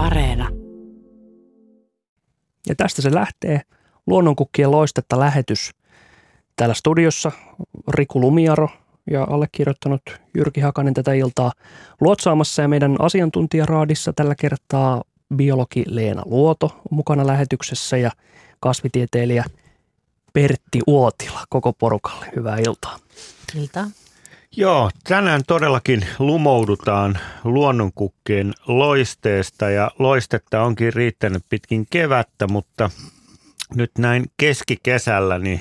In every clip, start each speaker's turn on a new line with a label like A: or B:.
A: Areena.
B: Ja tästä se lähtee. Luonnonkukkien loistetta lähetys. Täällä studiossa Riku Lumiaro ja allekirjoittanut Jyrki Hakanen tätä iltaa luotsaamassa ja meidän asiantuntijaraadissa tällä kertaa biologi Leena Luoto mukana lähetyksessä ja kasvitieteilijä Pertti Uotila koko porukalle. Hyvää iltaa.
C: Iltaa.
D: Joo, tänään todellakin lumoudutaan luonnonkukkien loisteesta ja loistetta onkin riittänyt pitkin kevättä, mutta nyt näin keskikesällä niin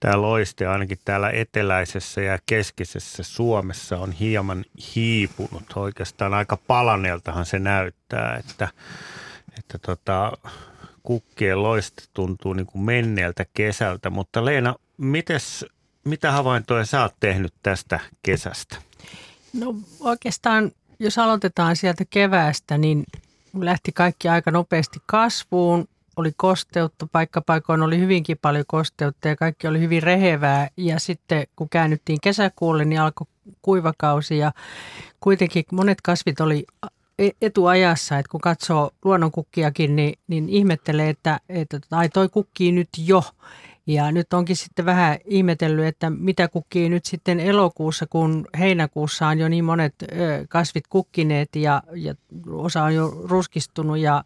D: tämä loiste ainakin täällä eteläisessä ja keskisessä Suomessa on hieman hiipunut. Oikeastaan aika palaneeltahan se näyttää, että, että tota, kukkien loiste tuntuu niin kuin menneeltä kesältä. Mutta Leena, mites, mitä havaintoja sä oot tehnyt tästä kesästä?
C: No oikeastaan, jos aloitetaan sieltä keväästä, niin lähti kaikki aika nopeasti kasvuun. Oli kosteutta, paikkapaikoin oli hyvinkin paljon kosteutta ja kaikki oli hyvin rehevää. Ja sitten kun käännyttiin kesäkuulle, niin alkoi kuivakausi ja kuitenkin monet kasvit oli E- etuajassa, että kun katsoo luonnonkukkiakin, niin, niin ihmettelee, että, että ai toi kukkii nyt jo. Ja nyt onkin sitten vähän ihmetellyt, että mitä kukkii nyt sitten elokuussa, kun heinäkuussa on jo niin monet kasvit kukkineet ja, ja osa on jo ruskistunut ja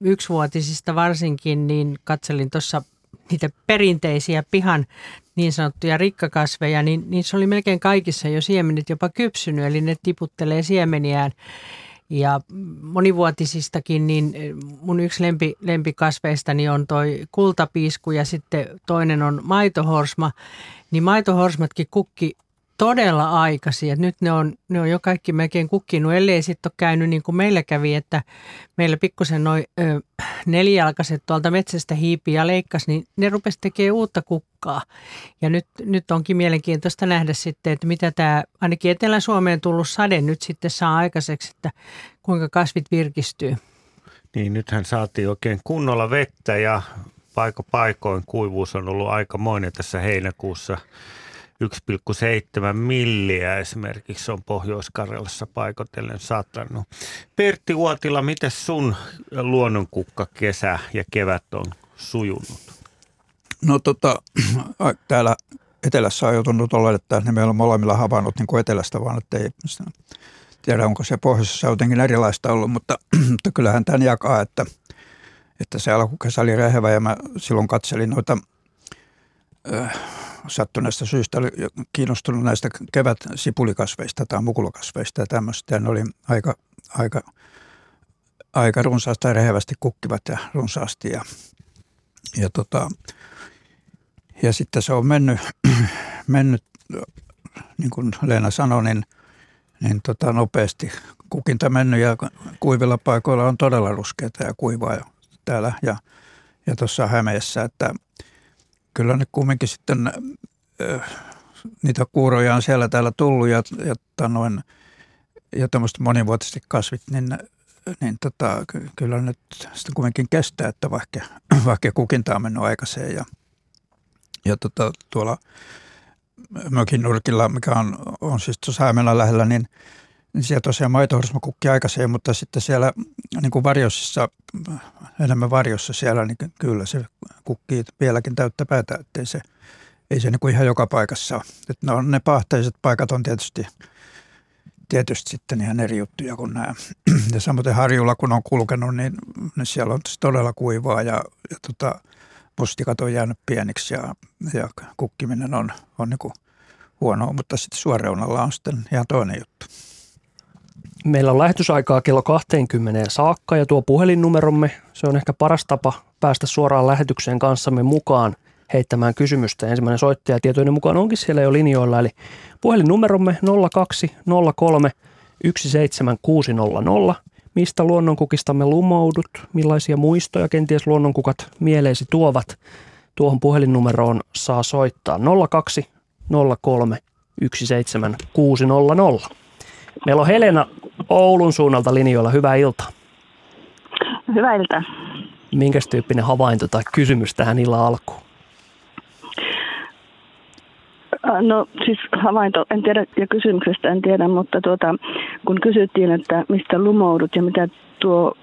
C: yksivuotisista varsinkin, niin katselin tuossa niitä perinteisiä pihan niin sanottuja rikkakasveja, niin, niin se oli melkein kaikissa jo siemenet jopa kypsynyt, eli ne tiputtelee siemeniään ja monivuotisistakin, niin mun yksi lempi, lempikasveistani on toi kultapiisku ja sitten toinen on maitohorsma. Niin maitohorsmatkin kukki todella aikaisin. Et nyt ne on, ne on jo kaikki melkein kukkinut, ellei sitten ole käynyt niin kuin meillä kävi, että meillä pikkusen noin nelijalkaiset tuolta metsästä hiipi ja leikkas, niin ne rupesi tekemään uutta kukkaa. Ja nyt, nyt onkin mielenkiintoista nähdä sitten, että mitä tämä ainakin Etelä-Suomeen tullut sade nyt sitten saa aikaiseksi, että kuinka kasvit virkistyy.
D: Niin, nythän saatiin oikein kunnolla vettä ja paiko paikoin kuivuus on ollut aikamoinen tässä heinäkuussa. 1,7 milliä esimerkiksi on Pohjois-Karjalassa paikotellen satanut. Pertti Uotila, miten sun luonnonkukka kesä ja kevät on sujunut?
E: No tota, täällä etelässä on joutunut olla, että ne meillä on molemmilla havainnut niin kuin etelästä, vaan että ei tiedä, onko se pohjoisessa jotenkin erilaista ollut, mutta, mutta kyllähän tämän jakaa, että, että se alkukesä oli rehevä ja mä silloin katselin noita äh, sattuneesta syystä oli kiinnostunut näistä kevät sipulikasveista tai mukulakasveista ja tämmöistä. Ja ne oli aika, aika, aika runsaasti ja rehevästi kukkivat ja runsaasti. Ja, ja, tota, ja sitten se on mennyt, mennyt niin kuin Leena sanoi, niin, niin tota, nopeasti kukinta mennyt ja kuivilla paikoilla on todella ruskeita ja kuivaa täällä ja, ja tuossa Hämeessä, että kyllä ne kumminkin sitten niitä kuuroja on siellä täällä tullut ja, ja, noin, ja tämmöiset monivuotiset kasvit, niin, niin tota, kyllä nyt sitten kumminkin kestää, että vaikka, vaikka kukinta on mennyt aikaiseen ja, ja tota, tuolla mökin nurkilla, mikä on, on siis tuossa lähellä, niin, niin siellä tosiaan maitohorsma kukki aikaiseen, mutta sitten siellä niin kuin varjossa, enemmän varjossa siellä, niin kyllä se kukkii vieläkin täyttä päätä, ettei se, ei se niin kuin ihan joka paikassa ole. Et no, ne pahteiset paikat on tietysti, tietysti sitten ihan eri juttuja kuin nämä. Ja samoin harjulla kun on kulkenut, niin, niin siellä on todella kuivaa ja, ja tota, mustikat on jäänyt pieniksi ja, ja kukkiminen on, on niin kuin huonoa, mutta sitten suoreunalla on sitten ihan toinen juttu.
B: Meillä on lähetysaikaa kello 20 saakka ja tuo puhelinnumeromme, se on ehkä paras tapa päästä suoraan lähetykseen kanssamme mukaan heittämään kysymystä. Ensimmäinen soittaja tietoinen mukaan onkin siellä jo linjoilla, eli puhelinnumeromme 0203 17600. Mistä luonnonkukistamme lumoudut, millaisia muistoja kenties luonnonkukat mieleesi tuovat. Tuohon puhelinnumeroon saa soittaa 0203 17600. Meillä on Helena Oulun suunnalta linjoilla. Hyvää iltaa.
F: Hyvää iltaa.
B: Minkä tyyppinen havainto tai kysymys tähän illan alkuun?
F: No siis havainto, en tiedä, ja kysymyksestä en tiedä, mutta tuota, kun kysyttiin, että mistä lumoudut ja mitä tuo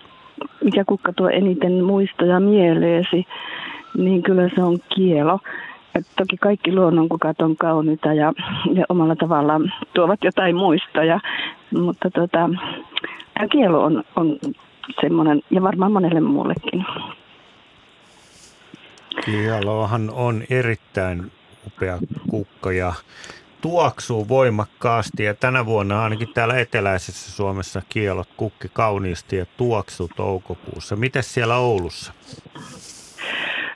F: mikä kukka tuo eniten muistoja mieleesi, niin kyllä se on kielo. Et toki kaikki luonnonkukat on kauniita ja, ja omalla tavallaan tuovat jotain muistoja, mutta tota, tämä kielo on, on semmoinen, ja varmaan monelle muullekin.
D: Kielohan on erittäin upea kukka ja tuoksuu voimakkaasti ja tänä vuonna ainakin täällä eteläisessä Suomessa kielot kukki kauniisti ja tuoksuu toukokuussa. Miten siellä Oulussa?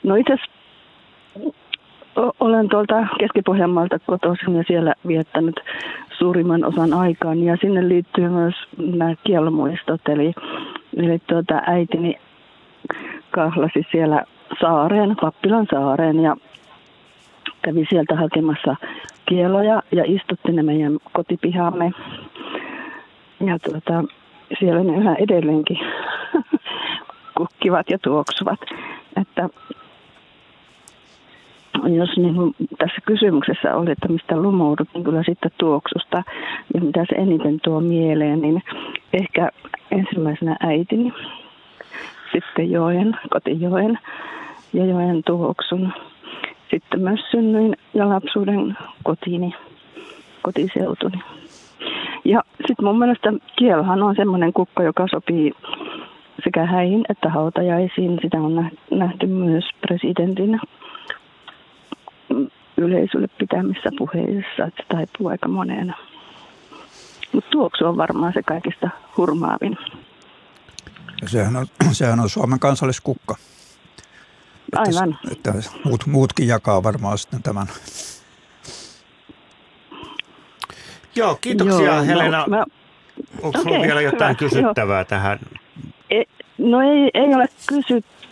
F: No itse olen tuolta Keski-Pohjanmaalta kotoisin ja siellä viettänyt suurimman osan aikaan ja sinne liittyy myös nämä kielmuistot, eli, eli tuota, äitini kahlasi siellä saareen, Pappilan saareen ja kävi sieltä hakemassa kieloja ja istutti ne meidän kotipihaamme. Ja tuota, siellä ne yhä edelleenkin kukkivat ja tuoksuvat. Että jos niin kuin tässä kysymyksessä oli, että mistä lumoudut, niin kyllä sitten tuoksusta ja mitä se eniten tuo mieleen, niin ehkä ensimmäisenä äitini, sitten joen, kotijoen ja joen tuoksun. Sitten myös synnyin ja lapsuuden kotiini, kotiseutuni. Ja sitten mun mielestä kielhan on semmoinen kukka, joka sopii sekä häihin että hautajaisiin. Sitä on nähty myös presidentin yleisölle pitämissä puheissa, että se taipuu aika moneen. Mutta tuoksu on varmaan se kaikista hurmaavin.
E: Sehän on, sehän on Suomen kansalliskukka.
F: Aivan.
E: Että, että muut, muutkin jakaa varmaan sitten tämän.
D: Joo, kiitoksia
F: Joo,
D: Helena.
F: No, mä,
D: Onko okay, vielä jotain
F: hyvä,
D: kysyttävää joo. tähän?
F: e, no ei, ei ole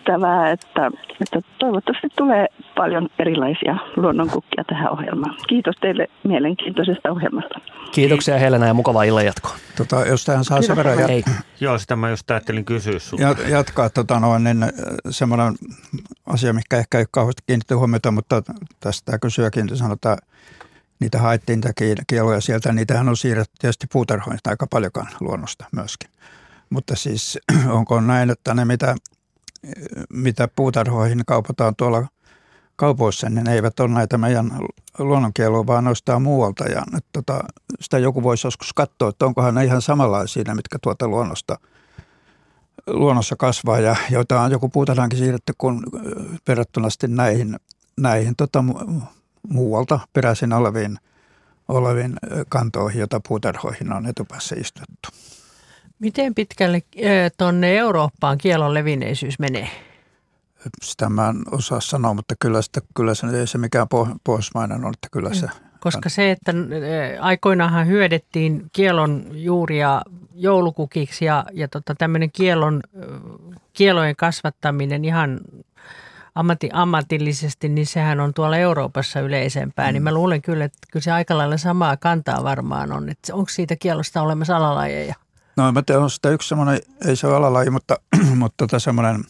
F: kysyttävää, että, että toivottavasti tulee paljon erilaisia luonnonkukkia tähän ohjelmaan. Kiitos teille mielenkiintoisesta ohjelmasta.
B: Kiitoksia Helena ja mukavaa illanjatkoa.
E: Tota, jos tähän saa sen verran
B: Ei.
D: Joo, sitä mä just ajattelin kysyä sulta.
E: jat, jatkaa tota noin, niin semmoinen asia, mikä ehkä ei kauheasti kiinnitti huomiota, mutta tästä tämä kysyjäkin sanoi, että niitä haettiin niitä kieloja sieltä. Niitähän on siirretty tietysti puutarhoihin aika paljonkaan luonnosta myöskin. Mutta siis onko näin, että ne mitä, mitä puutarhoihin kaupataan tuolla kaupoissa, niin ne eivät ole näitä meidän luonnonkieloa, vaan noistaan muualta. Ja nyt, tota, sitä joku voisi joskus katsoa, että onkohan ne ihan samanlaisia, mitkä tuota luonnosta, luonnossa kasvaa ja joita on joku puutarhankin siirretty kun verrattuna sitten näihin, näihin tota, muualta peräisin oleviin, oleviin kantoihin, joita puutarhoihin on etupäässä istuttu.
C: Miten pitkälle tuonne Eurooppaan kielon levinneisyys menee?
E: Sitä mä en osaa sanoa, mutta kyllä, sitä, kyllä se ei se mikään pohjoismainen on, että kyllä se...
C: Koska se, että aikoinaanhan hyödettiin kielon juuria joulukukiksi ja, ja tota, tämmöinen kielon, kielojen kasvattaminen ihan ammatti, ammatillisesti, niin sehän on tuolla Euroopassa yleisempää. Mm. Niin mä luulen kyllä, että kyllä se aika lailla samaa kantaa varmaan on. Että onko siitä kielosta olemassa alalajeja?
E: No mä tiedän, on sitä yksi semmoinen, ei se ole alalaji, mutta, mutta tota semmoinen,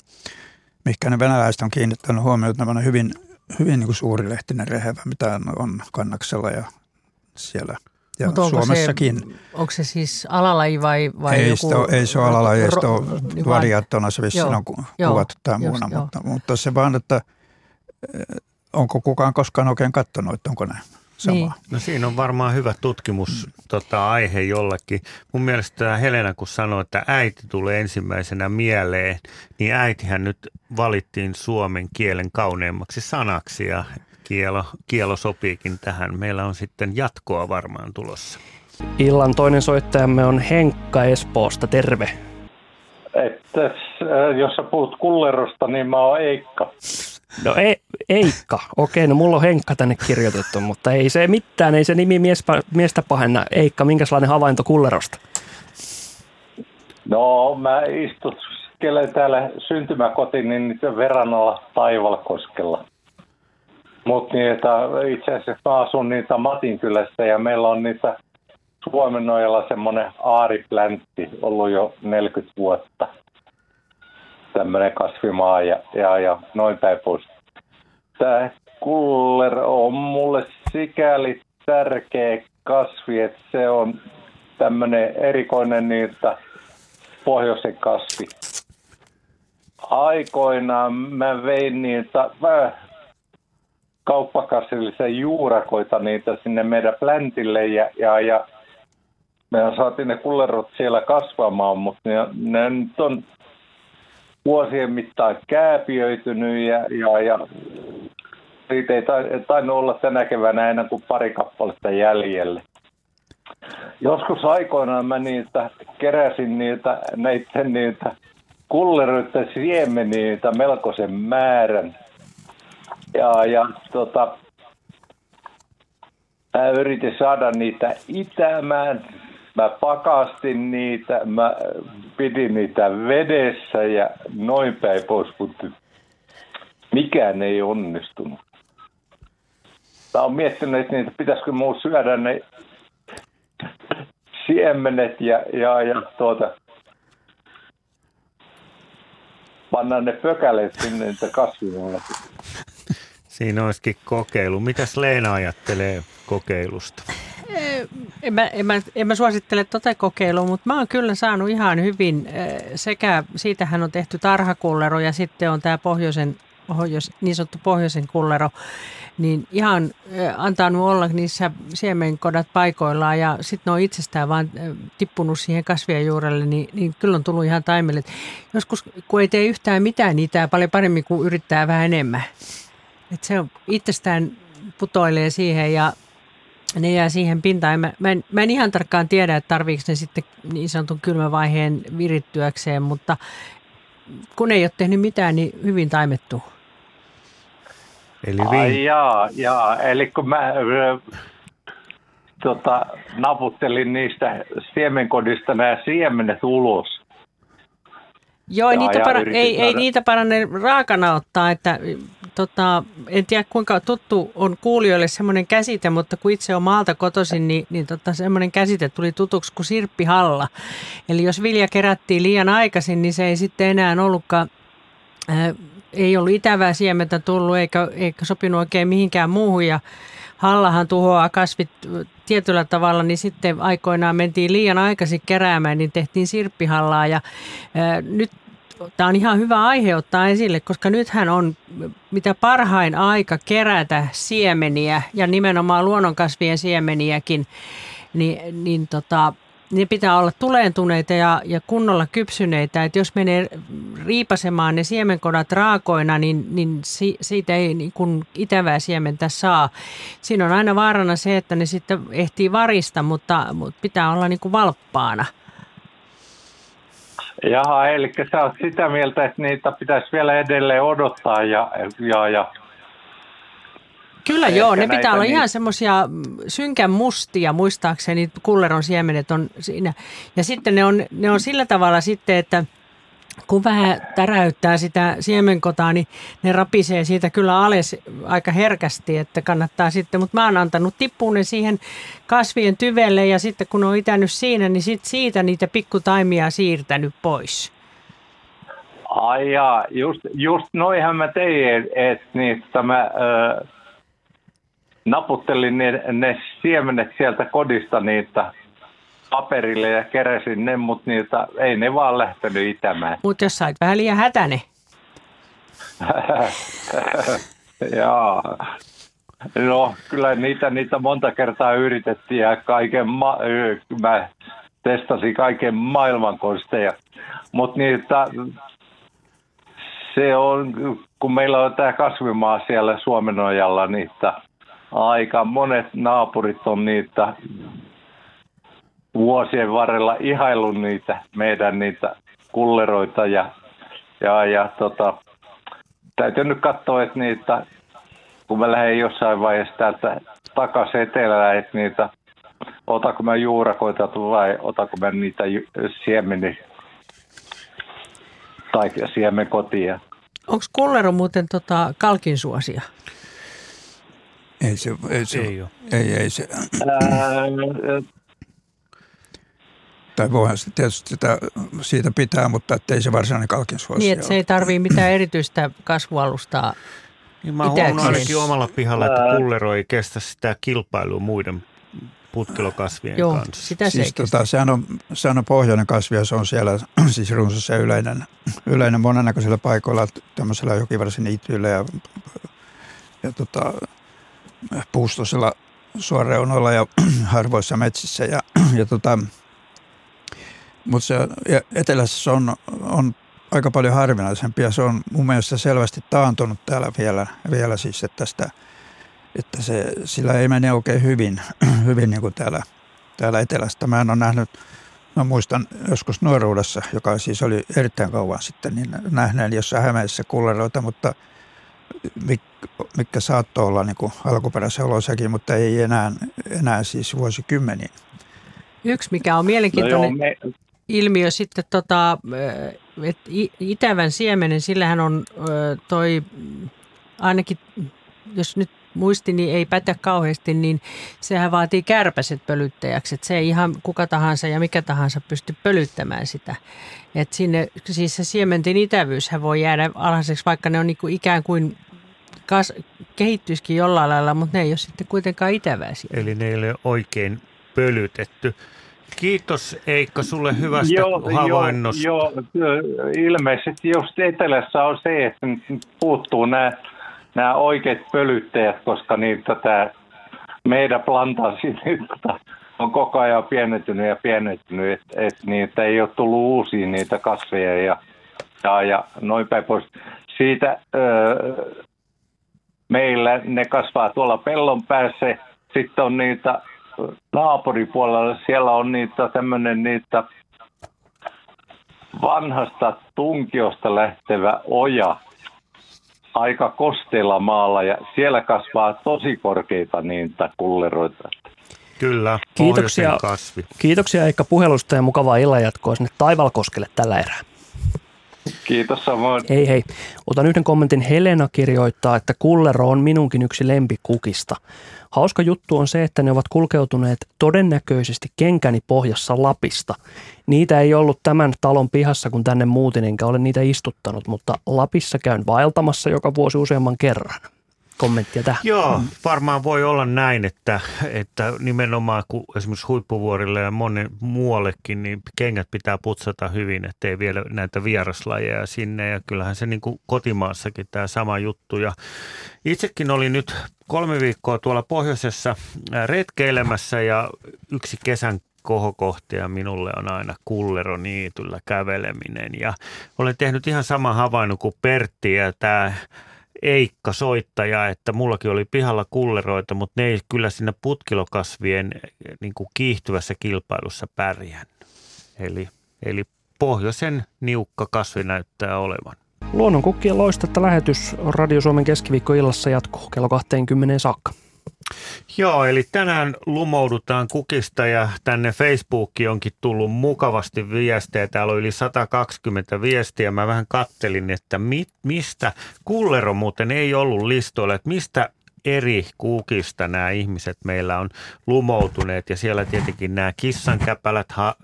E: mikä ne venäläiset on kiinnittänyt huomioon, tämmöinen hyvin, hyvin niin kuin suurilehtinen rehevä, mitä on kannaksella ja siellä – ja
C: onko
E: Suomessakin.
C: Se, onko se siis alalaji vai, vai
E: ei,
C: joku?
E: Sitä, ei se ole alalaji, ei se ole variaattona, se vissiin on kuvattu tämä muuna,
C: joo.
E: mutta, mutta se vaan, että onko kukaan koskaan oikein katsonut, että onko näin samaa. Niin.
D: No siinä on varmaan hyvä tutkimus tota, aihe jollekin. Mun mielestä Helena, kun sanoi, että äiti tulee ensimmäisenä mieleen, niin äitihän nyt valittiin suomen kielen kauneimmaksi sanaksi ja kielo, kielo sopiikin tähän. Meillä on sitten jatkoa varmaan tulossa.
B: Illan toinen soittajamme on Henkka Espoosta. Terve.
A: Että jos sä puhut kullerosta, niin mä oon Eikka.
B: No e- Eikka. Okei, no mulla on Henkka tänne kirjoitettu, mutta ei se mitään, ei se nimi miespa, miestä pahenna. Eikka, minkälainen havainto kullerosta?
A: No mä istuskelen täällä syntymäkotiin niin Veranalla Taivalkoskella. Mutta niitä, itse asiassa mä asun niitä Matin kylässä ja meillä on niitä Suomenojalla semmoinen aaripläntti ollut jo 40 vuotta. Tämmöinen kasvimaa ja, ja, ja noin päin pois. Tämä kuller on mulle sikäli tärkeä kasvi, että se on tämmöinen erikoinen niitä pohjoisen kasvi. aikoinaan mä vein niitä äh, kauppakassillisen juurakoita niitä sinne meidän pläntille ja, ja, ja me saatiin ne kullerot siellä kasvamaan, mutta ne, ne nyt on vuosien mittaan kääpiöitynyt ja, ja, ja siitä ei tainnut olla tänä keväänä enää kuin pari kappaletta jäljelle. Joskus aikoinaan mä niitä keräsin niitä, näitä niitä kulleroiden siemeniitä melkoisen määrän. Ja, ja tota, mä yritin saada niitä itämään. Mä pakastin niitä, mä pidin niitä vedessä ja noin päin pois, mutta mikään ei onnistunut. Mä oon miettinyt, että niitä pitäisikö muu syödä ne siemenet ja, ja, ja tuota, panna ne pökäleet sinne niitä kasvimalla.
D: Siinä olisikin kokeilu. Mitäs Leena ajattelee kokeilusta?
C: En mä, en, mä, en mä suosittele tota kokeilua, mutta mä oon kyllä saanut ihan hyvin sekä, siitähän on tehty tarhakullero ja sitten on tämä pohjoisen, pohjois, niin sanottu pohjoisen kullero, niin ihan antanut olla niissä siemenkodat paikoillaan ja sitten ne on itsestään vaan tippunut siihen kasvien juurelle, niin, niin kyllä on tullut ihan taimelle. Joskus kun ei tee yhtään mitään, niin tämä paljon paremmin kuin yrittää vähän enemmän. Et se on itsestään putoilee siihen ja ne jää siihen pintaan. Mä, mä, en, mä en ihan tarkkaan tiedä, että tarviiko ne sitten niin sanotun kylmävaiheen virittyäkseen, mutta kun ei ole tehnyt mitään, niin hyvin taimettu.
A: Eli vi- Ai jaa, jaa, eli kun mä tota, naputtelin niistä siemenkodista nämä siemenet ulos,
C: Joo, ei, niitä, para, ei, ei niitä paranne raakana ottaa, että tota, en tiedä kuinka tuttu on kuulijoille semmoinen käsite, mutta kun itse on maalta kotoisin, niin, niin tota, semmoinen käsite tuli tutuksi kuin sirppihalla. Eli jos vilja kerättiin liian aikaisin, niin se ei sitten enää ollutkaan, äh, ei ollut itävää siementä tullut eikä, eikä sopinut oikein mihinkään muuhun ja hallahan tuhoaa kasvit tietyllä tavalla, niin sitten aikoinaan mentiin liian aikaisin keräämään, niin tehtiin sirppihallaa ja ää, nyt tämä on ihan hyvä aihe ottaa esille, koska nythän on mitä parhain aika kerätä siemeniä ja nimenomaan luonnonkasvien siemeniäkin, niin, niin tota, ne pitää olla tuleentuneita ja, ja kunnolla kypsyneitä. Että jos menee riipasemaan ne siemenkodat raakoina, niin, niin si, siitä ei niin kuin itävää siementä saa. Siinä on aina vaarana se, että ne sitten ehtii varista, mutta, mutta pitää olla niin kuin valppaana.
A: Jaha, eli sä oot sitä mieltä, että niitä pitäisi vielä edelleen odottaa ja, ja, ja
C: Kyllä Ehkä joo, ne pitää olla niin... ihan semmoisia synkän mustia, muistaakseni kulleron siemenet on siinä. Ja sitten ne on, ne on sillä tavalla sitten, että kun vähän täräyttää sitä siemenkotaa, niin ne rapisee siitä kyllä alas aika herkästi, että kannattaa sitten, mutta mä oon antanut tippuun ne siihen kasvien tyvelle ja sitten kun on itänyt siinä, niin sit siitä niitä pikkutaimia siirtänyt pois.
A: Ai jaa, just, just noihän mä tein, että niistä mä äh, naputtelin ne, ne siemenet sieltä kodista niitä paperille ja keräsin ne, mutta niitä ei ne vaan lähtenyt itämään.
C: Mutta jos sait vähän liian hätäne.
A: Jaa. No, kyllä niitä, niitä monta kertaa yritettiin ja kaiken ma- mä testasin kaiken maailman konsteja. Mutta niitä, se on, kun meillä on tämä kasvimaa siellä Suomenojalla, niitä aika monet naapurit on niitä vuosien varrella ihaillut niitä meidän niitä kulleroita ja, ja, ja tota, täytyy nyt katsoa, että niitä, kun mä lähden jossain vaiheessa täältä takaisin etelään, että niitä, otako mä juurakoita vai otako mä niitä siemeni tai siemenkotia.
C: Onko kullero muuten tota kalkin suosia?
E: Ei se, ei se, ei, ei, ei se. Ää, tai voihan se tietysti sitä, siitä pitää, mutta ei se varsinainen kalkinsuosi
C: Niin, että se ei tarvitse mitään erityistä kasvualustaa
D: niin mä huomannut ainakin omalla pihalla, että kullero ei kestä sitä kilpailua muiden putkilokasvien
C: Joo,
D: kanssa?
C: sitä se
E: Siis tota, sehän, on, sehän on pohjoinen kasvi ja se on siellä siis runsas ja yleinen, yleinen monennäköisillä paikoilla, tämmöisellä jokivarsin niityillä ja, ja tota, puustoisilla suoreunoilla ja harvoissa metsissä. Ja, ja tota, mutta se ja etelässä se on, on aika paljon harvinaisempi ja se on mun mielestä selvästi taantunut täällä vielä, vielä siis, että, tästä, että se, sillä ei mene oikein hyvin, hyvin niin kuin täällä, täällä etelästä. Mä en ole nähnyt, mä muistan joskus nuoruudessa, joka siis oli erittäin kauan sitten, niin nähneen jossain Hämeessä kulleroita, mutta mik, mikä saattoi olla niin kuin alkuperäisen olosakin, mutta ei enää, enää siis vuosikymmeniin.
C: Yksi, mikä on mielenkiintoinen
A: No joo, me,
C: ilmiö sitten, tota, että itävän siemenen, sillähän on toi, ainakin jos nyt muistini ei pätä kauheasti, niin sehän vaatii kärpäset pölyttäjäksi. Että se ei ihan kuka tahansa ja mikä tahansa pysty pölyttämään sitä. Et sinne, siis se siementen itävyyshän voi jäädä alhaiseksi, vaikka ne on niinku ikään kuin kas, kehittyisikin jollain lailla, mutta ne ei ole sitten kuitenkaan itävää siellä.
D: Eli ne ei ole oikein pölytetty. Kiitos Eikka sulle hyvästä
A: joo,
D: havainnosta.
A: Joo, joo, ilmeisesti just etelässä on se, että puuttuu nämä, nämä oikeat pölyttäjät, koska niitä tämä meidän plantaasi nyt tota, on koko ajan pienentynyt ja pienentynyt, että et niitä ei ole tullut uusia niitä kasveja ja, ja, ja noin päin pois. Siitä öö, meillä ne kasvaa tuolla pellon päässä, sitten on niitä naapuripuolella, siellä on niitä tämmöinen niitä vanhasta tunkiosta lähtevä oja aika kosteella maalla ja siellä kasvaa tosi korkeita niitä kulleroita.
D: Kyllä,
B: Kiitoksia.
D: kasvi.
B: Kiitoksia Eikka puhelusta ja mukavaa illanjatkoa sinne Taivalkoskelle tällä erää.
A: Kiitos samoin.
B: Hei hei. Otan yhden kommentin. Helena kirjoittaa, että kullero on minunkin yksi lempikukista. Hauska juttu on se, että ne ovat kulkeutuneet todennäköisesti kenkäni pohjassa Lapista. Niitä ei ollut tämän talon pihassa, kun tänne muutin, enkä ole niitä istuttanut, mutta Lapissa käyn vaeltamassa joka vuosi useamman kerran. Kommenttia tähän.
D: Joo, varmaan voi olla näin, että, että nimenomaan kun esimerkiksi huippuvuorille ja monen muuallekin, niin kengät pitää putsata hyvin, ettei vielä näitä vieraslajeja sinne. Ja kyllähän se niin kuin kotimaassakin tämä sama juttu. Ja itsekin oli nyt kolme viikkoa tuolla pohjoisessa retkeilemässä ja yksi kesän kohokohtia minulle on aina kulleroniityllä käveleminen. Ja olen tehnyt ihan sama havainnon kuin Pertti ja tämä Eikka soittaja, että mullakin oli pihalla kulleroita, mutta ne ei kyllä siinä putkilokasvien niin kuin kiihtyvässä kilpailussa pärjännyt. Eli, eli pohjoisen niukka kasvi näyttää olevan.
B: Luonnonkukkien loistetta lähetys Radio Suomen keskiviikkoillassa jatkuu kello 20 saakka.
D: Joo, eli tänään lumoudutaan kukista ja tänne Facebookiin onkin tullut mukavasti viestejä. Täällä on yli 120 viestiä. Mä vähän kattelin, että mi, mistä, kullero muuten ei ollut listoilla, että mistä eri kukista nämä ihmiset meillä on lumoutuneet ja siellä tietenkin nämä kissan käpälät ha-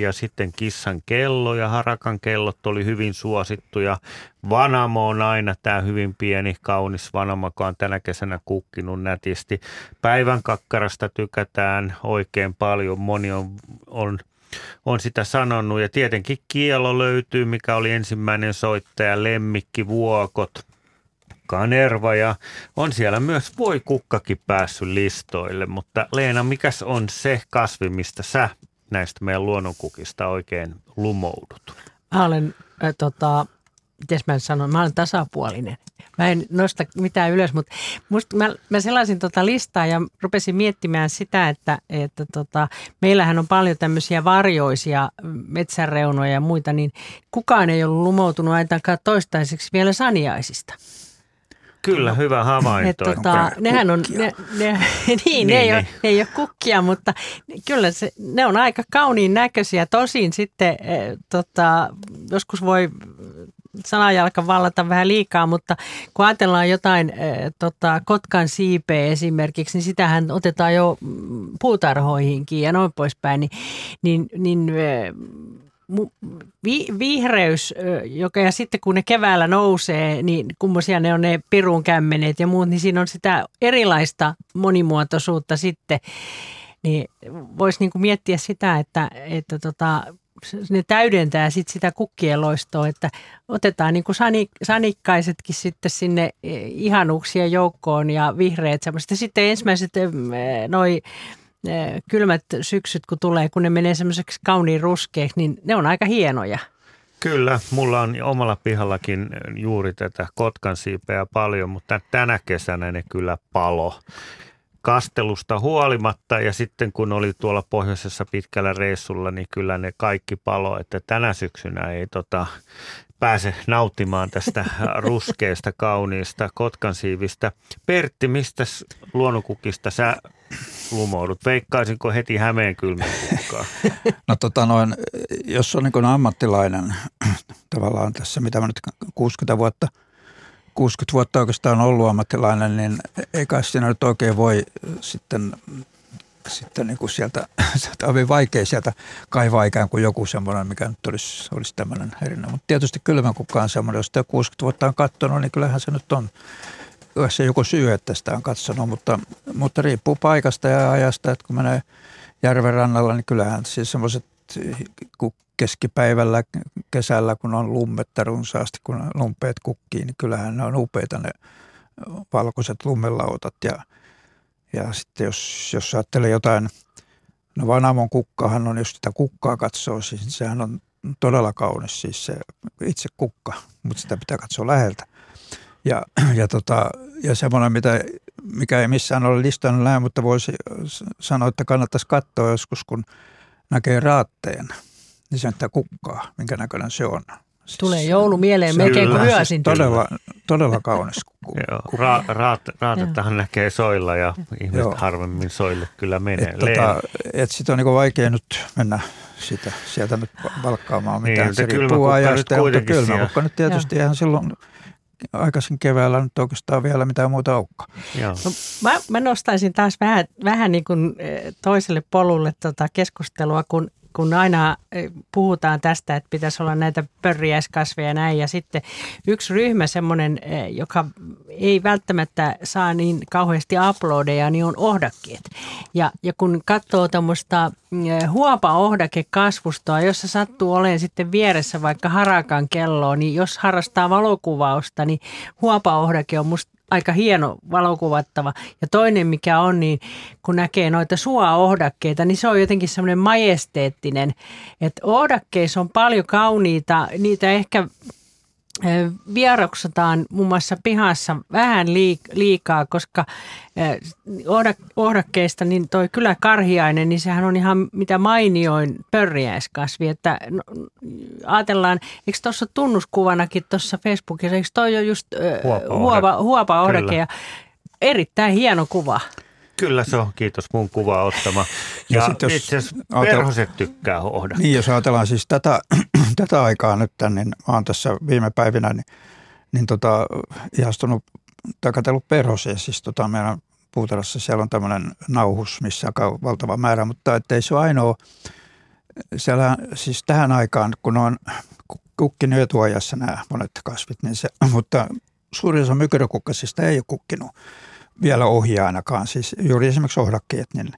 D: ja sitten kissan kello ja harakan kellot oli hyvin suosittuja. Vanamo on aina tämä hyvin pieni, kaunis vanamo, joka on tänä kesänä kukkinut nätisti. Päivän kakkarasta tykätään oikein paljon, moni on, on on sitä sanonut ja tietenkin kielo löytyy, mikä oli ensimmäinen soittaja, lemmikki, vuokot, kanerva ja on siellä myös voi kukkakin päässyt listoille, mutta Leena, mikäs on se kasvi, mistä sä näistä meidän luonnonkukista oikein lumoudut?
C: Mä olen, äh, tota, miten mä sanon, mä olen tasapuolinen. Mä en nosta mitään ylös, mutta musta, mä, mä sellaisin tota listaa ja rupesin miettimään sitä, että, että tota, meillähän on paljon tämmöisiä varjoisia metsänreunoja ja muita, niin kukaan ei ollut lumoutunut ainakaan toistaiseksi vielä saniaisista.
D: Kyllä, hyvä havainto.
C: Et, tota, nehän on, ne, ne, niin, niin, ne, ei
D: niin.
C: Ole, ne ei ole kukkia, mutta kyllä se, ne on aika kauniin näköisiä. Tosin sitten eh, tota, joskus voi sanajalka vallata vähän liikaa, mutta kun ajatellaan jotain eh, tota, kotkan siipeä esimerkiksi, niin sitähän otetaan jo mm, puutarhoihinkin ja noin poispäin, niin, niin, niin mu- vi, vihreys, joka ja sitten kun ne keväällä nousee, niin kummosia ne on ne pirun kämmenet ja muut, niin siinä on sitä erilaista monimuotoisuutta sitten. niin voisi niin kuin miettiä sitä, että, että tota, ne täydentää sit sitä kukkien loistoa, että otetaan niin sanik, sanikkaisetkin sitten sinne e, ihanuuksien joukkoon ja vihreät semmoiset. Sitten ensimmäiset e, noi e, kylmät syksyt, kun tulee, kun ne menee semmoiseksi kauniin ruskeaksi, niin ne on aika hienoja.
D: Kyllä, mulla on omalla pihallakin juuri tätä kotkansiipeä paljon, mutta tänä kesänä ne kyllä palo kastelusta huolimatta ja sitten kun oli tuolla pohjoisessa pitkällä reissulla, niin kyllä ne kaikki palo, että tänä syksynä ei tota, pääse nauttimaan tästä ruskeasta, kauniista kotkansiivistä. Pertti, mistä luonnonkukista sä lumoudut? Veikkaisinko heti Hämeen kylmän?
E: No tota noin, jos on niin ammattilainen tavallaan tässä, mitä mä nyt 60 vuotta – 60 vuotta oikeastaan ollut ammattilainen, niin ei kai siinä nyt oikein voi sitten, sitten niin kuin sieltä, sieltä on vaikea sieltä kaivaa ikään kuin joku semmoinen, mikä nyt olisi, olisi tämmöinen erinen. Mutta tietysti kylmänkukka on semmoinen, jos sitä 60 vuotta on katsonut, niin kyllähän se nyt on se joku syy, että sitä on katsonut, mutta, mutta riippuu paikasta ja ajasta, että kun menee järven rannalla, niin kyllähän siis semmoiset keskipäivällä kesällä, kun on lummetta runsaasti, kun lumpeet kukkii, niin kyllähän ne on upeita ne valkoiset lummelautat. Ja, ja sitten jos, jos ajattelee jotain, no Vanamon kukkahan on, jos sitä kukkaa katsoo, siis sehän on todella kaunis siis se itse kukka, mutta sitä pitää katsoa läheltä. Ja, ja, tota, ja semmoinen, mitä, mikä ei missään ole listannut näin, mutta voisi sanoa, että kannattaisi katsoa joskus, kun näkee raatteen – niin se näyttää kukkaa, minkä näköinen se on.
C: Siis Tulee joulu mieleen melkein kuin yösin.
E: Siis todella, todella kaunis
D: kukka. Joo, ra, raat, raatettahan näkee soilla ja ihmiset Joo. harvemmin soille kyllä menee.
E: Et, tota, et sitä on niin vaikea nyt mennä sitä, sieltä nyt valkkaamaan mitään. Niin, se riippuu ajasta, mutta kylmäkukka nyt tietysti ihan silloin aikaisin keväällä nyt oikeastaan vielä mitään muuta aukka.
C: No, mä, mä nostaisin taas vähän, vähän niin kuin eh, toiselle polulle tota keskustelua, kun kun aina eh, puhutaan tästä, että pitäisi olla näitä pörriäiskasveja ja näin, ja sitten yksi ryhmä semmoinen, eh, joka ei välttämättä saa niin kauheasti uploadeja, niin on ohdakkeet. Ja, ja kun katsoo tämmöistä eh, huopa-ohdakekasvustoa, jossa sattuu olemaan sitten vieressä vaikka harakan kelloa, niin jos harrastaa valokuvausta, niin huopa-ohdake on musta aika hieno valokuvattava. Ja toinen mikä on, niin kun näkee noita suoaohdakkeita, niin se on jotenkin semmoinen majesteettinen. Että ohdakkeissa on paljon kauniita, niitä ehkä vieroksataan muun muassa pihassa vähän liikaa, koska ohdakkeista niin toi kyllä karhiainen, niin sehän on ihan mitä mainioin pörriäiskasvi. Että no, ajatellaan, eikö tuossa tunnuskuvanakin tuossa Facebookissa, eikö toi jo just huopa, huopa, huopa ohdake ja erittäin hieno kuva.
D: Kyllä se on, kiitos mun kuvaa ottama. Ja, ja jos itse asiassa perhoset tykkää hohda.
E: Niin, jos ajatellaan siis tätä, tätä aikaa nyt, niin mä oon tässä viime päivinä niin, niin tota, ihastunut tai katsellut perhosia. Siis tota, meidän puutarhassa siellä on tämmöinen nauhus, missä on valtava määrä, mutta ettei se ole ainoa. Siellä siis tähän aikaan, kun on kukkinut etuajassa nämä monet kasvit, niin se, mutta suurin osa mykyräkukkasista ei ole kukkinut vielä ohi ainakaan. Siis juuri esimerkiksi ohdakkeet, niin,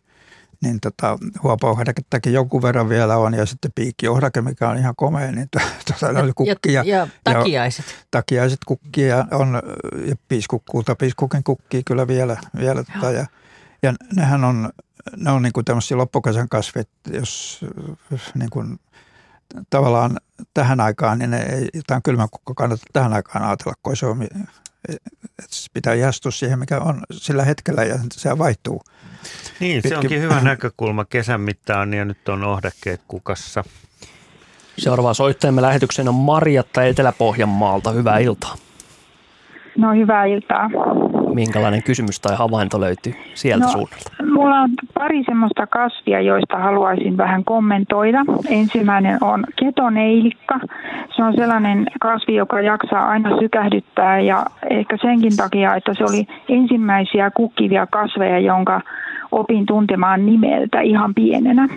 E: niin tota, huopauhdakettakin jonkun verran vielä on ja sitten piikkiohdake, mikä on ihan komea, niin tuota, oli kukkia.
C: Ja, ja takiaiset. Ja,
E: takiaiset kukkia on ja piiskukkuuta, piiskukin kukkii kyllä vielä. vielä tota, ja, ja nehän on, ne on niin kuin tämmöisiä loppukesän kasvit, jos niin kuin, tavallaan tähän aikaan, niin ne ei jotain kylmäkukka kannata tähän aikaan ajatella, kun se on pitää ihastua siihen, mikä on sillä hetkellä ja se vaihtuu.
D: Niin, Pitkin. se onkin hyvä näkökulma kesän mittaan ja nyt on ohdakkeet kukassa.
B: Seuraava soittajamme lähetyksen on Marjatta Etelä-Pohjanmaalta. Hyvää iltaa.
G: No hyvää iltaa.
B: Minkälainen kysymys tai havainto löytyy sieltä no, suunnalta?
G: Mulla on pari semmoista kasvia, joista haluaisin vähän kommentoida. Ensimmäinen on ketoneilikka. Se on sellainen kasvi, joka jaksaa aina sykähdyttää ja ehkä senkin takia, että se oli ensimmäisiä kukkivia kasveja, jonka opin tuntemaan nimeltä ihan pienenä.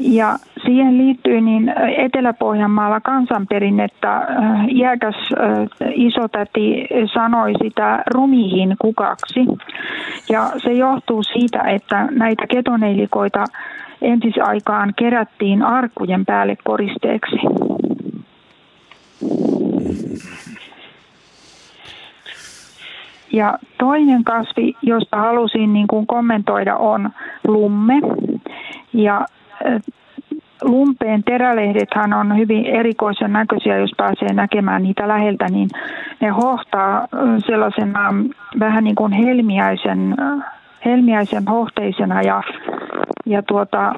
G: Ja siihen liittyy niin Etelä-Pohjanmaalla kansanperinnettä iäkäs isotäti sanoi sitä rumihin kukaksi. Ja se johtuu siitä, että näitä ketoneilikoita entisaikaan kerättiin arkkujen päälle koristeeksi. Ja toinen kasvi, josta halusin niin kuin kommentoida, on lumme. Ja lumpeen terälehdethän on hyvin erikoisen näköisiä, jos pääsee näkemään niitä läheltä, niin ne hohtaa sellaisena vähän niin kuin helmiäisen, helmiäisen hohteisena ja, ja tuota,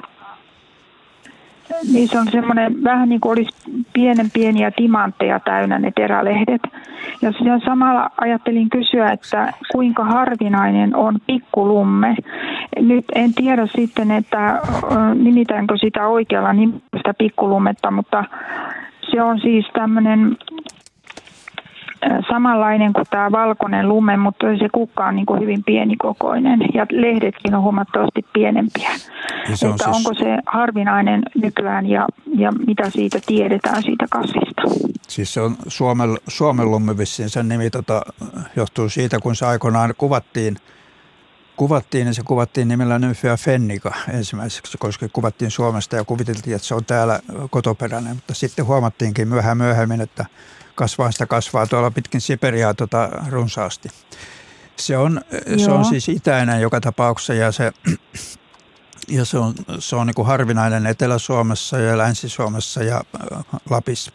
G: niissä on semmoinen vähän niin kuin olisi pienen pieniä timantteja täynnä ne terälehdet. Ja sen samalla ajattelin kysyä, että kuinka harvinainen on pikkulumme. Nyt en tiedä sitten, että nimitäänkö sitä oikealla nimellä pikkulummetta, mutta se on siis tämmöinen samanlainen kuin tämä valkoinen lume, mutta se kukka on niin kuin hyvin pienikokoinen ja lehdetkin on huomattavasti pienempiä. Se on että siis... Onko se harvinainen nykyään ja, ja mitä siitä tiedetään siitä kasvista?
E: Siis se on Suomen, Suomen lumme vissiin sen nimi tota, johtuu siitä, kun se aikoinaan kuvattiin kuvattiin, niin se kuvattiin nimellä Nymphia fennika ensimmäiseksi, koska kuvattiin Suomesta ja kuviteltiin, että se on täällä kotoperäinen, mutta sitten huomattiinkin myöhään myöhemmin, että kasvaa sitä kasvaa tuolla pitkin Siperiaa tota runsaasti. Se on, se on siis itäinen joka tapauksessa ja se, ja se on, se on niin kuin harvinainen Etelä-Suomessa ja Länsi-Suomessa ja äh, Lapissa,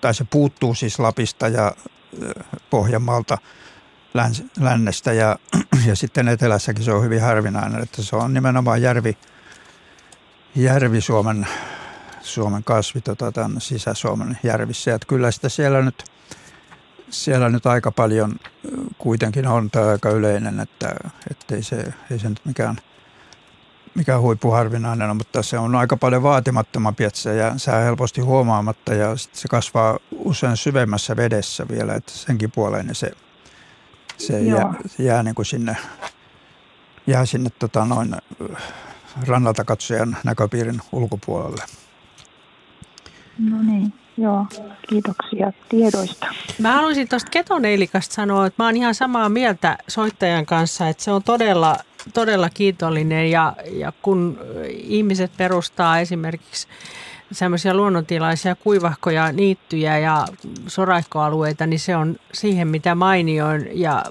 E: tai se puuttuu siis Lapista ja äh, Pohjanmaalta läns, lännestä ja, ja sitten etelässäkin se on hyvin harvinainen, että se on nimenomaan järvi, järvi Suomen Suomen kasvi tota, tämän Sisä-Suomen järvissä. Että kyllä sitä siellä nyt, siellä nyt aika paljon kuitenkin on tämä aika yleinen, että ei se, ei se nyt mikään, mikään huippuharvinainen on, mutta se on aika paljon vaatimattomampi, että se jää, helposti huomaamatta ja se kasvaa usein syvemmässä vedessä vielä, että senkin puoleen niin se, se jää, se jää niin kuin sinne, jää sinne tota noin, rannalta katsojan näköpiirin ulkopuolelle.
G: No niin, joo. Kiitoksia tiedoista.
C: Mä haluaisin tuosta ketoneilikasta sanoa, että mä oon ihan samaa mieltä soittajan kanssa, että se on todella, todella kiitollinen ja, ja kun ihmiset perustaa esimerkiksi semmoisia luonnontilaisia kuivahkoja, niittyjä ja soraikkoalueita, niin se on siihen mitä mainioin ja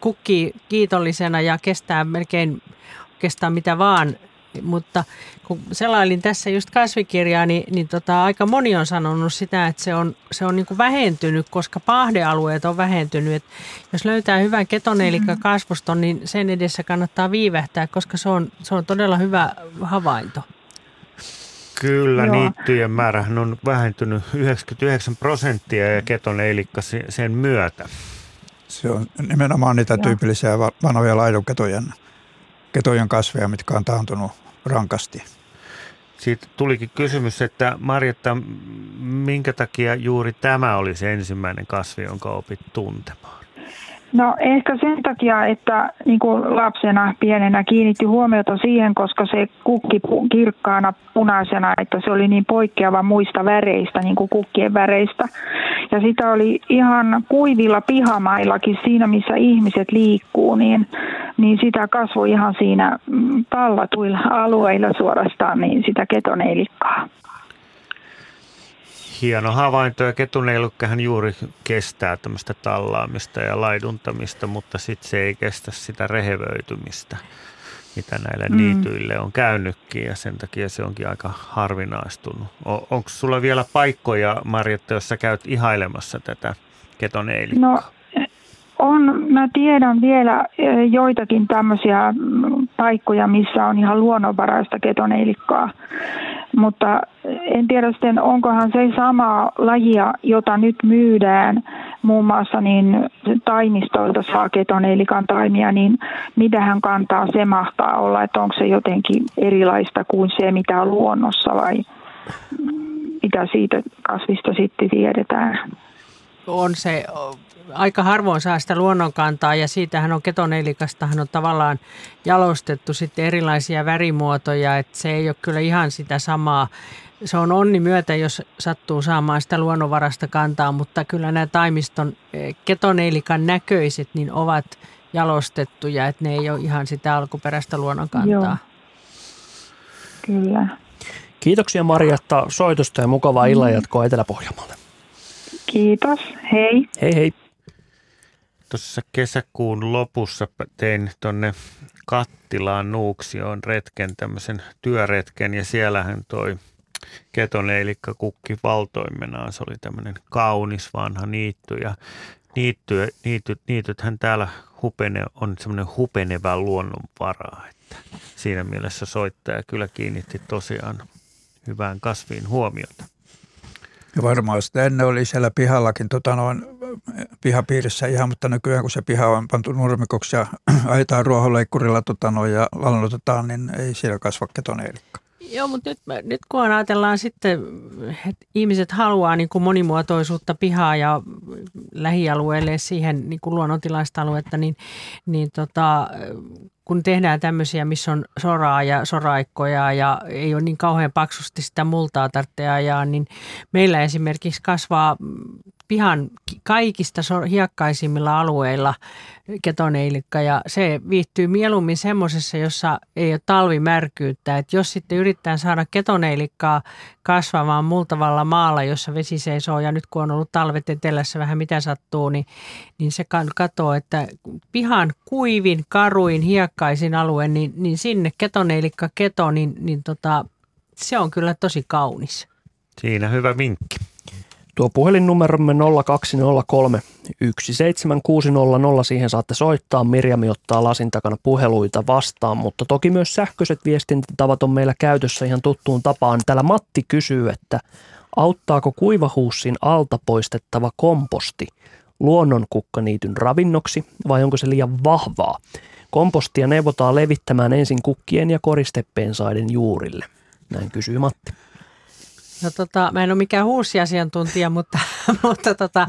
C: kukki kiitollisena ja kestää melkein oikeastaan mitä vaan mutta kun selailin tässä just kasvikirjaa, niin, niin tota, aika moni on sanonut sitä, että se on, se on niin kuin vähentynyt, koska pahdealueet on vähentynyt. Et jos löytää hyvän ketonelikakasvuston, niin sen edessä kannattaa viivähtää, koska se on, se on todella hyvä havainto.
D: Kyllä, Joo. niittyjen määrähän on vähentynyt 99 prosenttia ja ketoneilikka sen myötä.
E: Se on nimenomaan niitä Joo. tyypillisiä vanhoja laidunketojen ketojen kasveja, mitkä on taantunut rankasti.
D: Siitä tulikin kysymys, että Marjatta, minkä takia juuri tämä oli se ensimmäinen kasvi, jonka opit tuntemaan?
G: No ehkä sen takia, että niin kuin lapsena pienenä kiinnitti huomiota siihen, koska se kukki kirkkaana punaisena, että se oli niin poikkeava muista väreistä, niin kuin kukkien väreistä. Ja sitä oli ihan kuivilla pihamaillakin siinä, missä ihmiset liikkuu, niin, niin sitä kasvoi ihan siinä pallatuilla alueilla suorastaan, niin sitä ketoneilikkaa.
D: Hieno havainto ja ketuneilukkahan juuri kestää tämmöistä tallaamista ja laiduntamista, mutta sitten se ei kestä sitä rehevöitymistä, mitä näille mm. niityille on käynytkin ja sen takia se onkin aika harvinaistunut. Onko sulla vielä paikkoja, Marjatta, jossa käyt ihailemassa tätä ketoneilikkaa?
G: No on, mä tiedän vielä e, joitakin tämmöisiä mm, paikkoja, missä on ihan luonnonvaraista ketoneilikkaa. Mutta en tiedä sitten, onkohan se sama lajia, jota nyt myydään, muun muassa niin taimistoilta saa ketoneilikan taimia, niin mitä hän kantaa, se mahtaa olla, että onko se jotenkin erilaista kuin se, mitä on luonnossa vai mitä siitä kasvista sitten tiedetään.
C: on se, aika harvoin saa sitä luonnonkantaa ja siitähän on ketoneilikastahan on tavallaan jalostettu sitten erilaisia värimuotoja, että se ei ole kyllä ihan sitä samaa. Se on onni myötä, jos sattuu saamaan sitä luonnonvarasta kantaa, mutta kyllä nämä taimiston eh, ketoneilikan näköiset niin ovat jalostettuja, että ne ei ole ihan sitä alkuperäistä luonnonkantaa. Joo.
G: Kyllä.
B: Kiitoksia Marjatta soitosta ja mukavaa mm. illanjatkoa Etelä-Pohjanmaalle.
G: Kiitos, hei.
B: Hei hei.
D: Tuossa kesäkuun lopussa tein tuonne Kattilaan Nuuksioon retken, tämmöisen työretken ja siellähän toi ketoneilikka kukki valtoimenaan. Se oli tämmöinen kaunis vanha niitty ja niitty, niityt, niitythän täällä hupene, on semmoinen hupenevä luonnonvara. Että siinä mielessä soittaja kyllä kiinnitti tosiaan hyvään kasviin huomiota.
E: Ja varmaan sitä ennen oli siellä pihallakin tota noin, pihapiirissä ihan, mutta nykyään kun se piha on pantu nurmikoksi ja ajetaan ruohonleikkurilla tota noin, ja lannotetaan, niin ei siellä kasva ketoneelikka.
C: Joo, mutta nyt, nyt kun ajatellaan sitten, että ihmiset haluaa niin kuin monimuotoisuutta pihaa ja lähialueelle siihen niin kuin luonnontilaista aluetta, niin, niin tota, kun tehdään tämmöisiä, missä on soraa ja soraikkoja ja ei ole niin kauhean paksusti sitä multaa tarvitse ajaa, niin meillä esimerkiksi kasvaa pihan kaikista hiekkaisimmilla alueilla ketoneilikka ja se viihtyy mieluummin semmoisessa, jossa ei ole talvimärkyyttä. Et jos sitten yrittää saada ketoneilikkaa kasvamaan multavalla maalla, jossa vesi seisoo ja nyt kun on ollut talvet etelässä vähän mitä sattuu, niin, niin se katsoo, että pihan kuivin, karuin, hiekkaisin alue, niin, niin sinne ketoneilikka keto, niin, niin tota, se on kyllä tosi kaunis.
D: Siinä hyvä vinkki.
B: Tuo puhelinnumeromme 0203 17600, siihen saatte soittaa. Mirjami ottaa lasin takana puheluita vastaan, mutta toki myös sähköiset viestintätavat on meillä käytössä ihan tuttuun tapaan. Täällä Matti kysyy, että auttaako kuivahuussin alta poistettava komposti luonnonkukkaniityn ravinnoksi vai onko se liian vahvaa? Kompostia neuvotaan levittämään ensin kukkien ja koristepensaiden juurille. Näin kysyy Matti.
C: No tota, mä en ole mikään huusiasiantuntija, mutta, mutta tota,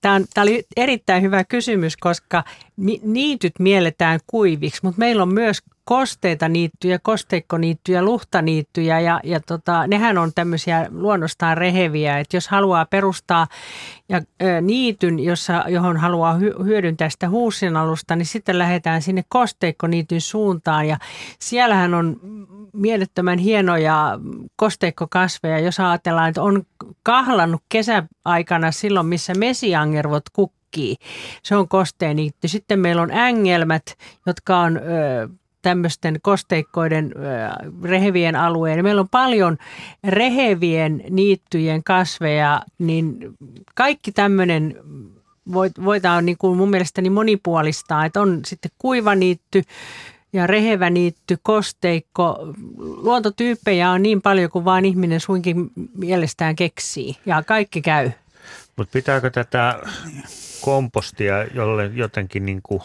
C: tämä oli erittäin hyvä kysymys, koska niityt mielletään kuiviksi, mutta meillä on myös kosteita niittyjä, kosteikkoniittyjä, luhtaniittyjä ja, ja tota, nehän on tämmöisiä luonnostaan reheviä, että jos haluaa perustaa ja, ä, niityn, jossa, johon haluaa hy, hyödyntää sitä huusin alusta, niin sitten lähdetään sinne kosteikkoniityn suuntaan ja siellähän on mielettömän hienoja kosteikkokasveja, jos ajatellaan, että on kahlannut kesäaikana silloin, missä mesiangervot kukkii. Se on kosteeniitty. Sitten meillä on ängelmät, jotka on... Ö, tämmöisten kosteikkoiden rehevien alueen. Meillä on paljon rehevien niittyjen kasveja, niin kaikki tämmöinen voidaan niin kuin mun mielestäni monipuolistaa, että on sitten kuivaniitty ja rehevä niitty, kosteikko. Luontotyyppejä on niin paljon kuin vaan ihminen suinkin mielestään keksii ja kaikki käy.
D: Mutta pitääkö tätä kompostia jolle jotenkin niin kuin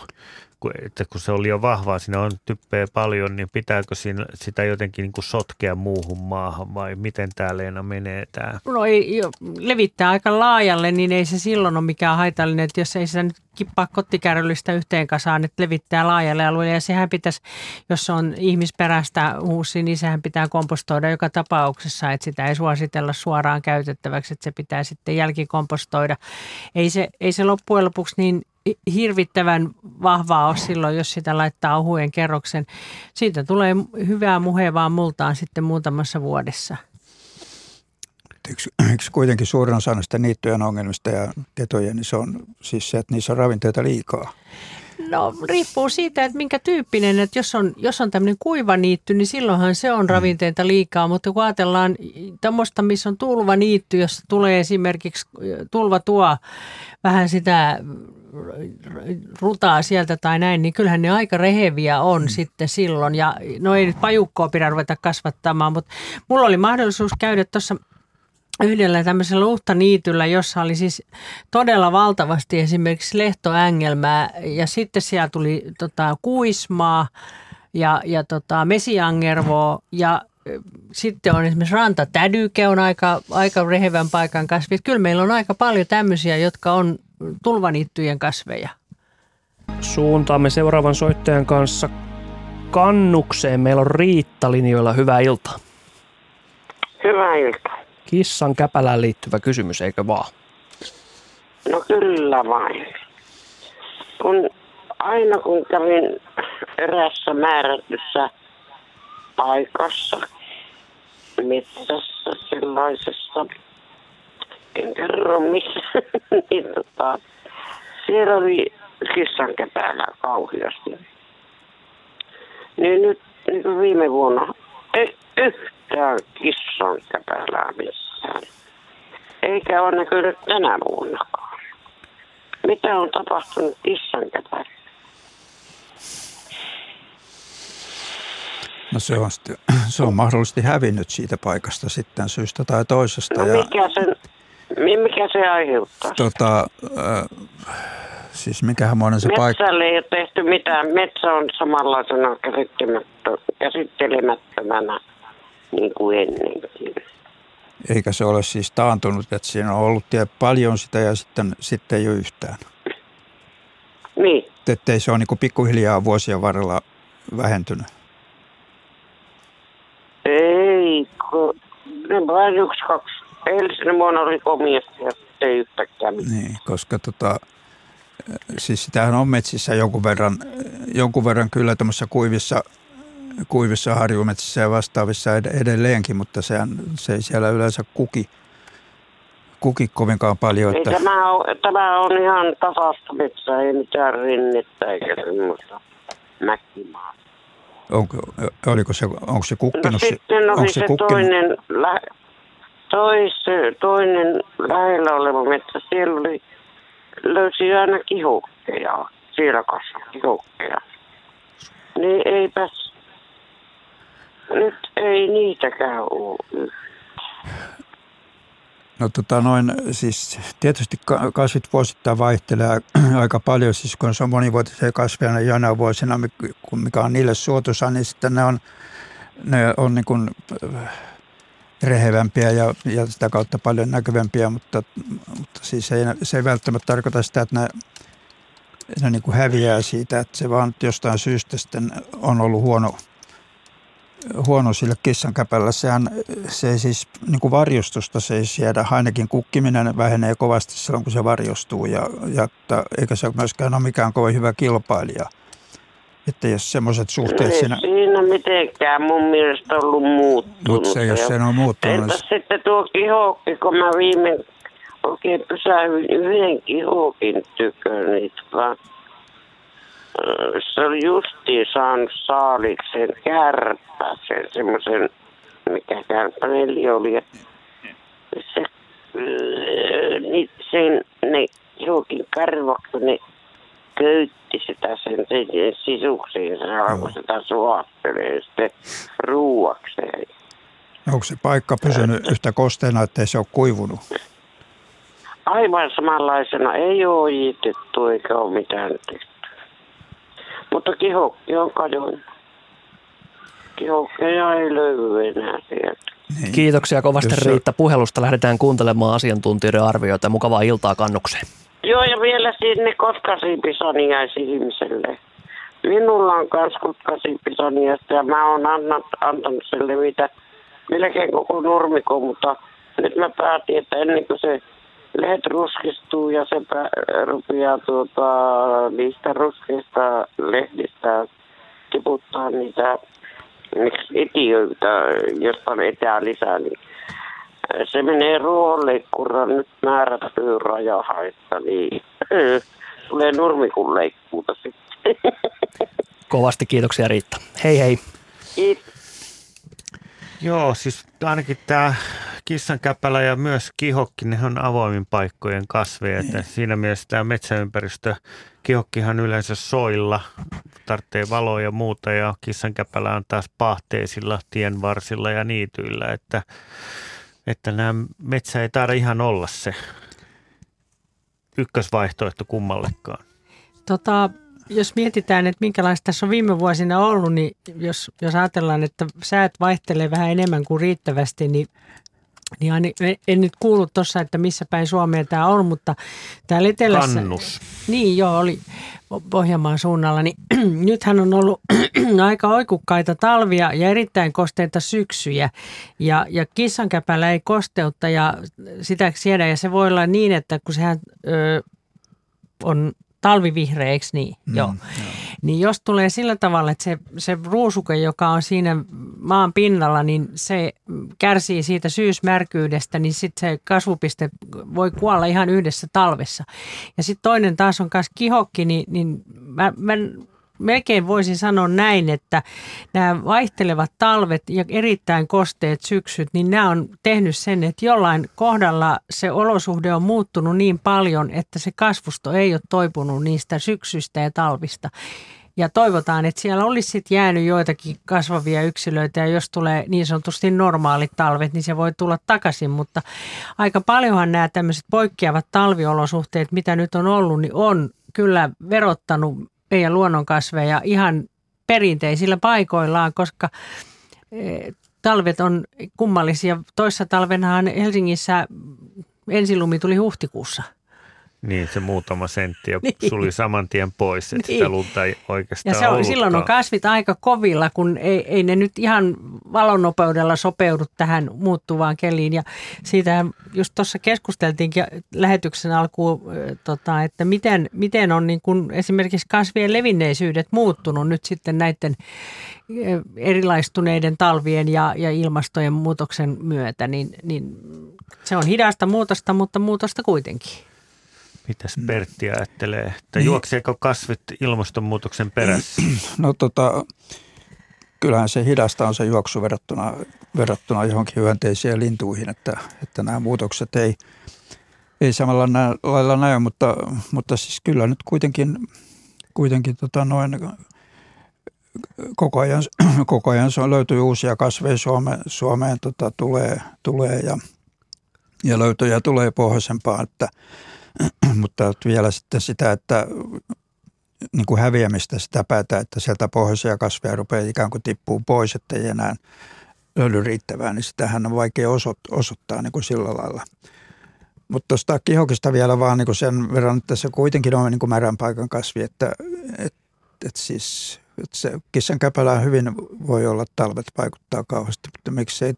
D: että kun se oli jo vahvaa, siinä on typpeä paljon, niin pitääkö siinä, sitä jotenkin niin kuin sotkea muuhun maahan vai miten tämä Leena menee tämä?
C: No ei, levittää aika laajalle, niin ei se silloin ole mikään haitallinen, että jos ei sitä nyt kippaa kottikärryllistä yhteen kasaan, että levittää laajalle alueelle ja sehän pitäisi, jos on ihmisperäistä huusi, niin sehän pitää kompostoida joka tapauksessa, että sitä ei suositella suoraan käytettäväksi, että se pitää sitten jälkikompostoida. Ei se, ei se loppujen lopuksi niin hirvittävän vahvaa ole silloin, jos sitä laittaa ohuen kerroksen. Siitä tulee hyvää muhevaa multaan sitten muutamassa vuodessa.
E: Eikö, eikö kuitenkin suurin osa näistä niittyjen ongelmista ja ketojen, niin se on siis se, että niissä on ravinteita liikaa?
C: No riippuu siitä, että minkä tyyppinen, että jos on, jos on tämmöinen kuiva niitty, niin silloinhan se on mm. ravinteita liikaa, mutta kun ajatellaan tämmöistä, missä on tulva niitty, jossa tulee esimerkiksi, tulva tuo vähän sitä rutaa sieltä tai näin, niin kyllähän ne aika reheviä on mm. sitten silloin. Ja no ei nyt pajukkoa pidä ruveta kasvattamaan, mutta mulla oli mahdollisuus käydä tuossa yhdellä tämmöisellä luhtaniityllä, jossa oli siis todella valtavasti esimerkiksi lehtoängelmää ja sitten siellä tuli tota, kuismaa ja, ja tota, mesiangervoa ja sitten on esimerkiksi rantatädyke on aika, aika rehevän paikan kasvi. Kyllä meillä on aika paljon tämmöisiä, jotka on tulvaniittyjen kasveja.
B: Suuntaamme seuraavan soittajan kanssa kannukseen. Meillä on Riitta linjoilla. Hyvää iltaa.
H: Hyvää iltaa.
B: Kissan käpälään liittyvä kysymys, eikö vaan?
H: No kyllä vain. Kun aina kun kävin erässä määrätyssä paikassa, metsässä sellaisessa, en kerro missä, niin tota, siellä oli kissan käpälä kauheasti. Niin nyt niin kuin viime vuonna ei yhtään kissan käpälää missään. Eikä ole näkynyt tänä vuonnakaan. Mitä on tapahtunut kissan käpälä?
E: No se on, se on mahdollisesti hävinnyt siitä paikasta sitten syystä tai toisesta.
H: No
E: ja,
H: mikä, sen, mikä se aiheuttaa?
E: tota, äh, siis mikähän monen se paikka...
H: Metsälle ei ole tehty mitään. Metsä on samanlaisena käsittelemättömänä niin kuin ennenkin.
E: Eikä se ole siis taantunut, että siinä on ollut tie paljon sitä ja sitten, sitten ei ole yhtään.
H: Niin.
E: Että ei se ole niin pikkuhiljaa vuosien varrella vähentynyt.
H: Ei, kun ne vain yksi, kaksi. Eilisenä vuonna oli komiasti ja ei yhtäkään mitään.
E: Niin, koska tota, siis sitähän on metsissä jonkun verran, jonkun verran kyllä tämmöisissä kuivissa, kuivissa harjumetsissä ja vastaavissa ed- edelleenkin, mutta sehän, se ei siellä yleensä kuki, kuki kovinkaan paljon.
H: Ei,
E: Että,
H: tämä, on, tämä on ihan tasasta metsää, ei mitään rinnettä eikä semmoista mäkimaa.
E: onko, oliko se, onko se
H: No
E: kukkinut? se-
H: sitten oli
E: onko
H: se,
E: kukkinut?
H: toinen, lä, tois, toinen lähellä oleva metsä. Siellä oli, löysi aina kihokkeja. Siellä kasvoi kihokkeja. Niin eipäs, nyt ei niitäkään ole.
E: No tota noin, siis tietysti ka- kasvit vuosittain vaihtelee aika paljon, siis kun se on monivuotisia kasveja ne joinain vuosina, mikä on niille suotuisa, niin sitten ne on, ne on niin kuin äh, rehevämpiä ja, ja sitä kautta paljon näkyvämpiä, mutta, mutta siis ei, se ei välttämättä tarkoita sitä, että ne, ne niin kuin häviää siitä, että se vaan jostain syystä sitten on ollut huono, huono sille kissan käpällä. Sehän, se ei siis niin kuin varjostusta se ei siedä. Ainakin kukkiminen vähenee kovasti silloin, kun se varjostuu. Ja, ja että, eikä se myöskään ole mikään kovin hyvä kilpailija. Että jos semmoiset suhteet
H: ei
E: siinä...
H: siinä mitenkään mun mielestä ollut muuttunut.
E: Mutta se, jos se on muuttunut,
H: Entäs sitten tuo kihokki, kun mä viime oikein pysähdyin yhden kihokin tykö, tota, ö, se oli justiin saanut saaliksen kärpäsen, semmoisen, mikä kärpäneli oli. ja Se, niin sen, ne kihokin karvat, kun ne köytti sitä sen, sen sisuksiin, se alkoi sitä suostelee sitten ruuakseen.
E: onko se paikka pysynyt yhtä kosteena, ettei se ole kuivunut?
H: aivan samanlaisena ei ole ojitettu eikä ole mitään tehty. Mutta kihokki on kadonnut. Kihokkeja ei löydy enää sieltä.
E: Niin.
B: Kiitoksia kovasti
E: Jos
B: Riitta puhelusta. Lähdetään kuuntelemaan asiantuntijoiden arvioita. Mukavaa iltaa kannukseen.
H: Joo, ja vielä sinne kotkasiipisaniaisi ihmiselle. Minulla on kans kotkasiipisaniasta ja mä oon annat, antanut sen levitä melkein koko nurmiko, mutta nyt mä päätin, että ennen kuin se lehdet ruskistuu ja se pä- rupeaa tuota, niistä ruskeista lehdistä tiputtaa niitä etiöitä, josta on etää lisää, niin se menee ruohonleikkuraan nyt määrättyyn rajahaitta, niin tulee nurmikun leikkuuta sitten.
B: Kovasti kiitoksia Riitta. Hei hei.
H: Kiitos.
D: Joo, siis ainakin tämä kissankäpälä ja myös kihokki, ne on avoimin paikkojen kasveja. Että siinä mielessä tämä metsäympäristö, kihokkihan yleensä soilla, tarvitsee valoa ja muuta ja kissankäpälä on taas pahteisilla, tien varsilla ja niityillä. Että, että nämä metsä ei taida ihan olla se ykkösvaihtoehto kummallekaan.
C: Tota, jos mietitään, että minkälaista tässä on viime vuosina ollut, niin jos, jos ajatellaan, että säät vaihtelee vähän enemmän kuin riittävästi, niin niin en nyt kuullut tuossa, että missä päin Suomea tämä on, mutta täällä etelässä...
D: Kannus.
C: Niin joo, oli Pohjanmaan suunnalla. Niin nythän on ollut aika oikukkaita talvia ja erittäin kosteita syksyjä. Ja, ja kissankäpällä ei kosteutta ja sitä siedä. Ja se voi olla niin, että kun sehän ö, on talvivihreäksi, niin mm, joo. joo. Niin jos tulee sillä tavalla, että se, se ruusuke, joka on siinä maan pinnalla, niin se kärsii siitä syysmärkyydestä, niin sitten se kasvupiste voi kuolla ihan yhdessä talvessa. Ja sitten toinen taas on myös kihokki, niin, niin mä, mä melkein voisin sanoa näin, että nämä vaihtelevat talvet ja erittäin kosteet syksyt, niin nämä on tehnyt sen, että jollain kohdalla se olosuhde on muuttunut niin paljon, että se kasvusto ei ole toipunut niistä syksyistä ja talvista. Ja toivotaan, että siellä olisi sitten jäänyt joitakin kasvavia yksilöitä ja jos tulee niin sanotusti normaalit talvet, niin se voi tulla takaisin. Mutta aika paljonhan nämä tämmöiset poikkeavat talviolosuhteet, mitä nyt on ollut, niin on kyllä verottanut meidän luonnonkasveja ihan perinteisillä paikoillaan, koska eh, talvet on kummallisia. Toissa talvenahan Helsingissä ensilumi tuli huhtikuussa –
D: niin, se muutama sentti ja niin. suli saman tien pois, että niin. sitä lunta ei oikeastaan
C: Ja se on, silloin on kasvit aika kovilla, kun ei, ei ne nyt ihan valonnopeudella sopeudu tähän muuttuvaan keliin. Ja siitä just tuossa keskusteltiinkin lähetyksen alkuun, tota, että miten, miten on niin kun esimerkiksi kasvien levinneisyydet muuttunut nyt sitten näiden erilaistuneiden talvien ja, ja ilmastojen muutoksen myötä, niin, niin se on hidasta muutosta, mutta muutosta kuitenkin.
D: Mitäs Pertti ajattelee, että niin. juokseeko kasvit ilmastonmuutoksen perässä?
E: No tota, kyllähän se hidasta on se juoksu verrattuna, verrattuna johonkin hyönteisiin lintuihin, että, että nämä muutokset ei, ei samalla lailla näy, mutta, mutta siis kyllä nyt kuitenkin, kuitenkin tota noin, koko ajan, koko ajan löytyy uusia kasveja Suomeen, Suomeen tota, tulee, tulee ja, ja löytöjä tulee pohjoisempaan, että – mutta vielä sitten sitä, että niin kuin häviämistä sitä päätä, että sieltä pohjoisia kasveja rupeaa ikään kuin tippuu pois, että ei enää löydy riittävää, niin sitähän on vaikea osoittaa niin kuin sillä lailla. Mutta tuosta kihokista vielä vaan niin kuin sen verran, että se kuitenkin on niin kuin märän paikan kasvi, että et, et siis että se kissan käpälää hyvin voi olla talvet vaikuttaa kauheasti, mutta miksi ei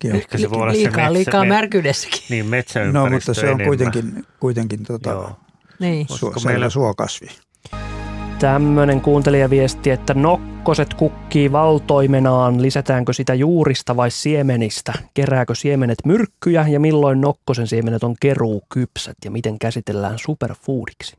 E: kihokkiinkin –
C: Ehkä se voi olla liikaa, se metsä, liikaa märkyydessäkin.
D: Niin,
E: metsäympäristö No, mutta se on enemmän. kuitenkin, kuitenkin tota, niin. su, meillä suokasvi.
B: Tämmöinen kuuntelijaviesti, että nokkoset kukkii valtoimenaan. Lisätäänkö sitä juurista vai siemenistä? Kerääkö siemenet myrkkyjä ja milloin nokkosen siemenet on keruu kypsät ja miten käsitellään superfoodiksi?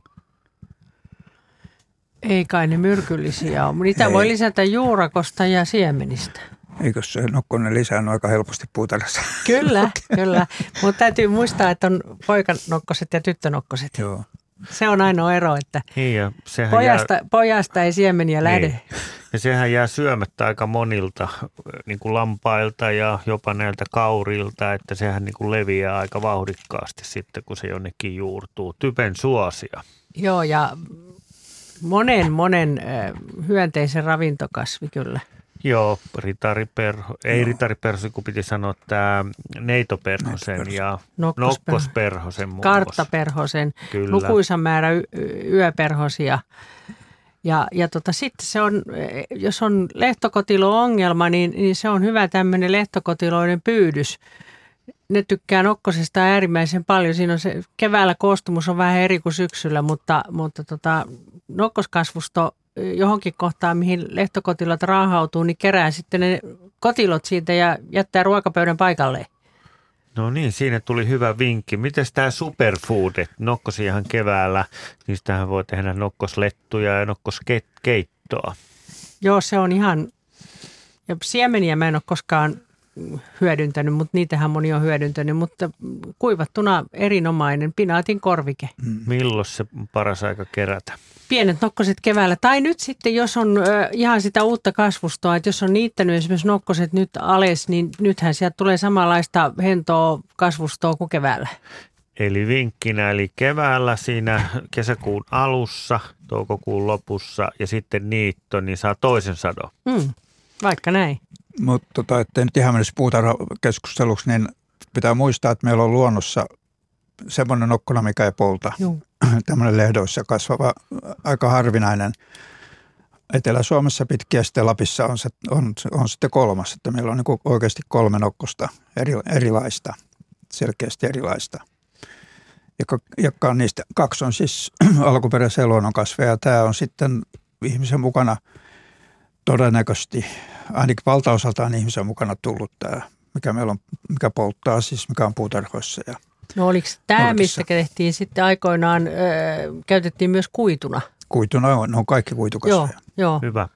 C: Ei kai ne myrkyllisiä ole. Niitä Ei. voi lisätä juurakosta ja siemenistä.
E: Eikö se nokkonen lisää aika helposti puutarhassa?
C: Kyllä, kyllä. Mutta täytyy muistaa, että on poikanokkoset ja tyttönokkoset.
E: Joo.
C: Se on ainoa ero, että
D: niin ja
C: pojasta, jää... pojasta ei siemeniä lähde.
D: Niin. Ja sehän jää syömättä aika monilta niin kuin lampailta ja jopa näiltä kaurilta, että sehän niin kuin leviää aika vauhdikkaasti sitten, kun se jonnekin juurtuu. Typen suosia.
C: Joo, ja monen, monen hyönteisen ravintokasvi kyllä.
D: Joo, ritariperho, ei no. ritariperho, kun piti sanoa tämä neitoperhosen ja nokkosperhosen muun
C: Karttaperhosen, lukuisa määrä yöperhosia. Ja, ja tota, sitten se on, jos on lehtokotilo-ongelma, niin, niin se on hyvä tämmöinen lehtokotiloiden pyydys. Ne tykkää nokkosesta äärimmäisen paljon. Siinä on se, keväällä koostumus on vähän eri kuin syksyllä, mutta, mutta tota, nokkoskasvusto johonkin kohtaan, mihin lehtokotilot raahautuu, niin kerää sitten ne kotilot siitä ja jättää ruokapöydän paikalleen.
D: No niin, siinä tuli hyvä vinkki. Miten tämä superfood, nokkosiahan keväällä, niistähän voi tehdä nokkoslettuja ja nokkoskeittoa.
C: Joo, se on ihan, ja siemeniä mä en ole koskaan hyödyntänyt, mutta niitähän moni on hyödyntänyt, mutta kuivattuna erinomainen pinaatin korvike.
D: Milloin se paras aika kerätä?
C: Pienet nokkoset keväällä. Tai nyt sitten, jos on ihan sitä uutta kasvustoa, että jos on niittänyt esimerkiksi nokkoset nyt ales, niin nythän sieltä tulee samanlaista hentoa kasvustoa kuin keväällä.
D: Eli vinkkinä, eli keväällä siinä kesäkuun alussa, toukokuun lopussa ja sitten niitto, niin saa toisen sadon.
C: Mm, vaikka näin.
E: Mutta tota, ettei nyt ihan menisi puutarhakeskusteluksi, niin pitää muistaa, että meillä on luonnossa semmoinen nokkona, mikä ei polta.
C: Joo.
E: Tämmöinen lehdoissa kasvava, aika harvinainen. Etelä-Suomessa pitkin ja sitten Lapissa on, se, on, on sitten kolmas, että meillä on niin oikeasti kolme nokkosta eri, erilaista, selkeästi erilaista. Joka, joka niistä kaksi on siis alkuperäisiä luonnonkasveja. Tämä on sitten ihmisen mukana todennäköisesti, ainakin valtaosaltaan ihmisen mukana tullut tämä, mikä meillä on, mikä polttaa siis, mikä on puutarhoissa ja
C: No oliko tämä,
E: Nordissa.
C: mistä tehtiin sitten aikoinaan, ö, käytettiin myös kuituna?
E: kuituna on, ne on kaikki
C: Joo,
E: kuitukasveja.
C: joo.
D: Hyvä.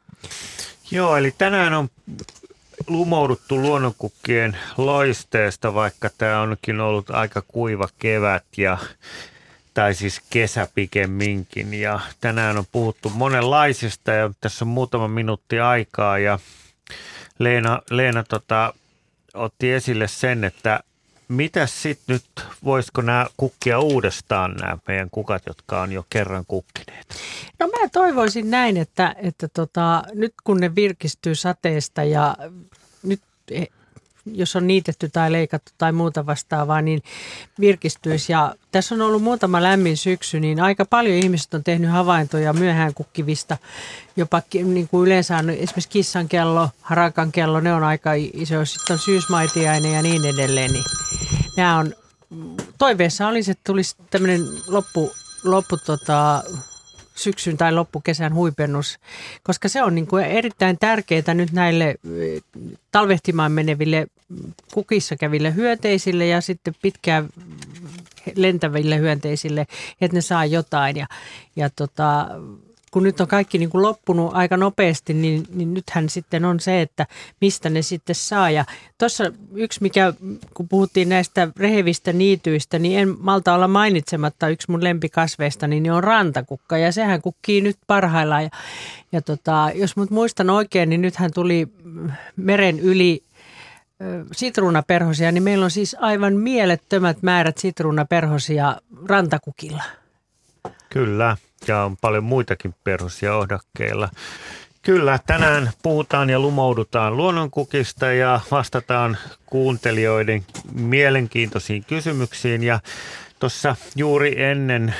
D: Joo, eli tänään on lumouduttu luonnonkukkien loisteesta, vaikka tämä onkin ollut aika kuiva kevät ja tai siis kesä pikemminkin. Ja tänään on puhuttu monenlaisista ja tässä on muutama minuutti aikaa ja Leena, Leena tota, otti esille sen, että mitäs sitten nyt, voisiko nämä kukkia uudestaan nämä meidän kukat, jotka on jo kerran kukkineet?
C: No mä toivoisin näin, että, että tota, nyt kun ne virkistyy sateesta ja nyt eh, jos on niitetty tai leikattu tai muuta vastaavaa, niin virkistyisi. Ja tässä on ollut muutama lämmin syksy, niin aika paljon ihmiset on tehnyt havaintoja myöhään kukkivista. Jopa niin kuin yleensä on esimerkiksi kissan kello, harakan kello, ne on aika iso. Sitten on syysmaitiainen ja niin edelleen. Niin nämä on, toiveessa olisi, että tulisi tämmöinen loppu, loppu tota, syksyn tai loppukesän huipennus, koska se on niin kuin erittäin tärkeää nyt näille eh, talvehtimaan meneville kukissa käville hyönteisille ja sitten pitkään lentäville hyönteisille, että ne saa jotain. Ja, ja tota, kun nyt on kaikki niin kuin loppunut aika nopeasti, niin, niin nythän sitten on se, että mistä ne sitten saa. Ja tuossa yksi, mikä, kun puhuttiin näistä rehevistä niityistä, niin en malta olla mainitsematta yksi mun lempikasveista, niin on rantakukka. Ja sehän kukkii nyt parhaillaan. Ja, ja tota, jos mut muistan oikein, niin nythän tuli meren yli sitruunaperhosia, niin meillä on siis aivan mielettömät määrät sitruunaperhosia rantakukilla.
D: Kyllä, ja on paljon muitakin perhosia ohdakkeilla. Kyllä, tänään puhutaan ja lumoudutaan luonnonkukista ja vastataan kuuntelijoiden mielenkiintoisiin kysymyksiin. Ja tuossa juuri ennen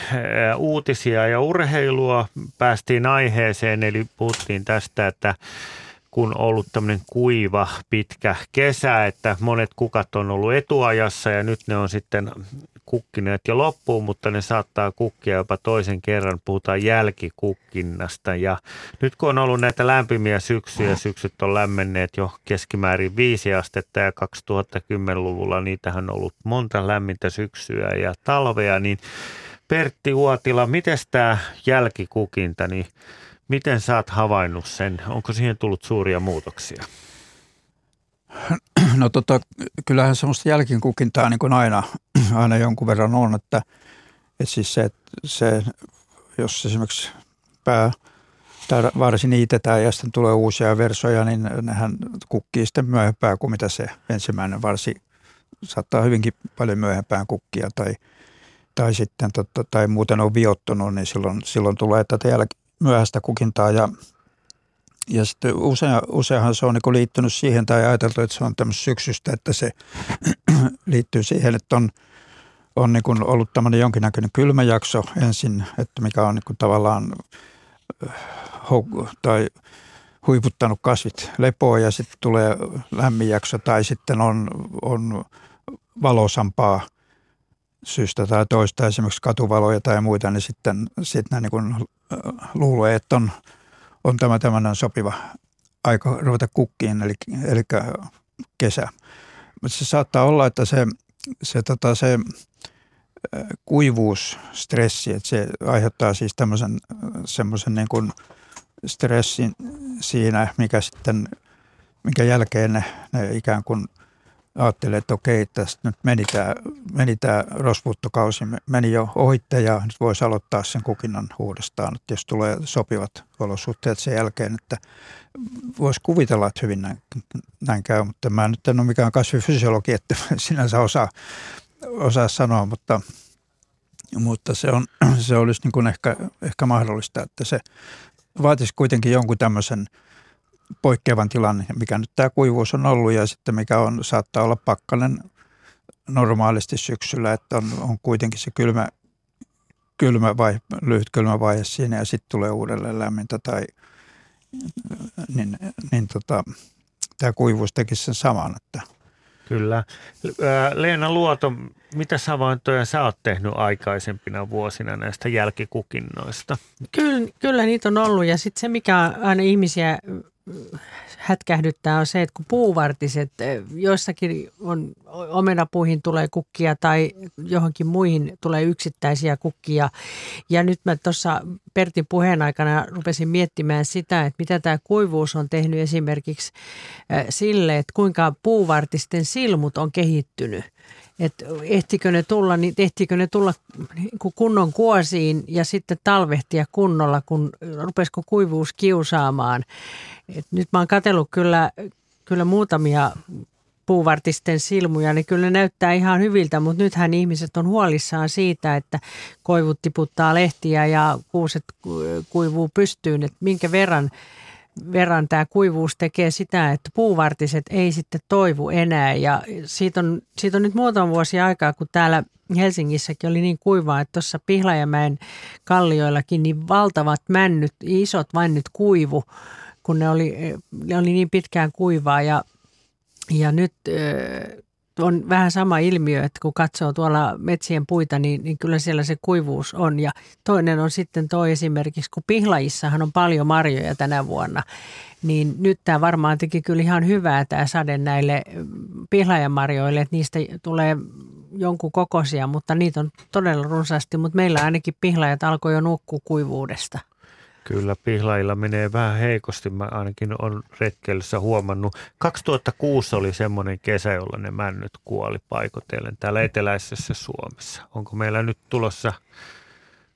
D: uutisia ja urheilua päästiin aiheeseen, eli puhuttiin tästä, että kun on ollut tämmöinen kuiva, pitkä kesä, että monet kukat on ollut etuajassa ja nyt ne on sitten kukkineet jo loppuun, mutta ne saattaa kukkia jopa toisen kerran. Puhutaan jälkikukkinnasta ja nyt kun on ollut näitä lämpimiä syksyjä, syksyt on lämmenneet jo keskimäärin viisi astetta ja 2010-luvulla niitähän on ollut monta lämmintä syksyä ja talvea, niin Pertti Uotila, miten tämä jälkikukinta, niin miten sä oot havainnut sen? Onko siihen tullut suuria muutoksia?
E: No tota, kyllähän semmoista jälkinkukintaa niin aina, aina jonkun verran on, että, että siis se, että se, jos esimerkiksi pää tai varsin niitetään ja sitten tulee uusia versoja, niin nehän kukkii sitten myöhempään kuin mitä se ensimmäinen varsi saattaa hyvinkin paljon myöhempään kukkia tai, tai sitten totta, tai muuten on viottunut, niin silloin, silloin tulee tätä jälki, myöhäistä kukintaa ja ja sitten usea, useahan se on niin liittynyt siihen tai ajateltu, että se on tämmöistä syksystä, että se liittyy siihen, että on, on niin kuin ollut tämmöinen jonkinnäköinen kylmäjakso ensin, että mikä on niin kuin tavallaan tai huiputtanut kasvit lepoon ja sitten tulee lämmin jakso tai sitten on, on valosampaa syystä tai toista, esimerkiksi katuvaloja tai muita, niin sitten, sitten niin kuin luulee, että on, on tämä tämmöinen sopiva aika ruveta kukkiin, eli, eli kesä. Mutta se saattaa olla, että se, se, tota, se kuivuus, stressi, että se aiheuttaa siis tämmöisen semmoisen niin kuin stressin siinä, mikä sitten, minkä jälkeen ne, ne ikään kuin ajattelee, että okei, tästä nyt meni tämä, meni tämä rospuuttokausi, meni jo ohitte ja nyt voisi aloittaa sen kukinnan uudestaan, että jos tulee sopivat olosuhteet sen jälkeen, että voisi kuvitella, että hyvin näin, näin käy, mutta mä nyt en ole mikään kasvifysiologi, että sinänsä osaa, osaa sanoa, mutta, mutta se, on, se olisi niin kuin ehkä, ehkä mahdollista, että se vaatisi kuitenkin jonkun tämmöisen poikkeavan tilan, mikä nyt tämä kuivuus on ollut ja sitten mikä on, saattaa olla pakkanen normaalisti syksyllä, että on, on kuitenkin se kylmä, kylmä vai, lyhyt kylmä vaihe siinä ja sitten tulee uudelleen lämmintä tai niin, niin tota, tämä kuivuus tekisi sen saman. Että.
D: Kyllä. Leena Luoto, mitä havaintoja sä oot tehnyt aikaisempina vuosina näistä jälkikukinnoista?
C: Kyllä, kyllä niitä on ollut ja sitten se, mikä aina ihmisiä hätkähdyttää on se, että kun puuvartiset, joissakin on omenapuihin tulee kukkia tai johonkin muihin tulee yksittäisiä kukkia. Ja nyt mä tuossa Pertin puheen aikana rupesin miettimään sitä, että mitä tämä kuivuus on tehnyt esimerkiksi sille, että kuinka puuvartisten silmut on kehittynyt että ehtikö ne tulla, niin ehtikö ne tulla niin kunnon kuosiin ja sitten talvehtia kunnolla, kun rupesiko kuivuus kiusaamaan. Et nyt mä oon katsellut kyllä, kyllä muutamia puuvartisten silmuja, niin kyllä ne näyttää ihan hyviltä, mutta nythän ihmiset on huolissaan siitä, että koivut tiputtaa lehtiä ja kuuset kuivuu pystyyn, että minkä verran verran tämä kuivuus tekee sitä, että puuvartiset ei sitten toivu enää. Ja siitä on, siitä on nyt muutama vuosi aikaa, kun täällä Helsingissäkin oli niin kuivaa, että tuossa Pihlajamäen kallioillakin niin valtavat männyt, isot männyt kuivu, kun ne oli, ne oli niin pitkään kuivaa. Ja, ja nyt on vähän sama ilmiö, että kun katsoo tuolla metsien puita, niin, niin kyllä siellä se kuivuus on. Ja toinen on sitten tuo esimerkiksi, kun pihlajissahan on paljon marjoja tänä vuonna, niin nyt tämä varmaan teki kyllä ihan hyvää tämä sade näille pihlajamarjoille, että niistä tulee jonkun kokoisia, mutta niitä on todella runsaasti, mutta meillä ainakin pihlajat alkoi jo nukkua kuivuudesta.
D: Kyllä pihlailla menee vähän heikosti, mä ainakin on retkeilyssä huomannut. 2006 oli semmoinen kesä, jolla ne männyt kuoli paikotellen täällä eteläisessä Suomessa. Onko meillä nyt tulossa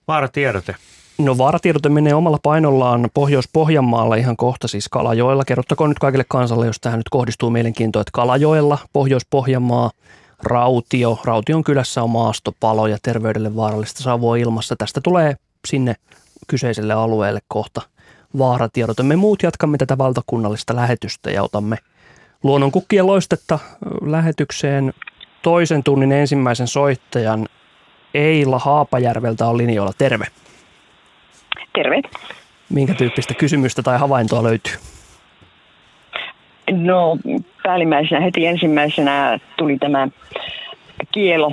D: vaaratiedote?
B: No vaaratiedote menee omalla painollaan Pohjois-Pohjanmaalla ihan kohta siis Kalajoella. Kerrottakoon nyt kaikille kansalle, jos tähän nyt kohdistuu mielenkiintoa, että Kalajoella, Pohjois-Pohjanmaa, Rautio. Raution kylässä on maastopalo ja terveydelle vaarallista savua ilmassa. Tästä tulee sinne kyseiselle alueelle kohta vaaratiedot. Me muut jatkamme tätä valtakunnallista lähetystä ja otamme luonnonkukkien loistetta lähetykseen toisen tunnin ensimmäisen soittajan Eila Haapajärveltä on linjoilla. Terve.
I: Terve.
B: Minkä tyyppistä kysymystä tai havaintoa löytyy?
I: No päällimmäisenä heti ensimmäisenä tuli tämä kielo.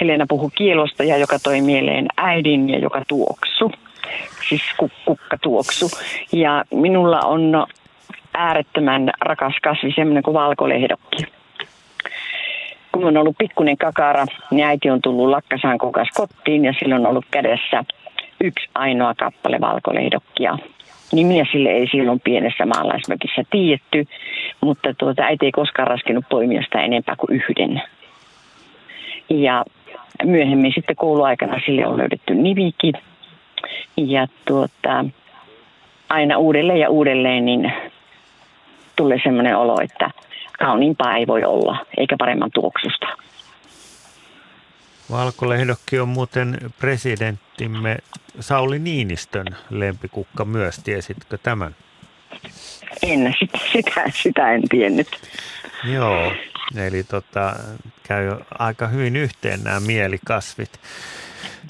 I: Helena puhui kielosta ja joka toi mieleen äidin ja joka tuoksu siis kukkatuoksu. Ja minulla on äärettömän rakas kasvi, semmoinen kuin valkolehdokki. Kun on ollut pikkuinen kakara, niin äiti on tullut lakkasaan kukas kotiin ja silloin on ollut kädessä yksi ainoa kappale valkolehdokkia. Nimiä sille ei silloin pienessä maalaismökissä tiedetty, mutta tuota, äiti ei koskaan raskinut poimia sitä enempää kuin yhden. Ja myöhemmin sitten kouluaikana sille on löydetty nivikin ja tuota, aina uudelleen ja uudelleen niin tulee sellainen olo, että kauniimpaa ei voi olla, eikä paremman tuoksusta.
D: Valkolehdokki on muuten presidenttimme Sauli Niinistön lempikukka myös. Tiesitkö tämän?
I: En, sitä, sitä, sitä en tiennyt.
D: Joo, eli tota, käy aika hyvin yhteen nämä mielikasvit.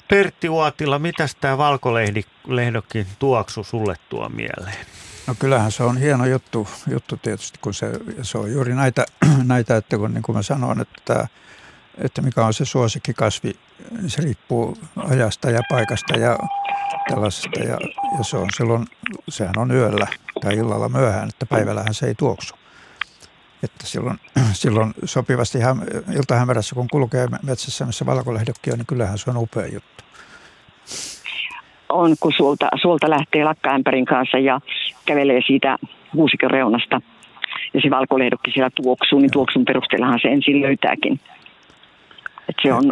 D: Pertti Uotila, mitä tämä valkolehdokin tuoksu sulle tuo mieleen?
E: No kyllähän se on hieno juttu, juttu tietysti, kun se, se on juuri näitä, näitä että kun niin kuin mä sanon, että, että mikä on se suosikkikasvi, niin se riippuu ajasta ja paikasta ja tällaisesta. Ja, ja se on silloin, sehän on yöllä tai illalla myöhään, että päivällähän se ei tuoksu. Että silloin, silloin sopivasti iltahämärässä, kun kulkee metsässä, missä valkolehdokki on, niin kyllähän se on upea juttu.
I: On, kun suolta, suolta lähtee lakkaämpärin kanssa ja kävelee siitä kuusikon reunasta ja se valkolehdokki siellä tuoksuu, niin tuoksun perusteellahan se ensin löytääkin. Et se, on,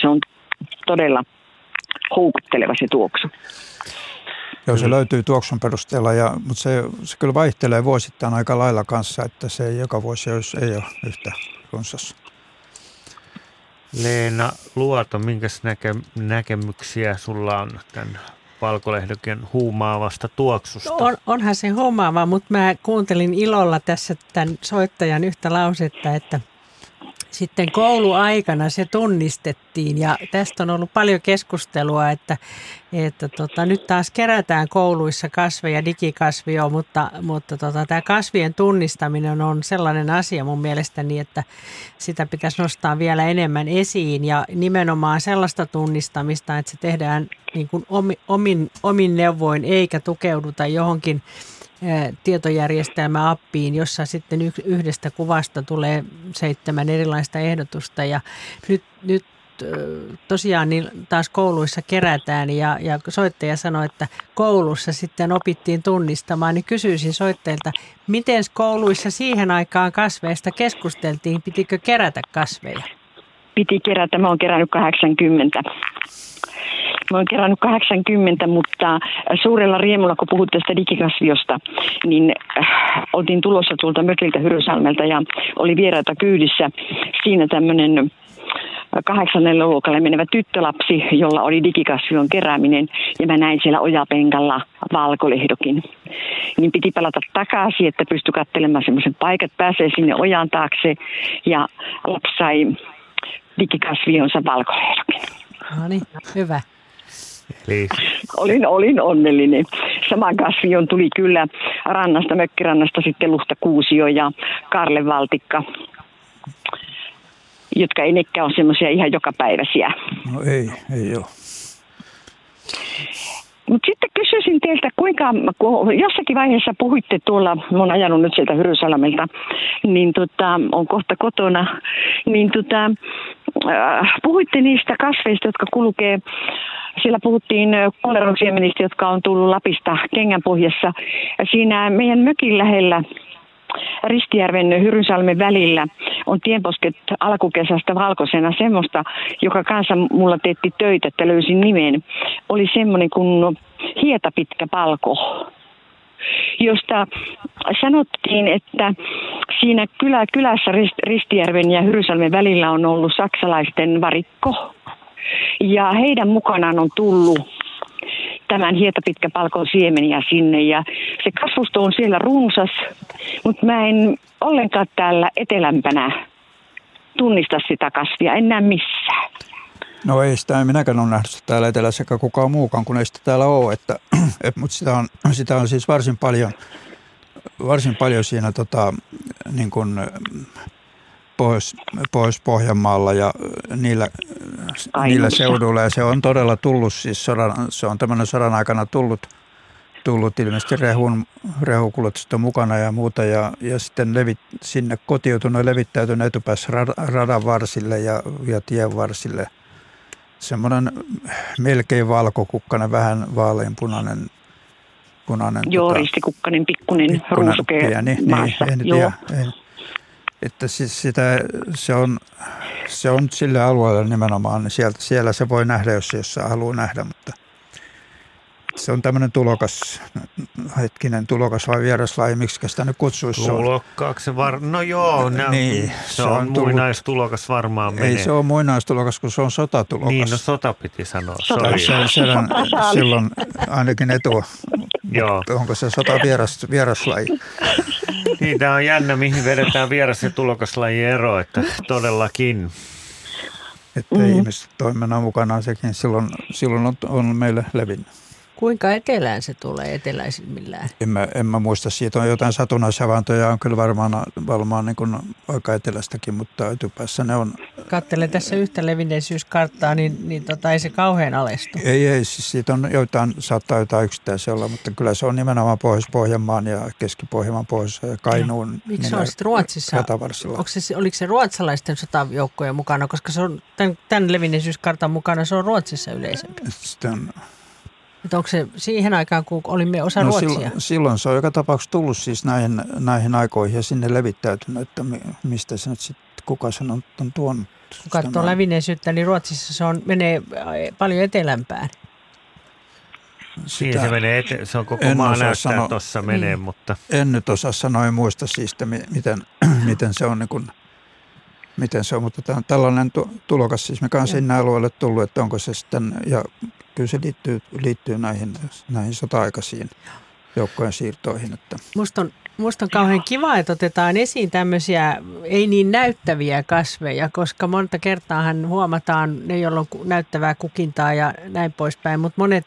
I: se on todella houkutteleva se tuoksu.
E: Joo, se löytyy tuoksun perusteella, ja, mutta se, se kyllä vaihtelee vuosittain aika lailla kanssa, että se ei joka vuosi jos ei ole yhtä runsas.
D: Leena Luoto, minkä näke, näkemyksiä sulla on tämän valkolehdoken huumaavasta tuoksusta?
C: On, onhan se huumaava, mutta mä kuuntelin ilolla tässä tämän soittajan yhtä lausetta, että – sitten kouluaikana se tunnistettiin. Ja tästä on ollut paljon keskustelua, että, että tota, nyt taas kerätään kouluissa kasveja, digikasvio, mutta, mutta tota, tämä kasvien tunnistaminen on sellainen asia mun mielestäni, että sitä pitäisi nostaa vielä enemmän esiin. Ja nimenomaan sellaista tunnistamista, että se tehdään niin kuin omin, omin neuvoin eikä tukeuduta johonkin tietojärjestelmäappiin, jossa sitten yhdestä kuvasta tulee seitsemän erilaista ehdotusta. Ja nyt, nyt tosiaan niin taas kouluissa kerätään ja, ja soittaja sanoi, että koulussa sitten opittiin tunnistamaan, niin kysyisin soittajilta, miten kouluissa siihen aikaan kasveista keskusteltiin, pitikö kerätä kasveja?
I: Piti kerätä, mä oon kerännyt 80 Mä oon kerännyt 80, mutta suurella riemulla, kun puhut tästä digikasviosta, niin äh, oltiin tulossa tuolta mökiltä Hyrysalmelta ja oli vieraita kyydissä. Siinä tämmöinen kahdeksannelle luokalle menevä tyttölapsi, jolla oli digikasvion kerääminen, ja mä näin siellä ojapenkalla valkolehdokin. Niin piti palata takaisin, että pystyi katselemaan semmoisen paikat, pääsee sinne ojan taakse, ja lapsi sai digikasvionsa valkolehdokin.
C: No niin, hyvä.
I: Eli... Olin, olin onnellinen. Sama kasvion tuli kyllä rannasta, mökkirannasta sitten Luhta Kuusio ja Karle Valtikka, jotka ei nekään ole semmoisia ihan jokapäiväisiä.
E: No ei, ei ole.
I: Mutta sitten kysyisin teiltä, kuinka, kun jossakin vaiheessa puhuitte tuolla, mä oon ajanut nyt sieltä Hyrysalamelta, niin tota, on kohta kotona, niin tota, äh, puhuitte niistä kasveista, jotka kulkee siellä puhuttiin kuoleron siemenistä, jotka on tullut Lapista kengänpohjassa. Siinä meidän mökin lähellä Ristijärven Hyrynsalmen välillä on tienposket alkukesästä valkoisena semmoista, joka kanssa mulla teetti töitä, että löysin nimen. Oli semmoinen kuin hietapitkä palko josta sanottiin, että siinä kylä, kylässä Ristijärven ja Hyrysalmen välillä on ollut saksalaisten varikko. Ja heidän mukanaan on tullut tämän hietapitkäpalkon siemeniä sinne ja se kasvusto on siellä runsas, mutta mä en ollenkaan täällä etelämpänä tunnista sitä kasvia, en näe missään.
E: No ei sitä minäkään ole nähnyt täällä etelässä eikä kukaan muukaan, kun ei sitä täällä ole, että, et, mutta sitä on, sitä on siis varsin paljon, varsin paljon siinä tota, niin kuin, Pohjois, Pohjois-Pohjanmaalla ja niillä, niillä seuduilla. Ja se on todella tullut, siis sodan, se on tämmöinen sodan aikana tullut, tullut ilmeisesti rehun, rehukulutusta mukana ja muuta. Ja, ja sitten levit, sinne kotiutunut ja levittäytynyt etupäässä radan varsille ja, ja tien varsille. Semmoinen melkein valkokukkainen, vähän vaaleanpunainen punainen.
I: Joo, tota, ristikukkainen, pikkuinen, ruusukea pieni,
E: maassa. Niin, en Joo. tiedä, en, että siis sitä, se, on, se on sille alueelle nimenomaan, niin sieltä, siellä se voi nähdä, jos, jos haluaa nähdä, mutta se on tämmöinen tulokas, hetkinen tulokas vai vieraslaji, miksi sitä nyt kutsuisi?
D: Tulokkaaksi var... No joo, ne, niin, se, se on, on muinaistulokas varmaan menee.
E: Ei se ole muinaistulokas, kun se on sotatulokas.
D: Niin, no sota piti sanoa,
E: sorry. Se, se, silloin ainakin etua. Joo. Onko se sota vieras, vieraslaji?
D: Niin, tämä on jännä, mihin vedetään vieras- ja tulokaslaji ero, että todellakin.
E: Että mm. ihmiset toiminnan mukana sekin silloin, silloin on, on meille levinnyt.
C: Kuinka etelään se tulee eteläisimmillään?
E: En mä, en mä muista. Siitä on jotain satunnaishavaintoja, on kyllä varmaan, varmaan niin kuin aika etelästäkin, mutta etupäässä ne on.
C: Katselen tässä yhtä levinneisyyskarttaa, niin, niin tota, ei se kauhean alestu.
E: Ei, ei. Siis siitä on jotain, saattaa jotain yksittäisiä olla, mutta kyllä se on nimenomaan Pohjois-Pohjanmaan ja Keski-Pohjanmaan pohjois Kainuun. No,
C: miksi se on sitten Ruotsissa? Onko se, oliko se ruotsalaisten sotajoukkojen mukana, koska se on tämän, tämän levinneisyyskartan mukana se on Ruotsissa yleisempi? Sitten että onko se siihen aikaan, kun olimme osa no, Ruotsia?
E: Silloin, silloin se on joka tapauksessa tullut siis näihin, näihin aikoihin ja sinne levittäytynyt, että mistä se nyt sitten, kuka sen on, on tuonut.
C: Kun katsoo lävineisyyttä, niin Ruotsissa se on, menee paljon etelämpään.
D: Sitä, se, menee ete- se on koko maa näyttää tuossa menee, mm. mutta...
E: En nyt osaa sanoa, en muista siis, miten, miten se on niin kuin miten se on, mutta tämä on tällainen tulokas siis, mikä on sinne alueelle tullut, että onko se sitten, ja kyllä se liittyy, liittyy näihin, näihin sota-aikaisiin joukkojen siirtoihin. Että.
C: Musta on Musta on kauhean kiva, että otetaan esiin tämmöisiä ei niin näyttäviä kasveja, koska monta kertaahan huomataan ne, joilla on näyttävää kukintaa ja näin poispäin, mutta monet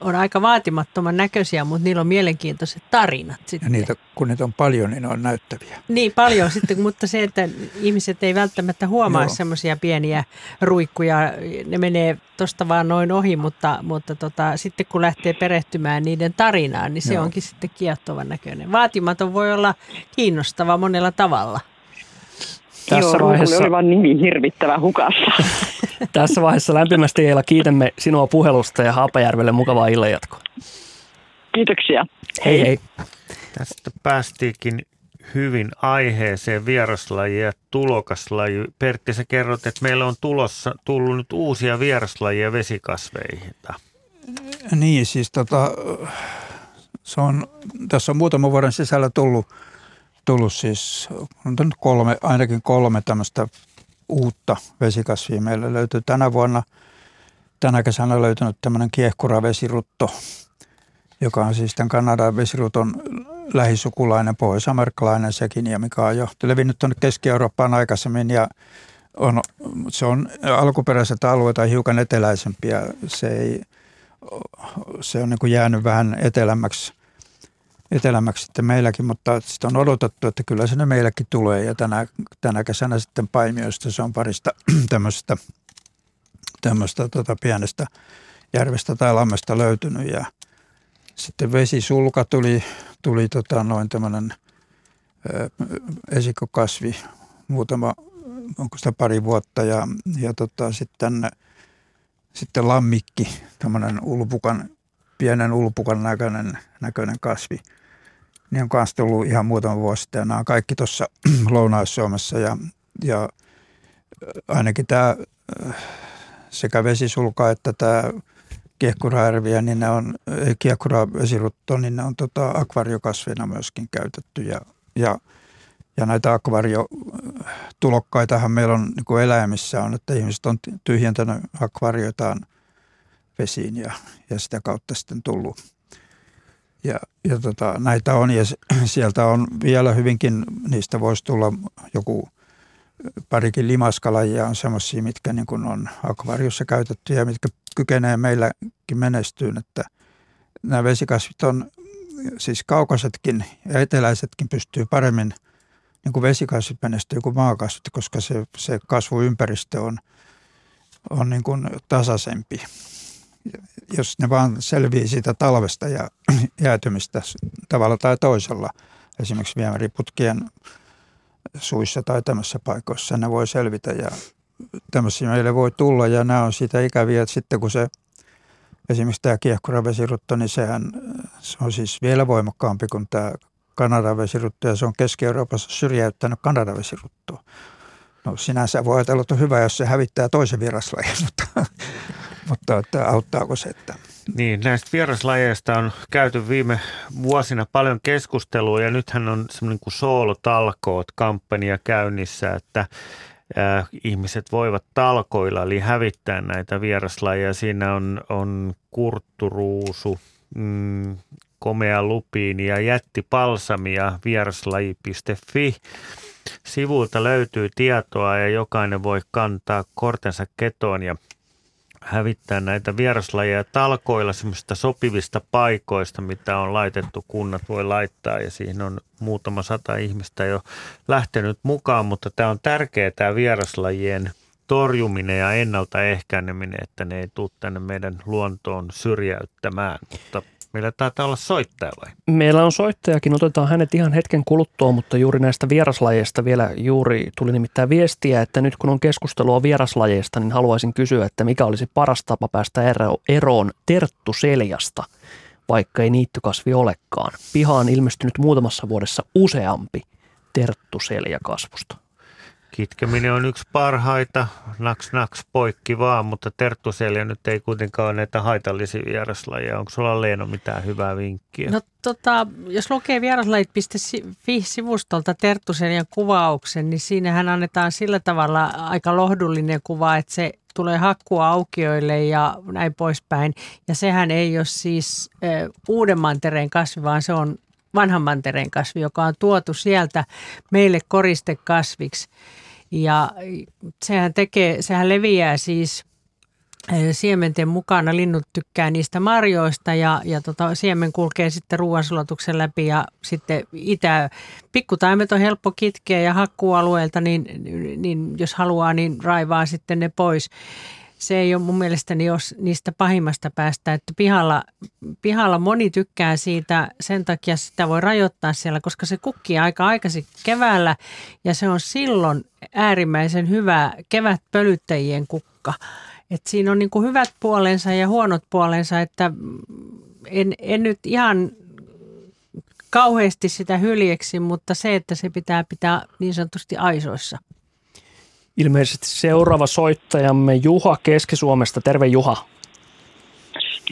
C: on aika vaatimattoman näköisiä, mutta niillä on mielenkiintoiset tarinat sitten.
E: Ja niitä, kun niitä on paljon, niin ne on näyttäviä.
C: Niin, paljon sitten, mutta se, että ihmiset ei välttämättä huomaa semmoisia pieniä ruikkuja, ne menee tuosta vaan noin ohi, mutta, mutta tota, sitten kun lähtee perehtymään niiden tarinaan, niin se Joo. onkin sitten kiehtovan näköinen. Vaatimaton voi olla kiinnostava monella tavalla.
I: Tässä Joo, vaiheessa... oli vaan nimi hirvittävä hukassa.
B: Tässä vaiheessa lämpimästi Eila kiitämme sinua puhelusta ja Haapajärvelle mukavaa illanjatkoa.
I: Kiitoksia.
B: Hei hei.
D: Tästä päästiinkin hyvin aiheeseen vieraslaji ja tulokaslaji. Pertti, sä kerrot, että meillä on tulossa, tullut nyt uusia vieraslajia vesikasveihin.
E: Niin, siis tota, se on, tässä on muutaman vuoden sisällä tullut, tullut siis on kolme, ainakin kolme tämmöistä uutta vesikasvia. Meillä löytyy tänä vuonna, tänä kesänä löytynyt tämmöinen kiehkuravesirutto, joka on siis tämän Kanadan vesiruton lähisukulainen, pohjois-amerikkalainen sekin, ja mikä on jo levinnyt tuonne Keski-Eurooppaan aikaisemmin, ja on, se on alkuperäiset alueita hiukan eteläisempiä. Se, ei, se on niin kuin jäänyt vähän etelämmäksi etelämmäksi sitten meilläkin, mutta sitten on odotettu, että kyllä se meilläkin tulee. Ja tänä, tänä kesänä sitten Paimioista se on parista tämmöistä, tämmöistä tota pienestä järvestä tai lammesta löytynyt. Ja sitten vesisulka tuli, tuli tota noin tämmöinen esikokasvi muutama, onko sitä pari vuotta. Ja, ja tota, sitten, sitten lammikki, tämmöinen ulpukan, pienen ulpukan näköinen, näköinen kasvi – niin on kanssa tullut ihan muutama vuosi sitten. Nämä on kaikki tuossa Lounais-Suomessa ja, ja ainakin tämä sekä vesisulka että tämä kiehkuraärviä, niin ne on, kiehkuravesirutto, niin ne on tota akvariokasvina myöskin käytetty ja, ja ja näitä akvariotulokkaitahan meillä on niin kuin eläimissä on, että ihmiset on tyhjentänyt akvarioitaan vesiin ja, ja sitä kautta sitten tullut ja, ja tota, näitä on ja sieltä on vielä hyvinkin, niistä voisi tulla joku parikin limaskalajia on semmoisia, mitkä niin kuin on akvariossa käytetty ja mitkä kykenee meilläkin menestyyn, että nämä vesikasvit on, siis kaukaisetkin ja eteläisetkin pystyy paremmin, niin kuin vesikasvit menestyy kuin maakasvit, koska se, se kasvuympäristö on, on niin kuin tasaisempi jos ne vaan selvii siitä talvesta ja jäätymistä tavalla tai toisella, esimerkiksi viemäriputkien suissa tai tämmöisissä paikoissa, ne voi selvitä ja tämmöisiä meille voi tulla ja nämä on siitä ikäviä, että sitten kun se esimerkiksi tämä kiehkuravesirutto, niin sehän se on siis vielä voimakkaampi kuin tämä Kanadan vesirutto ja se on Keski-Euroopassa syrjäyttänyt Kanadan vesiruttoa. No sinänsä voi ajatella, että on hyvä, jos se hävittää toisen vieraslajin, mutta mutta että auttaako se? Että...
D: Niin, näistä vieraslajeista on käyty viime vuosina paljon keskustelua ja nythän on semmoinen kuin soolotalkoot kampanja käynnissä, että ihmiset voivat talkoilla eli hävittää näitä vieraslajeja. Siinä on, on kurtturuusu, mm, komea lupiini ja jättipalsami ja vieraslaji.fi. Sivulta löytyy tietoa ja jokainen voi kantaa kortensa ketoon ja hävittää näitä vieraslajeja talkoilla semmoista sopivista paikoista, mitä on laitettu, kunnat voi laittaa ja siihen on muutama sata ihmistä jo lähtenyt mukaan, mutta tämä on tärkeää tämä vieraslajien torjuminen ja ennaltaehkäineminen, että ne ei tule tänne meidän luontoon syrjäyttämään, mutta Meillä taitaa olla soittaja vai?
B: Meillä on soittajakin, otetaan hänet ihan hetken kuluttua, mutta juuri näistä vieraslajeista vielä juuri tuli nimittäin viestiä, että nyt kun on keskustelua vieraslajeista, niin haluaisin kysyä, että mikä olisi paras tapa päästä eroon terttuseljasta, vaikka ei niittykasvi olekaan. Pihaan ilmestynyt muutamassa vuodessa useampi terttuseljakasvusta.
D: Kitkeminen on yksi parhaita, naks naks poikki vaan, mutta terttuselia nyt ei kuitenkaan ole näitä haitallisia vieraslajeja. Onko sulla Leeno mitään hyvää vinkkiä?
C: No tota, jos lukee vieraslajit.fi-sivustolta terttuselian kuvauksen, niin siinähän annetaan sillä tavalla aika lohdullinen kuva, että se tulee hakkua aukioille ja näin poispäin. Ja sehän ei ole siis e, uuden mantereen kasvi, vaan se on vanhan mantereen kasvi, joka on tuotu sieltä meille koristekasviksi. Ja sehän, tekee, sehän leviää siis siementen mukana. Linnut tykkää niistä marjoista ja, ja tota, siemen kulkee sitten ruoansulatuksen läpi ja sitten itä. Pikkutaimet on helppo kitkeä ja hakkualueelta, niin, niin jos haluaa, niin raivaa sitten ne pois se ei ole mun mielestäni jos niistä pahimmasta päästä, että pihalla, pihalla moni tykkää siitä, sen takia sitä voi rajoittaa siellä, koska se kukkii aika aikaisin keväällä ja se on silloin äärimmäisen hyvä kevätpölyttäjien kukka. Et siinä on niin kuin hyvät puolensa ja huonot puolensa, että en, en nyt ihan kauheasti sitä hyljeksi, mutta se, että se pitää pitää niin sanotusti aisoissa.
B: Ilmeisesti seuraava soittajamme Juha Keski-Suomesta. Terve Juha.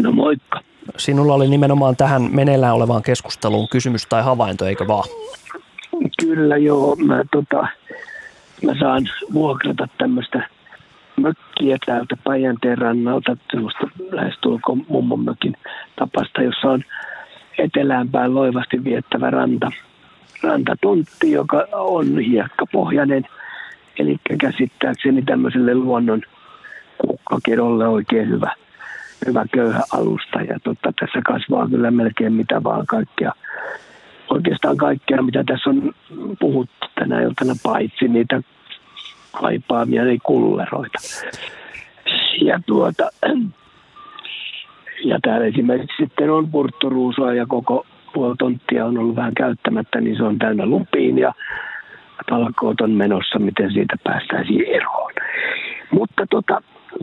J: No moikka.
B: Sinulla oli nimenomaan tähän meneillään olevaan keskusteluun kysymys tai havainto, eikö vaan?
J: Kyllä joo. Mä, tota, mä saan vuokrata tämmöistä mökkiä täältä Päijänteen rannalta, sellaista lähestulkoon mummon mökin tapasta, jossa on eteläänpäin loivasti viettävä ranta, rantatuntti, joka on hiekkapohjainen – Eli käsittääkseni tämmöiselle luonnon kukkakedolle oikein hyvä, hyvä köyhä alusta. Ja totta, tässä kasvaa kyllä melkein mitä vaan kaikkea. Oikeastaan kaikkea, mitä tässä on puhuttu tänä iltana, paitsi niitä kaipaamia niin kulleroita. Ja tuota, ja täällä esimerkiksi sitten on purtturuusoa ja koko puoli on ollut vähän käyttämättä, niin se on täynnä lupiin ja talkoot on menossa, miten siitä päästäisiin eroon. Mutta tota,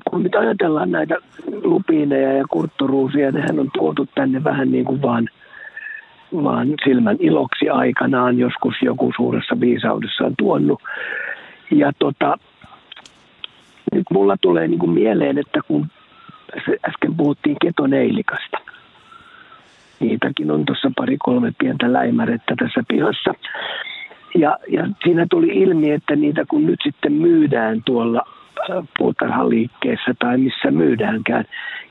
J: kun nyt ajatellaan näitä lupiineja ja kurtturuusia, nehän on tuotu tänne vähän niin kuin vaan, vaan silmän iloksi aikanaan, joskus joku suuressa viisaudessa on tuonut. Ja tota, nyt mulla tulee niin kuin mieleen, että kun äsken puhuttiin ketoneilikasta, niitäkin on tuossa pari-kolme pientä läimärettä tässä pihassa. Ja, ja siinä tuli ilmi, että niitä kun nyt sitten myydään tuolla puutarhaliikkeessä tai missä myydäänkään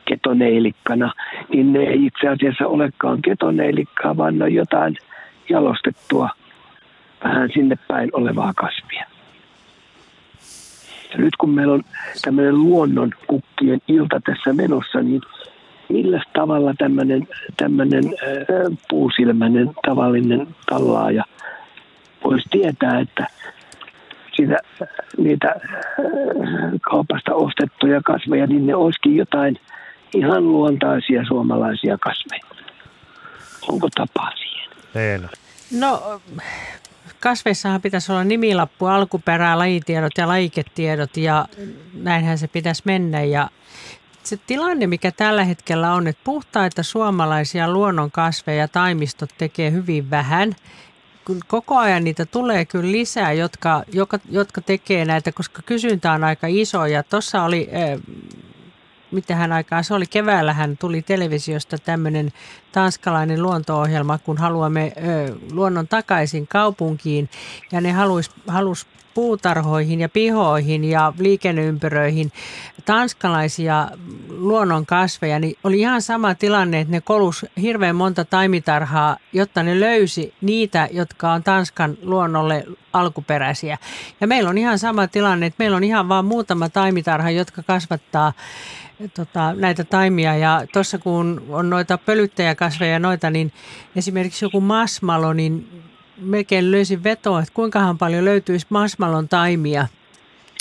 J: ketoneilikkana, niin ne ei itse asiassa olekaan ketoneilikkaa, vaan ne on jotain jalostettua vähän sinne päin olevaa kasvia. Ja nyt kun meillä on tämmöinen luonnon kukkien ilta tässä menossa, niin millä tavalla tämmöinen, tämmöinen äh, puusilmäinen tavallinen tallaaja – voisi tietää, että siitä, niitä äh, kaupasta ostettuja kasveja, niin ne olisikin jotain ihan luontaisia suomalaisia kasveja. Onko tapaa siihen?
D: Leena.
C: No kasveissahan pitäisi olla nimilappu, alkuperä, lajitiedot ja lajiketiedot ja näinhän se pitäisi mennä. Ja se tilanne, mikä tällä hetkellä on, että puhtaita suomalaisia luonnonkasveja taimistot tekee hyvin vähän koko ajan niitä tulee kyllä lisää, jotka, jotka, jotka tekee näitä, koska kysyntä on aika iso. Ja tuossa oli, äh, mitähän aikaa se oli, keväällähän tuli televisiosta tämmöinen tanskalainen luonto-ohjelma, kun haluamme äh, luonnon takaisin kaupunkiin. Ja ne halusi halus puutarhoihin ja pihoihin ja liikenneympyröihin tanskalaisia luonnonkasveja, niin oli ihan sama tilanne, että ne kolus hirveän monta taimitarhaa, jotta ne löysi niitä, jotka on Tanskan luonnolle alkuperäisiä. Ja meillä on ihan sama tilanne, että meillä on ihan vain muutama taimitarha, jotka kasvattaa tota, näitä taimia. Ja tuossa kun on noita pölyttäjäkasveja noita, niin esimerkiksi joku masmalo, niin melkein löysin vetoa, että kuinkahan paljon löytyisi masmalon taimia,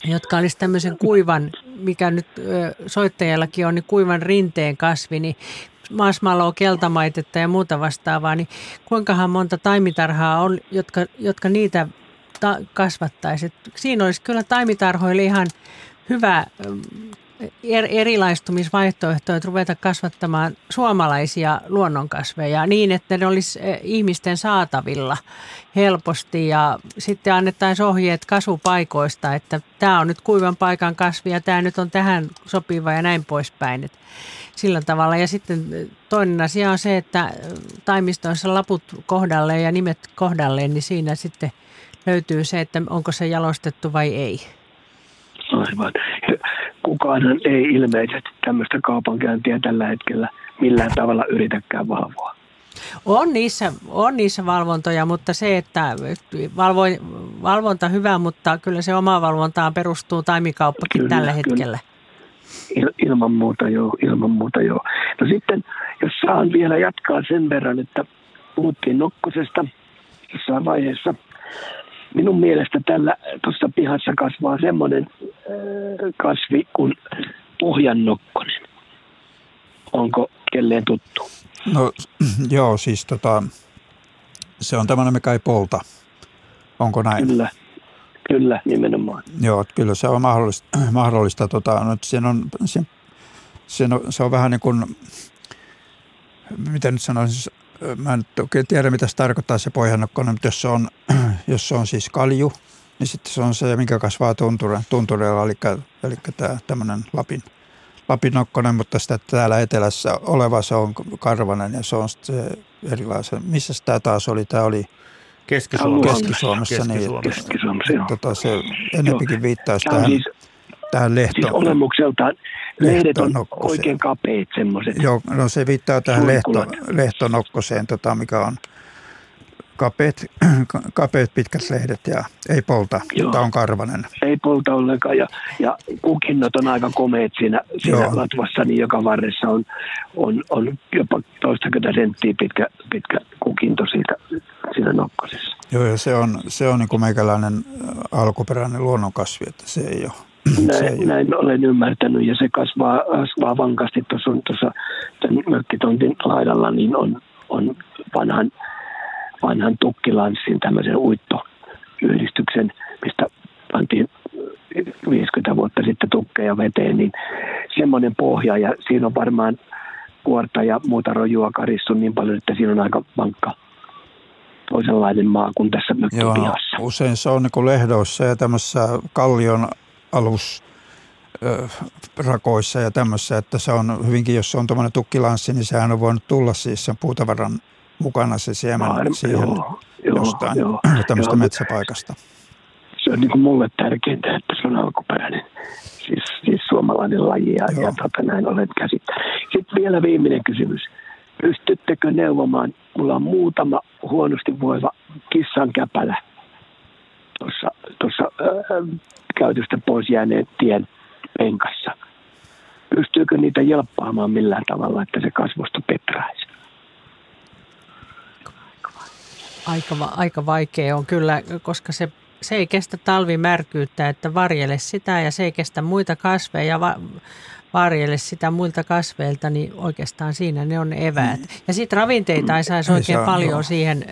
C: jotka olisi tämmöisen kuivan, mikä nyt soittajallakin on, niin kuivan rinteen kasvi, niin maasmaloa, keltamaitetta ja muuta vastaavaa, niin kuinkahan monta taimitarhaa on, jotka, jotka niitä ta- kasvattaisi. siinä olisi kyllä taimitarhoille ihan hyvä er, erilaistumisvaihtoehtoja, että ruveta kasvattamaan suomalaisia luonnonkasveja niin, että ne olisi eh, ihmisten saatavilla helposti ja sitten annettaisiin ohjeet kasvupaikoista, että tämä on nyt kuivan paikan kasvi ja tämä nyt on tähän sopiva ja näin poispäin. Et sillä tavalla. Ja sitten toinen asia on se, että taimistoissa laput kohdalleen ja nimet kohdalleen, niin siinä sitten löytyy se, että onko se jalostettu vai ei.
J: Aivan. Kukaan ei ilmeisesti tämmöistä kaupankäyntiä tällä hetkellä millään tavalla yritäkään valvoa.
C: On niissä, on niissä valvontoja, mutta se, että valvo, valvonta hyvä, mutta kyllä se oma valvontaan perustuu taimikauppakin kyllä, tällä hetkellä.
J: Il, ilman muuta joo, ilman muuta joo. No sitten, jos saan vielä jatkaa sen verran, että puhuttiin nokkosesta jossain vaiheessa – minun mielestä tällä tuossa pihassa kasvaa semmoinen kasvi kuin pohjannokkonen. Onko kelleen tuttu?
E: No joo, siis tota, se on tämmöinen, mikä ei polta. Onko näin?
J: Kyllä, kyllä nimenomaan.
E: Joo, kyllä se on mahdollista. mahdollista tota, no, se, on, se, se, on, se on vähän niin kuin, miten nyt sanoisin, mä en oikein tiedä, mitä se tarkoittaa se pohjanokkonen, mutta jos se on, jos se on siis kalju, niin sitten se on se, mikä kasvaa tunture, tuntureilla, eli, eli tämä tämmöinen Lapin, Lapinokkonen, mutta sitä täällä etelässä oleva se on karvanen ja se on se erilaisen. Missä tämä taas oli? Tämä oli
D: Keski-Suomessa.
E: Keski-Suomessa,
J: Keski-Suomessa. Niin, Keski-Suomessa joo.
E: Tota, se enempikin viittaisi tähän, siis, tähän lehtoon.
J: Siis olemukseltaan Lehdet on oikein kapeat semmoiset.
E: Joo, no se viittaa tähän lehto, lehtonokkoseen, tota, mikä on kapeat, kapeat pitkät lehdet ja ei polta, Joo. mutta on karvanen.
J: Ei polta ollenkaan ja, ja kukinnot on aika komeet siinä, siinä latvassa, niin joka varressa on, on, on jopa toistakymmentä senttiä pitkä, pitkä kukinto siitä, siinä nokkosessa.
E: Joo, ja se on, se on niin kuin meikäläinen alkuperäinen luonnonkasvi, että se ei ole
J: näin, näin olen ymmärtänyt ja se kasvaa, kasvaa vankasti tuossa, tuossa mökkitontin laidalla, niin on, on vanhan, vanhan tukkilanssin tämmöisen uittoyhdistyksen, mistä pantiin 50 vuotta sitten tukkeja veteen, niin semmoinen pohja ja siinä on varmaan kuorta ja muuta rojua karissu niin paljon, että siinä on aika vankka toisenlainen maa kuin tässä mökkipihassa.
E: Joo, usein se on niin lehdoissa ja tämmöisessä kallion alus rakoissa ja tämmössä, että se on hyvinkin, jos se on tuommoinen tukkilanssi, niin sehän on voinut tulla siis sen puutavaran mukana se siemen Aivan, siihen joo, jostain joo, tämmöistä joo, metsäpaikasta.
J: Se on niin kuin mulle tärkeintä, että se on alkuperäinen, siis, siis suomalainen laji ja, ja tota, näin olet käsittänyt. Sitten vielä viimeinen kysymys. Pystyttekö neuvomaan, mulla on muutama huonosti voiva kissan käpälä tuossa, tuossa äh, käytöstä pois jääneen tien penkassa. Pystyykö niitä jelppaamaan millään tavalla, että se kasvosta petraisi?
C: Aika, aika vaikea on kyllä, koska se, se ei kestä talvimärkyyttä, että varjele sitä ja se ei kestä muita kasveja ja va, varjele sitä muilta kasveilta, niin oikeastaan siinä ne on eväät. Ja sitten ravinteita ei saisi oikein paljon siihen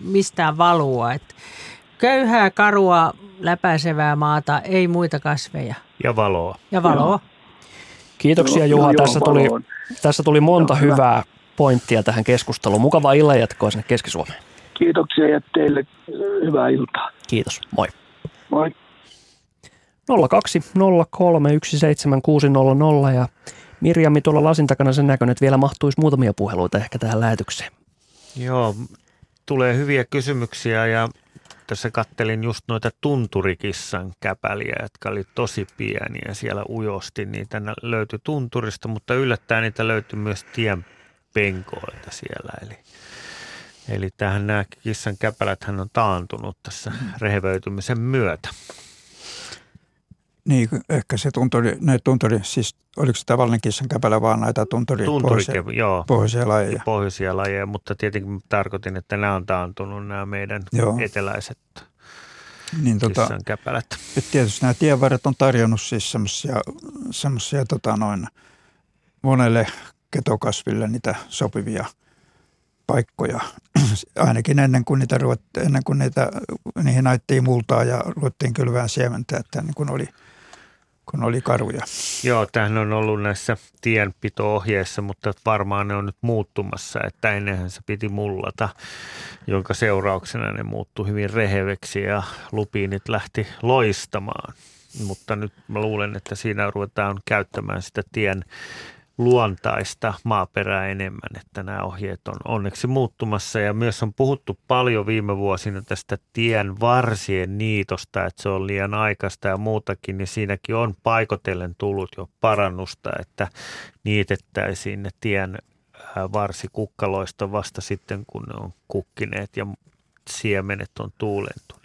C: mistään valua. Että köyhää, karua, läpäisevää maata, ei muita kasveja.
D: Ja valoa.
C: Ja valoa.
B: Kiitoksia Juha. Joo, tässä, tuli, tässä tuli monta joo, hyvää hyvä. pointtia tähän keskustuun. Mukavaa illanjatkoa sinne Keski-Suomeen.
J: Kiitoksia ja teille hyvää iltaa.
B: Kiitos. Moi.
J: Moi.
B: 02 03 17600 ja Mirjami tuolla lasin takana sen näköinen, että vielä mahtuisi muutamia puheluita ehkä tähän lähetykseen.
D: Joo, tulee hyviä kysymyksiä ja tässä kattelin just noita tunturikissan käpäliä, jotka oli tosi pieniä siellä ujosti. Niitä löytyi tunturista, mutta yllättäen niitä löytyi myös tien penkoilta siellä. Eli, eli tähän nämä kissan käpälät hän on taantunut tässä rehevöitymisen myötä.
E: Niin, ehkä se tunturi, ne tunturi, siis oliko se tavallinen kissan käpälä vaan näitä tunturi, tunturi pohjoisia, joo, pohjoisia lajeja?
D: Pohjoisia lajeja, mutta tietenkin tarkoitin, että nämä on taantunut nämä meidän joo. eteläiset niin, tota, käpälät.
E: Tietysti nämä tienvarret on tarjonnut siis semmoisia, semmoisia tota noin, monelle ketokasville niitä sopivia paikkoja, ainakin ennen kuin, niitä ruvettiin, ennen kuin niitä, niihin aittiin multaa ja ruvettiin kylvään siementä, että niin kuin oli – kun oli karuja.
D: Joo, tämähän on ollut näissä tienpito-ohjeissa, mutta varmaan ne on nyt muuttumassa, että ennenhän se piti mullata, jonka seurauksena ne muuttui hyvin reheveksi ja lupiinit lähti loistamaan. Mutta nyt mä luulen, että siinä ruvetaan käyttämään sitä tien luontaista maaperää enemmän, että nämä ohjeet on onneksi muuttumassa ja myös on puhuttu paljon viime vuosina tästä tien varsien niitosta, että se on liian aikaista ja muutakin, niin siinäkin on paikotellen tullut jo parannusta, että niitettäisiin ne tien varsikukkaloista vasta sitten, kun ne on kukkineet ja siemenet on tuulentuneet.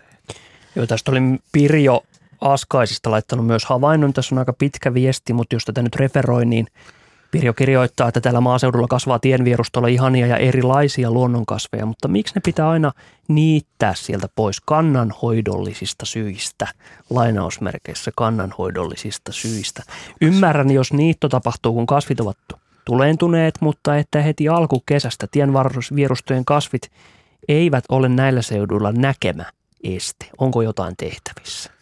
B: Joo, tästä oli Pirjo Askaisista laittanut myös havainnon. Tässä on aika pitkä viesti, mutta jos tätä nyt referoi, niin Pirjo kirjoittaa, että täällä maaseudulla kasvaa tienvierustolla ihania ja erilaisia luonnonkasveja, mutta miksi ne pitää aina niittää sieltä pois kannanhoidollisista syistä, lainausmerkeissä kannanhoidollisista syistä. Ymmärrän, jos niitto tapahtuu, kun kasvit ovat tulentuneet, mutta että heti alkukesästä tienvierustojen kasvit eivät ole näillä seuduilla näkemä este. Onko jotain tehtävissä?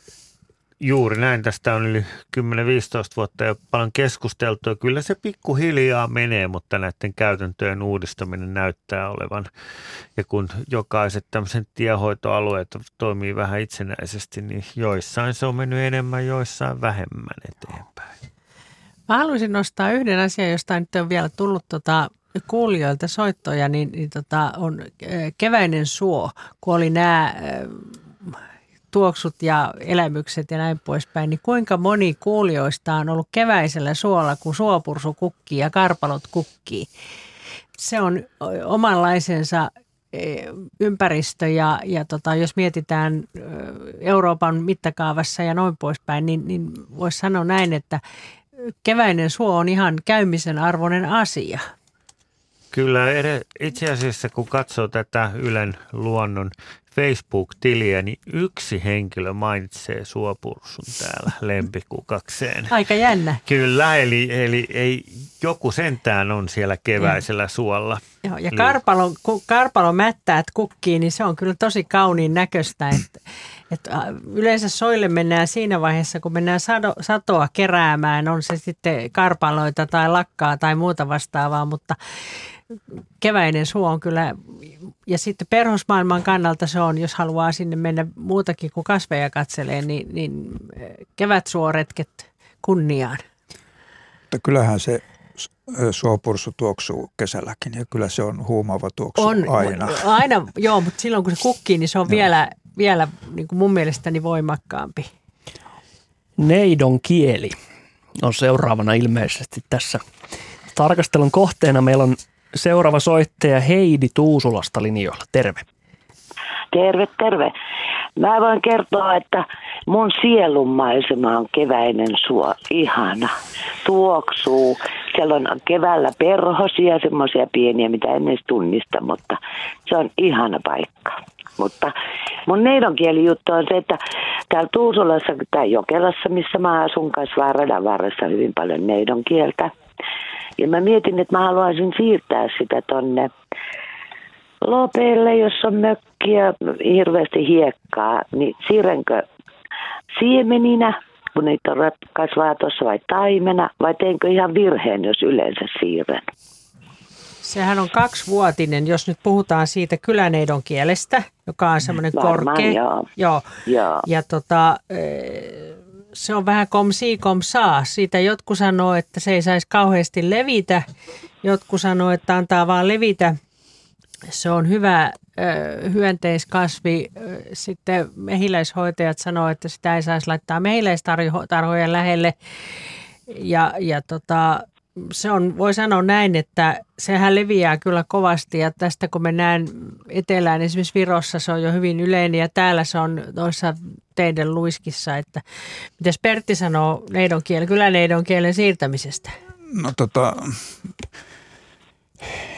D: Juuri näin. Tästä on yli 10-15 vuotta jo paljon keskusteltu. Kyllä se pikkuhiljaa menee, mutta näiden käytäntöjen uudistaminen näyttää olevan. Ja kun jokaiset tämmöisen tiehoitoalueet toimii vähän itsenäisesti, niin joissain se on mennyt enemmän, joissain vähemmän eteenpäin.
C: Mä haluaisin nostaa yhden asian, josta nyt on vielä tullut tota kuulijoilta soittoja, niin, niin tota, on keväinen suo, kun oli nämä tuoksut ja elämykset ja näin poispäin, niin kuinka moni kuulijoista on ollut keväisellä suolla, kun suopursu kukkii ja karpalot kukkii. Se on omanlaisensa e, ympäristö ja, ja tota, jos mietitään Euroopan mittakaavassa ja noin poispäin, niin, niin voisi sanoa näin, että keväinen suo on ihan käymisen arvoinen asia.
D: Kyllä, itse asiassa kun katsoo tätä Ylen luonnon Facebook-tiliä, niin yksi henkilö mainitsee suopursun täällä lempikukakseen.
C: Aika jännä.
D: Kyllä, eli, eli ei, joku sentään on siellä keväisellä ja. suolla.
C: Joo, ja karpalon, kun karpalon mättäät kukkii, niin se on kyllä tosi kauniin näköistä. Että, että äh, yleensä soille mennään siinä vaiheessa, kun mennään sado, satoa keräämään, on se sitten karpaloita tai lakkaa tai muuta vastaavaa, mutta keväinen suo on kyllä, ja sitten perhosmaailman kannalta se on, jos haluaa sinne mennä muutakin kuin kasveja katselee, niin, niin kevätsuoretket kunniaan.
E: Mutta kyllähän se suopursu tuoksuu kesälläkin ja kyllä se on huumaava tuoksu on, aina.
C: Aina, joo, mutta silloin kun se kukkii, niin se on no. vielä, vielä niin kuin mun mielestäni voimakkaampi.
B: Neidon kieli on seuraavana ilmeisesti tässä tarkastelun kohteena. Meillä on seuraava soittaja Heidi Tuusulasta linjoilla. Terve.
K: Terve, terve. Mä voin kertoa, että mun sielunmaisema on keväinen suo. Ihana. Tuoksuu. Siellä on keväällä perhosia, semmoisia pieniä, mitä en edes tunnista, mutta se on ihana paikka. Mutta mun juttu on se, että täällä Tuusulassa tai Jokelassa, missä mä asun, kasvaa radan varressa hyvin paljon neidon kieltä. Ja mä mietin, että mä haluaisin siirtää sitä tonne Lopeelle, jos on mökkiä, hirveästi hiekkaa, niin siirrenkö siemeninä, kun niitä kasvaa tuossa vai taimena, vai teenkö ihan virheen, jos yleensä siirren?
C: Sehän on kaksivuotinen, jos nyt puhutaan siitä kyläneidon kielestä, joka on semmoinen korkea.
K: Joo.
C: joo.
K: joo.
C: Ja tota, se on vähän kom si kom saa. Siitä jotkut sanoo, että se ei saisi kauheasti levitä. Jotkut sanoo, että antaa vaan levitä. Se on hyvä ö, hyönteiskasvi. Sitten mehiläishoitajat sanoo, että sitä ei saisi laittaa mehiläistarhojen lähelle. Ja, ja tota, se on, voi sanoa näin, että sehän leviää kyllä kovasti ja tästä kun mennään etelään, esimerkiksi Virossa se on jo hyvin yleinen ja täällä se on noissa teidän luiskissa, että mitäs Pertti sanoo neidon kielen, kyllä neidon kielen siirtämisestä?
E: No tota,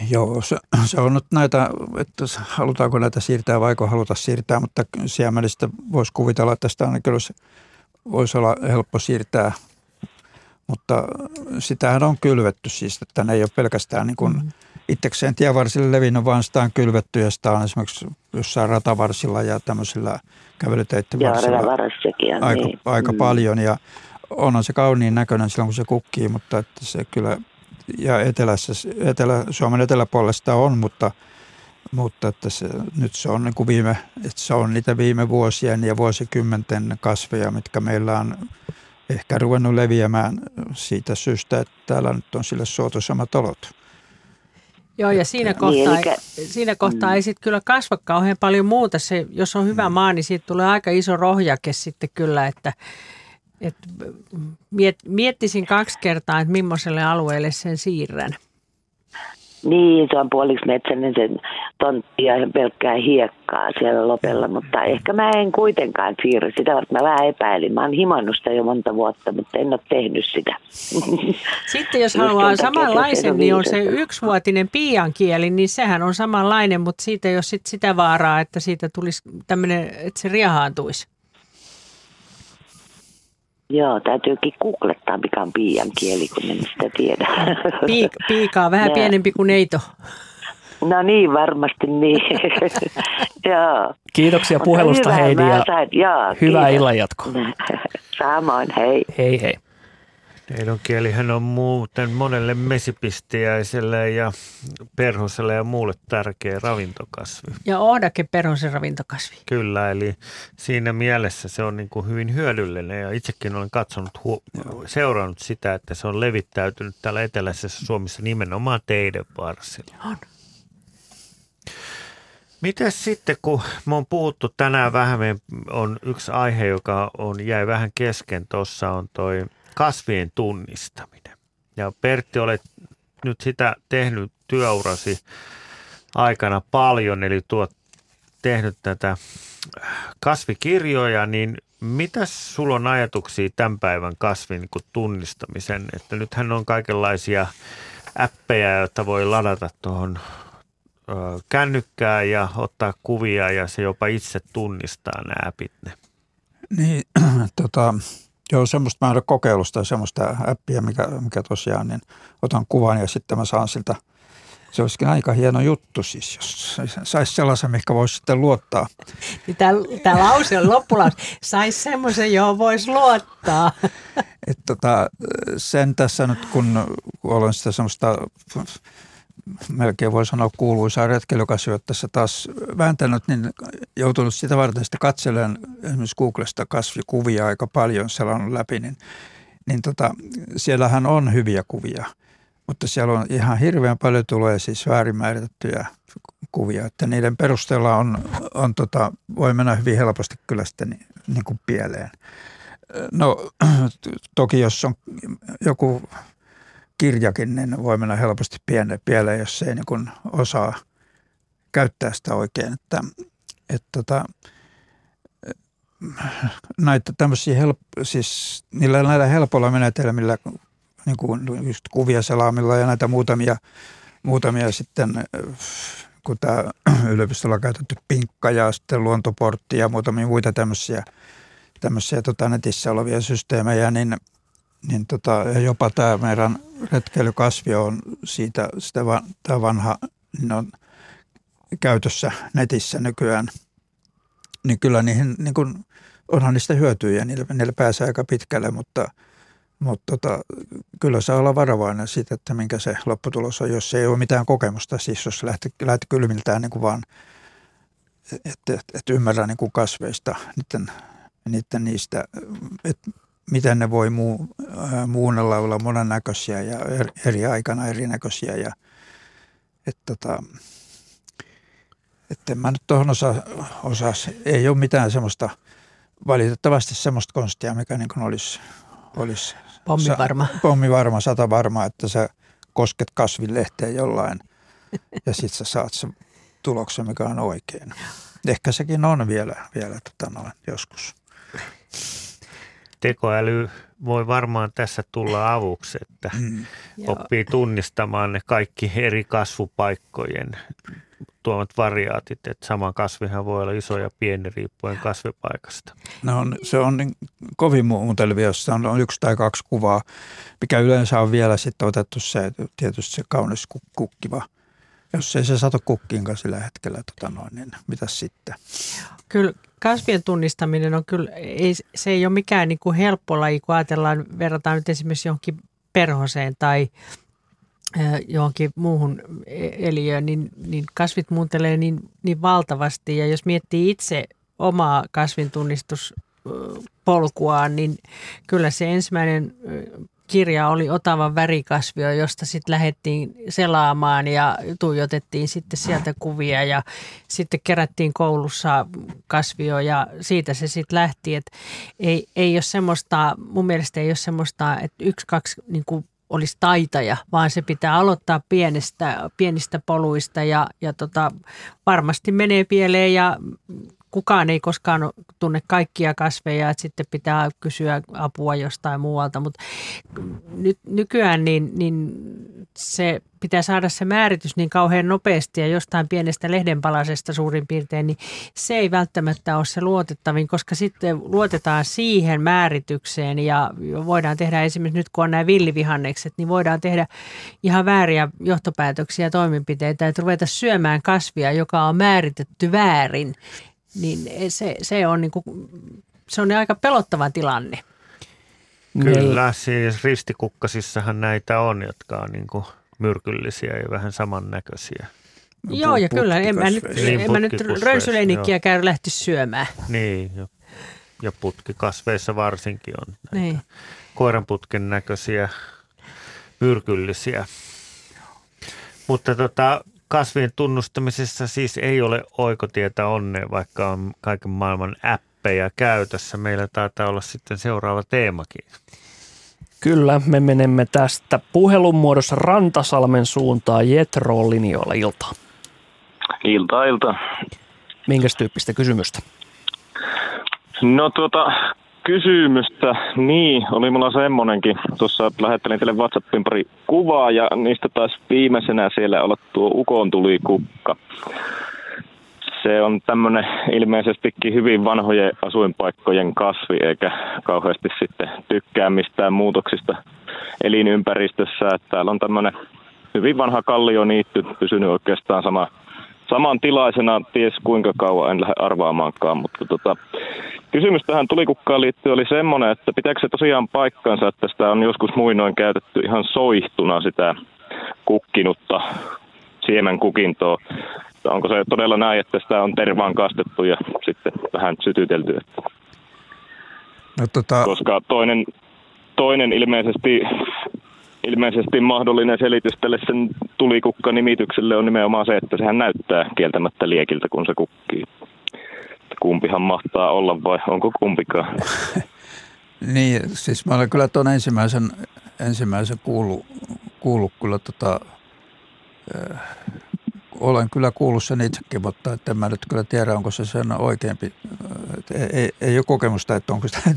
E: joo, se, se on nyt näitä, että halutaanko näitä siirtää vai haluta siirtää, mutta siemenistä voisi kuvitella, että tästä ainakin olisi, voisi olla helppo siirtää – mutta sitähän on kylvetty siis, että ne ei ole pelkästään niin kuin mm. itsekseen tievarsille levinnyt, vaan sitä on kylvetty ja sitä on esimerkiksi jossain ratavarsilla ja tämmöisillä kävelyteiden varsilla
K: aika,
E: niin. aika mm. paljon. Ja onhan se kauniin näköinen silloin, kun se kukkii, mutta että se kyllä, ja etelässä, etelä, Suomen eteläpuolella sitä on, mutta, mutta että se, nyt se on, niin kuin viime, että se on niitä viime vuosien ja vuosikymmenten kasveja, mitkä meillä on ehkä ruvennut leviämään siitä syystä, että täällä nyt on sille suotuisammat olot.
C: Joo, ja siinä kohtaa, niin, eli... siinä kohtaa mm. ei sitten kyllä kasva kauhean paljon muuta. Se, jos on hyvä mm. maa, niin siitä tulee aika iso rohjake sitten kyllä, että, että miet, miettisin kaksi kertaa, että millaiselle alueelle sen siirrän.
K: Niin, se on puoliksi metsäinen sen tontti ja pelkkää hiekkaa siellä lopella, mutta ehkä mä en kuitenkaan siirry sitä, että mä vähän epäilin. Mä oon himannut sitä jo monta vuotta, mutta en ole tehnyt sitä.
C: Sitten jos haluaa samanlaisen, niin on se yksivuotinen piiankieli, niin sehän on samanlainen, mutta siitä jos sit sitä vaaraa, että siitä tulisi tämmöinen, että se riehaantuisi.
K: Joo, täytyykin googlettaa, mikä on piian kieli, kun en sitä tiedä.
C: Piik, piika on vähän ja. pienempi kuin neito.
K: No niin, varmasti niin. Joo.
B: Kiitoksia puhelusta Heidi ja
K: sain, joo,
B: hyvää illanjatkoa.
K: Samoin, hei.
B: Hei hei.
D: Neidon kielihän on muuten monelle mesipistiäiselle ja perhoselle ja muulle tärkeä ravintokasvi.
C: Ja ohdake perhosen ravintokasvi.
D: Kyllä, eli siinä mielessä se on niin kuin hyvin hyödyllinen ja itsekin olen katsonut, hu- seurannut sitä, että se on levittäytynyt täällä eteläisessä Suomessa nimenomaan teidän varsilla.
C: On.
D: Miten sitten, kun me on puhuttu tänään vähän, on yksi aihe, joka on jäi vähän kesken tuossa, on toi – kasvien tunnistaminen. Ja Pertti, olet nyt sitä tehnyt työurasi aikana paljon, eli tuot tehnyt tätä kasvikirjoja, niin mitä sulla on ajatuksia tämän päivän kasvin niin tunnistamisen? Että nythän on kaikenlaisia appeja, joita voi ladata tuohon kännykkään ja ottaa kuvia ja se jopa itse tunnistaa nämä appit.
E: Niin, tota, Joo, semmoista mä en ole kokeillut sitä semmoista appia, mikä, mikä tosiaan, niin otan kuvan ja sitten mä saan siltä, se olisikin aika hieno juttu siis, jos saisi sellaisen, mikä voisi sitten luottaa.
C: Tämä lause on loppulause. Saisi semmoisen, johon voisi luottaa.
E: Et tota, sen tässä nyt, kun olen sitä semmoista melkein voi sanoa kuuluisaa retkeilykasyöt tässä taas vääntänyt, niin joutunut sitä varten sitten katselemaan esimerkiksi Googlesta kasvikuvia aika paljon selannut läpi, niin, niin tota, siellähän on hyviä kuvia, mutta siellä on ihan hirveän paljon tulee siis väärinmääritettyjä kuvia, että niiden perusteella on, on tota, voi mennä hyvin helposti kyllä sitten niin, niin kuin pieleen. No toki jos on joku kirjakin, niin voi mennä helposti piene, pieleen, jos ei niin osaa käyttää sitä oikein. Että, että tota, näitä tämmöisiä help, siis niillä näillä helpolla menetelmillä, niin kuin just kuvia selaamilla ja näitä muutamia, muutamia sitten, kun tämä yliopistolla käytetty pinkka ja sitten luontoportti ja muutamia muita tämmöisiä, tämmöisiä tota netissä olevia systeemejä, niin – niin tota, jopa tämä meidän retkeilykasvi on siitä, sitä va, tämä vanha, niin on käytössä netissä nykyään, niin kyllä niihin, niin kun, onhan niistä hyötyjä, niillä, niillä pääsee aika pitkälle, mutta, mutta tota, kyllä saa olla varovainen siitä, että minkä se lopputulos on, jos ei ole mitään kokemusta, siis jos lähti, lähti kylmiltään niin kuin vaan, että et, et ymmärrä niin kuin kasveista, niiden, niiden niistä, että miten ne voi muu, äh, muunnella olla monennäköisiä ja eri, eri aikana erinäköisiä. Ja, et tota, että mä nyt tuohon osa, osas, ei ole mitään semmoista, valitettavasti semmoista konstia, mikä niin kuin olisi, olisi
C: pommivarma.
E: Sa, pommivarma, sata varma, että sä kosket kasvilehteen jollain ja sitten sä saat sen tuloksen, mikä on oikein. Ehkä sekin on vielä, vielä tota noin, joskus
D: tekoäly voi varmaan tässä tulla avuksi, että mm. oppii tunnistamaan ne kaikki eri kasvupaikkojen tuomat variaatit, että sama kasvihan voi olla iso ja pieni riippuen kasvipaikasta.
E: No on, se on niin kovin muutelvia, jos on, on yksi tai kaksi kuvaa, mikä yleensä on vielä sitten otettu se, tietysti se kaunis kukkiva. Jos ei se sato kukkiinkaan sillä hetkellä, tota noin, niin mitä sitten?
C: Kyllä kasvien tunnistaminen on kyllä, ei, se ei ole mikään niin kuin helppo laji, kun ajatellaan, verrataan nyt esimerkiksi johonkin perhoseen tai johonkin muuhun e-, eliöön, niin, niin kasvit muuntelee niin, niin valtavasti. Ja jos miettii itse omaa kasvintunnistuspolkuaan, niin kyllä se ensimmäinen kirja oli Otavan värikasvio, josta sitten lähdettiin selaamaan ja tuijotettiin sitten sieltä kuvia ja sitten kerättiin koulussa kasvio ja siitä se sitten lähti. Et ei, ei ole semmoista, mun mielestä ei ole semmoista, että yksi, kaksi niin kuin olisi taitaja, vaan se pitää aloittaa pienestä, pienistä poluista ja, ja tota, varmasti menee pieleen ja kukaan ei koskaan tunne kaikkia kasveja, että sitten pitää kysyä apua jostain muualta, mutta nyt, nykyään niin, niin se pitää saada se määritys niin kauhean nopeasti ja jostain pienestä lehdenpalasesta suurin piirtein, niin se ei välttämättä ole se luotettavin, koska sitten luotetaan siihen määritykseen ja voidaan tehdä esimerkiksi nyt kun on nämä villivihannekset, niin voidaan tehdä ihan vääriä johtopäätöksiä ja toimenpiteitä, että ruveta syömään kasvia, joka on määritetty väärin niin se, se, on niin kuin, se on aika pelottava tilanne.
D: Kyllä, niin. siis ristikukkasissahan näitä on, jotka on niin kuin myrkyllisiä ja vähän samannäköisiä.
C: No, joo, ja kyllä, en mä nyt, niin, en mä nyt rönsyleenikkiä käy lähti syömään.
D: Niin, ja, ja putkikasveissa varsinkin on näitä niin. koiranputken näköisiä myrkyllisiä. Mutta tota, kasvien tunnustamisessa siis ei ole oikotietä onneen, vaikka on kaiken maailman appeja käytössä. Meillä taitaa olla sitten seuraava teemakin.
B: Kyllä, me menemme tästä puhelun muodossa Rantasalmen suuntaan Jetro linjoilla iltaa.
L: Ilta, ilta.
B: Minkäs tyyppistä kysymystä?
L: No tuota, kysymystä. Niin, oli mulla semmonenkin. Tuossa lähettelin teille WhatsAppin pari kuvaa ja niistä taas viimeisenä siellä olla tuo Ukon tuli kukka. Se on tämmöinen ilmeisestikin hyvin vanhojen asuinpaikkojen kasvi, eikä kauheasti sitten tykkää mistään muutoksista elinympäristössä. Että täällä on tämmöinen hyvin vanha kallioniitty, pysynyt oikeastaan sama, samantilaisena ties kuinka kauan, en lähde arvaamaankaan, mutta tota, kysymys tähän tulikukkaan liittyen oli semmoinen, että pitääkö se tosiaan paikkansa, että sitä on joskus muinoin käytetty ihan soihtuna sitä kukkinutta siemenkukintoa. Onko se todella näin, että sitä on tervaan kastettu ja sitten vähän sytytelty? No, tota... Koska toinen, toinen ilmeisesti ilmeisesti mahdollinen selitys tälle sen tulikukka-nimitykselle on nimenomaan se, että sehän näyttää kieltämättä liekiltä, kun se kukkii. Kumpihan mahtaa olla vai onko kumpikaan?
E: niin, siis mä olen kyllä tuon ensimmäisen, ensimmäisen kuullut, kuullut kyllä tota, äh, olen kyllä kuullut sen itsekin, mutta en mä nyt kyllä tiedä, onko se sen oikeampi. Ei, ei, ei ole kokemusta, että onko sitä,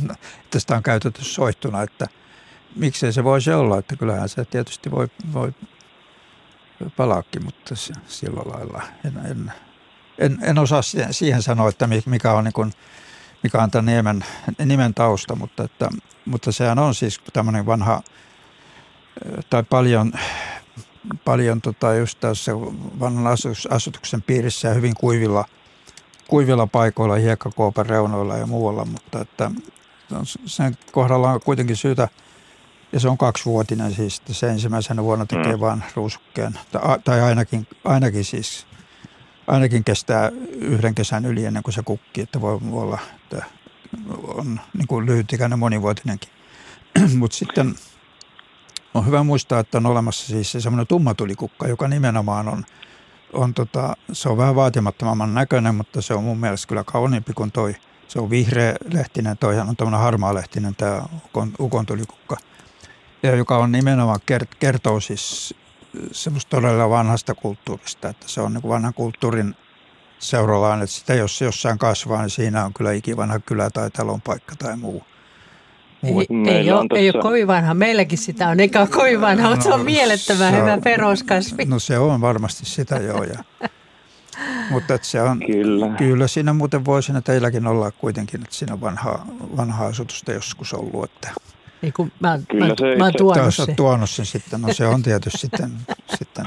E: että sitä on käytetty soittuna, että – miksei se voisi olla, että kyllähän se tietysti voi, voi palaakin, mutta sillä lailla en, en, en, en osaa siihen sanoa, että mikä on, niin kuin, mikä on tämän nimen, nimen tausta, mutta, että, mutta sehän on siis tämmöinen vanha tai paljon, paljon tota just tässä vanhan asutuksen piirissä ja hyvin kuivilla, kuivilla paikoilla, hiekkakoopan reunoilla ja muualla, mutta että sen kohdalla on kuitenkin syytä – ja se on kaksivuotinen siis, että se ensimmäisenä vuonna tekee mm. vain ruusukkeen. Tai ainakin, ainakin siis, ainakin kestää yhden kesän yli ennen kuin se kukkii, että voi olla, että on niin kuin lyhytikäinen monivuotinenkin. Mutta sitten on hyvä muistaa, että on olemassa siis se semmoinen tummatulikukka, joka nimenomaan on, on tota, se on vähän vaatimattomamman näköinen, mutta se on mun mielestä kyllä kauniimpi kuin toi. Se on vihreä lehtinen, toihan on tämmöinen harmaa lehtinen tämä ukon, ukon tulikukka – ja joka on nimenomaan kertoo siis semmoista todella vanhasta kulttuurista, että se on niin vanhan kulttuurin seurallaan, että sitä jos se jossain kasvaa, niin siinä on kyllä ikivanha kylä tai talonpaikka tai muu.
C: muu. Ei, ei, ole, ei ole kovin vanha. Meilläkin sitä on, eikä ole kovin vanha, no, mutta se on mielettömän se hyvä peruskasvi.
E: No se on varmasti sitä joo. Ja, mutta että se on, kyllä. kyllä siinä muuten voisi teilläkin olla kuitenkin, että siinä on vanhaa, vanhaa asutusta joskus ollut. Että
C: niin kuin mä, Kyllä mä, se mä oon tuonut
E: sen. tuonut sen sitten, no se on tietysti sitten. sitten.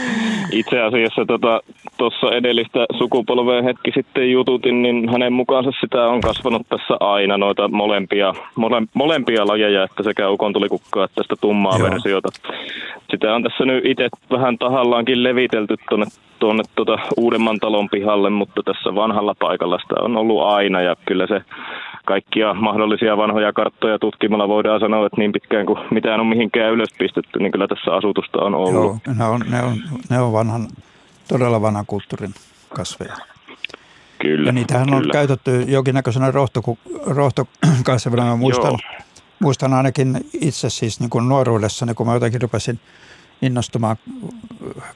L: Itse asiassa tota, tuossa edellistä sukupolvea hetki sitten jututin, niin hänen mukaansa sitä on kasvanut tässä aina noita molempia, mole, molempia lajeja, että sekä ukon tulikukkaa että tästä tummaa Joo. versiota. Sitä on tässä nyt itse vähän tahallaankin levitelty tuonne, tuonne tuota uudemman talon pihalle, mutta tässä vanhalla paikalla sitä on ollut aina ja kyllä se kaikkia mahdollisia vanhoja karttoja tutkimalla voidaan sanoa, että niin pitkään kuin mitään on mihinkään ylös pistetty, niin kyllä tässä asutusta on ollut. Joo,
E: ne on, ne on, ne on vanhan, todella vanhan kulttuurin kasveja.
L: Kyllä,
E: ja niitähän
L: kyllä.
E: on käytetty jonkinnäköisenä rohtoku, rohtokasvina. Mä muistan, muistan ainakin itse siis niin kuin nuoruudessani, kun mä jotenkin rupesin innostumaan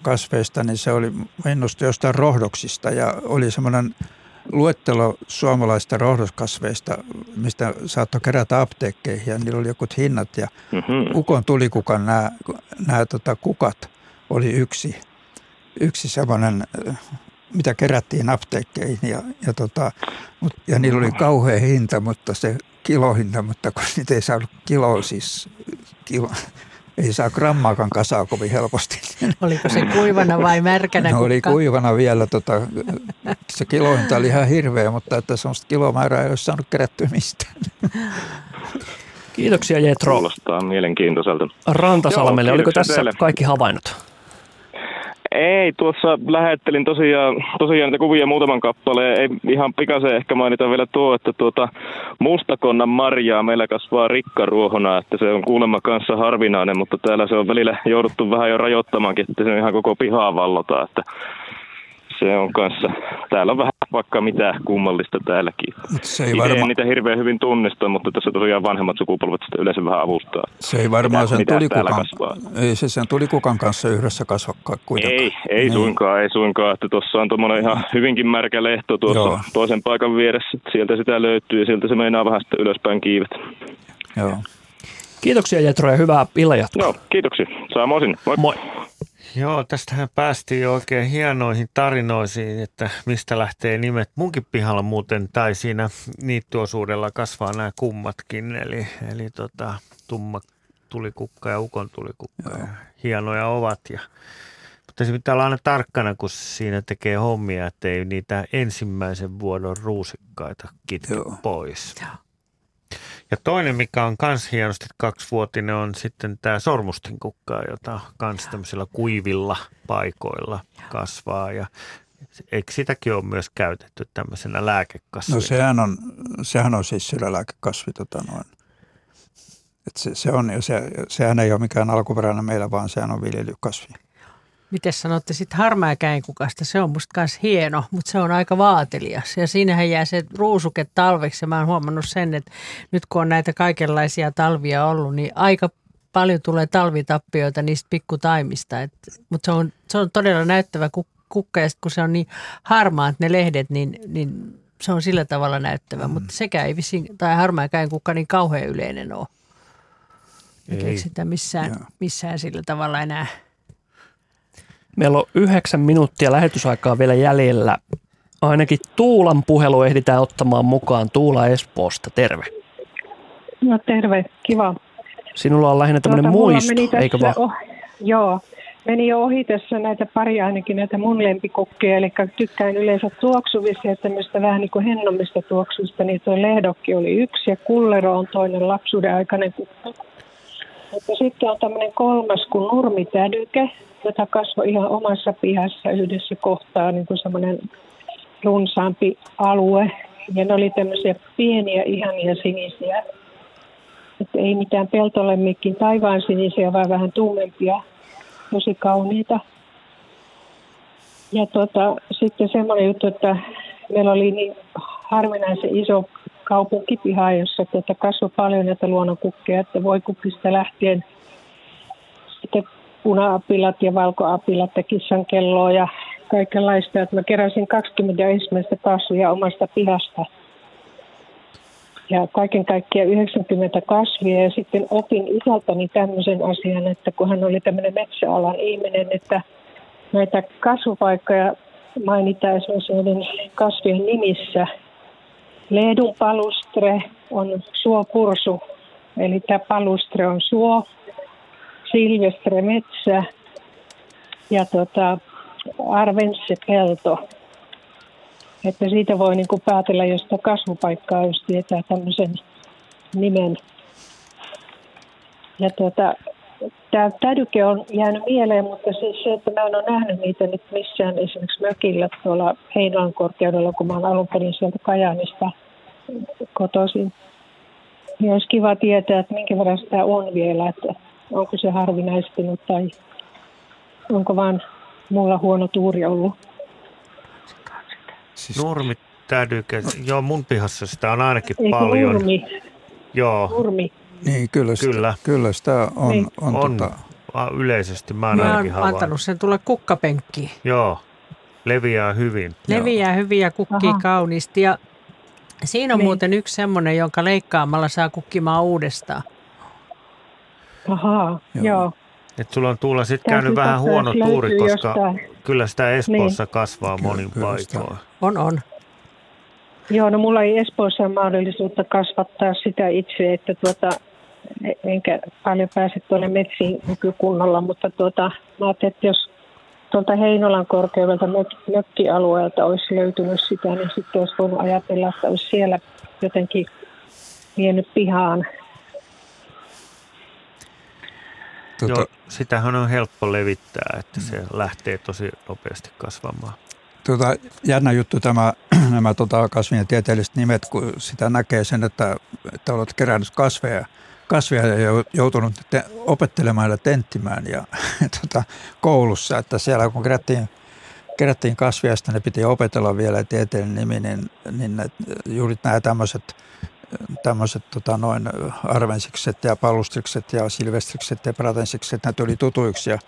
E: kasveista, niin se oli, innostuin jostain rohdoksista ja oli semmoinen luettelo suomalaista rohdoskasveista, mistä saattoi kerätä apteekkeihin ja niillä oli jokut hinnat. Ja mm-hmm. Ukon tulikukan nämä, nämä tota, kukat oli yksi, yksi semmoinen, mitä kerättiin apteekkeihin ja, ja, tota, mut, ja niillä oli kauhea hinta, mutta se kilohinta, mutta kun niitä ei saanut kilo, siis kilo, ei saa grammaakaan kasaa kovin helposti.
C: Oliko se kuivana vai märkänä?
E: No oli kuivana vielä. Tota, se kilointa oli ihan hirveä, mutta että semmoista kilomäärää ei olisi saanut kerättyä mistään.
B: Kiitoksia Jetro.
L: Kuulostaa mielenkiintoiselta.
B: Rantasalmelle, Joo, oliko tässä teille. kaikki havainnot?
L: Ei, tuossa lähettelin tosiaan, tosiaan niitä kuvia muutaman kappaleen. Ei ihan pikaisen ehkä mainita vielä tuo, että tuota mustakonnan marjaa meillä kasvaa rikkaruohona, että se on kuulemma kanssa harvinainen, mutta täällä se on välillä jouduttu vähän jo rajoittamaankin, että se on ihan koko pihaa vallota, että se on kanssa, täällä on vähän vaikka mitä kummallista täälläkin. Se ei varma... en niitä hirveän hyvin tunnista, mutta tässä tosiaan vanhemmat sukupolvet sitä yleensä vähän avustaa.
E: Se ei varmaan sen tulikukan, ei se sen tulikukan kanssa yhdessä kasva kuitenkaan.
L: Ei, ei niin. suinkaan, ei suinkaan, että tuossa on tuommoinen ihan hyvinkin märkä lehto tuossa Joo. toisen paikan vieressä. Sieltä sitä löytyy ja sieltä se meinaa vähän sitten ylöspäin kiivet.
E: Joo.
B: Kiitoksia Jetro ja hyvää illanjatkoa.
L: Joo, kiitoksia. Samoin. Moi.
B: Moi.
D: Joo, tästähän päästiin jo oikein hienoihin tarinoisiin, että mistä lähtee nimet. Munkin pihalla muuten tai siinä niittyosuudella kasvaa nämä kummatkin, eli, eli tota, tumma tulikukka ja ukon tulikukka. Ja hienoja ovat ja mutta se pitää olla aina tarkkana, kun siinä tekee hommia, ettei niitä ensimmäisen vuodon ruusikkaita kitke pois. Joo. Ja toinen, mikä on myös hienosti kaksivuotinen, on sitten tämä sormustinkukka, jota myös tämmöisillä kuivilla paikoilla kasvaa. Ja eikö sitäkin ole myös käytetty tämmöisenä lääkekasvina?
E: No sehän on, sehän on siis sillä lääkekasvi. Tota noin. Et se, se on, se, sehän ei ole mikään alkuperäinen meillä, vaan sehän on viljelykasvi.
C: Miten sanotte sitten harmaakäinkukasta? Se on musta myös hieno, mutta se on aika vaatelias. Ja siinähän jää se ruusuke talveksi. Ja mä oon huomannut sen, että nyt kun on näitä kaikenlaisia talvia ollut, niin aika paljon tulee talvitappioita niistä pikkutaimista. Mutta se on, se on todella näyttävä kukka ja kun se on niin harmaat ne lehdet, niin, niin se on sillä tavalla näyttävä. Mm. Mutta sekä ei vissiin, tai harmaakäinkukka niin kauhean yleinen ole. Eikä sitä missään, missään sillä tavalla enää –
B: Meillä on yhdeksän minuuttia lähetysaikaa vielä jäljellä. Ainakin Tuulan puhelu ehditään ottamaan mukaan. Tuula Espoosta, terve.
M: No terve, kiva.
B: Sinulla on lähinnä tämmöinen tuota, muisto, eikö vaan? Oh,
M: joo, meni jo ohi tässä näitä pari ainakin näitä mun lempikukkia, eli tykkään yleensä tuoksuvista ja tämmöistä vähän niin kuin hennommista tuoksuista, niin tuo lehdokki oli yksi ja kullero on toinen lapsuuden aikainen kukka. Mutta sitten on tämmöinen kolmas kuin nurmitädyke, jota kasvoi ihan omassa pihassa yhdessä kohtaa niin kuin semmoinen runsaampi alue. Ja ne oli tämmöisiä pieniä, ihania sinisiä. Että ei mitään peltolemmikin taivaan sinisiä, vaan vähän tummempia, tosi kauniita. Ja tota, sitten semmoinen juttu, että meillä oli niin harvinaisen iso kaupunkipiha, jossa tuota kasvoi paljon näitä luonnonkukkeja, että voi kukkista lähtien puna-apilat ja valkoapilat ja kissankelloa ja kaikenlaista. Että mä keräsin 20 ensimmäistä kasvia omasta pihasta. Ja kaiken kaikkiaan 90 kasvia ja sitten opin isältäni tämmöisen asian, että kun hän oli tämmöinen metsäalan ihminen, että näitä kasvupaikkoja mainitaan esimerkiksi kasvien nimissä. Leedun palustre on suopursu, eli tämä palustre on suo, Silvestre Metsä ja tota, arvenssepelto. Että siitä voi niin kuin päätellä, jos sitä kasvupaikkaa, jos tietää tämmöisen nimen. Ja tuota, tämä tädyke on jäänyt mieleen, mutta siis se, että mä en ole nähnyt niitä nyt missään esimerkiksi mökillä tuolla Heinolan korkeudella, kun mä olen alun perin sieltä Kajaanista kotoisin. Niin olisi kiva tietää, että minkä verran sitä on vielä, että onko se harvinaistunut tai onko vaan mulla huono tuuri ollut.
D: Siis... Nurmi tädyke, joo mun pihassa sitä on ainakin
M: Eikö
D: paljon.
M: Nurmi?
D: Joo.
M: Nurmi.
E: Niin, kyllä, sitä,
D: Kyllä.
E: kyllä sitä on.
M: Niin.
E: on,
D: On
E: Tota,
D: a- yleisesti, mä oon
C: Mä oon
D: havainnut.
C: antanut sen tulla kukkapenkkiin.
D: Joo, leviää hyvin.
C: Leviää hyviä kukkii
M: Aha.
C: kauniisti ja siinä on
M: Niin.
C: muuten yksi semmoinen, jonka leikkaamalla saa kukkimaan uudestaan.
M: Ahaa,
E: Joo.
M: joo.
D: Et sulla on Tuula sit
M: Tää
D: käynyt
M: kyllä
D: vähän huono tuuri, koska
M: jostain.
D: kyllä sitä Espoossa kasvaa
E: Kyllä,
D: monin paikoin.
C: On, on.
M: Joo, no mulla ei Espoossa mahdollisuutta kasvattaa sitä itse, että tuota, enkä paljon pääse tuonne metsiin nykykunnolla, mutta tuota, mä ajattelin, että jos tuolta Heinolan korkeudelta mök- mökkialueelta olisi löytynyt sitä, niin sitten olisi voinut ajatella, että olisi siellä jotenkin vienyt pihaan.
E: Tota,
D: Joo, sitähän on helppo levittää, että se lähtee tosi nopeasti kasvamaan.
E: tota, jännä juttu tämä, nämä tota, kasvien tieteelliset nimet, kun sitä näkee sen, että, että olet kerännyt kasveja, kasveja ja jou- joutunut te, opettelemaan ja tenttimään ja, tota, koulussa, että siellä kun kerättiin, kerättiin kasvia, sitten ne piti opetella vielä tieteellinen nimi, niin, niin ne, juuri nämä tämmöiset tämmöiset tota, noin arvensikset ja pallustrikset ja silvestrikset ja pratensikset, ne tuli tutuiksi ja,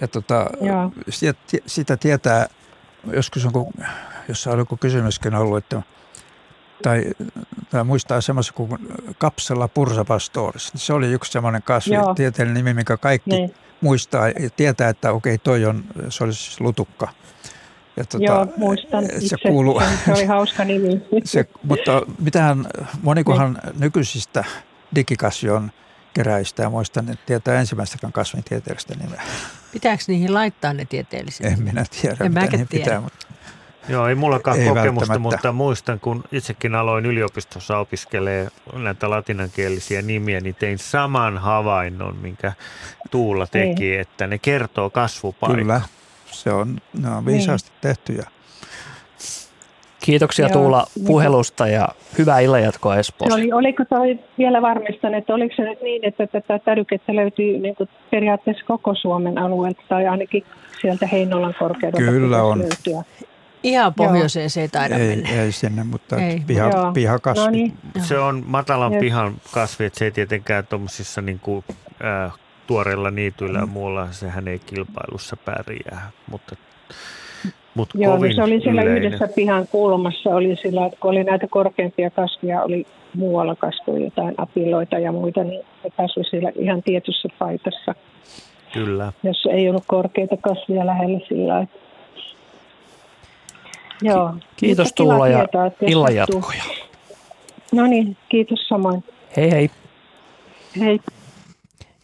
E: ja tota,
M: Joo.
E: sitä, sitä tietää, joskus on, kun, jossa on joku kysymyskin ollut, että tai, tai muistaa semmoisen kuin kapsella pursapastoris. Se oli yksi semmoinen kasvi,
M: Joo.
E: tieteellinen nimi, minkä kaikki
M: Niin.
E: muistaa ja tietää, että okei, toi on, se oli siis lutukka. Ja tota,
M: Joo, muistan
E: se
M: itse.
E: kuuluu.
M: Se oli hauska nimi.
E: se, mutta mitähän monikohan nykyisistä digikasvion keräistä ja muista, niin tietää ensimmäistäkään kasvin tieteellistä nimeä.
C: Pitääkö niihin laittaa ne tieteelliset?
E: En minä tiedä,
C: En
E: mitä
C: tiedä.
E: pitää, mutta
D: Joo, ei mullakaan
E: Ei
D: kokemusta, mutta muistan, kun itsekin aloin yliopistossa opiskelee näitä latinankielisiä nimiä, niin tein saman havainnon, minkä Tuula teki, että ne kertoo kasvupaikan.
E: kyllä, se on, ne on viisaasti tehty ja
B: Kiitoksia
M: Joo.
B: Tuula puhelusta ja hyvää illanjatkoa Espoossa.
M: oli, oliko toi vielä varmistan, että oliko se nyt niin, että tätä tädykettä löytyy niin kuin periaatteessa koko Suomen alueelta tai ainakin sieltä Heinolan korkeudelta?
E: Kyllä on.
M: Löytyä.
C: Ihan pohjoiseen se ei taida
E: ei,
C: mennä.
E: ei sinne, mutta
C: Ei.
E: piha,
M: Joo.
E: pihakasvi.
M: No niin,
D: Se on matalan
M: Jep.
D: pihan kasvi, että se ei tietenkään tuommoisissa niin kuin, äh, tuoreilla niityillä ja muulla, sehän ei kilpailussa pärjää, mutta, mutta
M: Joo, no
D: kovin
M: se oli siellä
D: yleinen.
M: yhdessä pihan kulmassa, oli sillä, että kun oli näitä korkeampia kasvia, oli muualla kasvoi jotain apiloita ja muita, niin ne kasvoi siellä ihan tietyssä paikassa,
D: Kyllä.
M: jos ei ollut korkeita kasvia lähellä sillä että Joo.
B: Kiitos Tuula ja
M: tietää,
B: illan jatkoja.
M: No niin, kiitos samoin.
B: Hei hei.
M: Hei.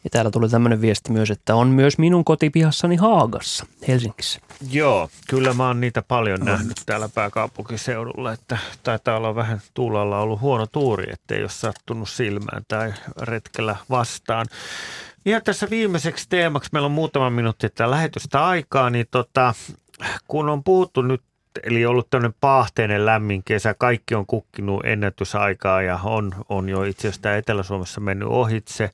B: Ja täällä tuli tämmöinen viesti myös, että on myös minun kotipihassani Haagassa, Helsingissä.
D: Joo, kyllä mä oon niitä paljon nähnyt täällä pääkaupunkiseudulla, että taitaa olla vähän Tuulalla ollut huono tuuri, ettei ole sattunut silmään tai retkellä vastaan. Ja tässä viimeiseksi teemaksi, meillä on muutama minuutti tätä lähetystä aikaa, niin tota, kun on puhuttu nyt, eli ollut tämmöinen paahteinen lämmin kesä, kaikki on kukkinut ennätysaikaa ja on, on jo itse asiassa Etelä-Suomessa mennyt ohitse,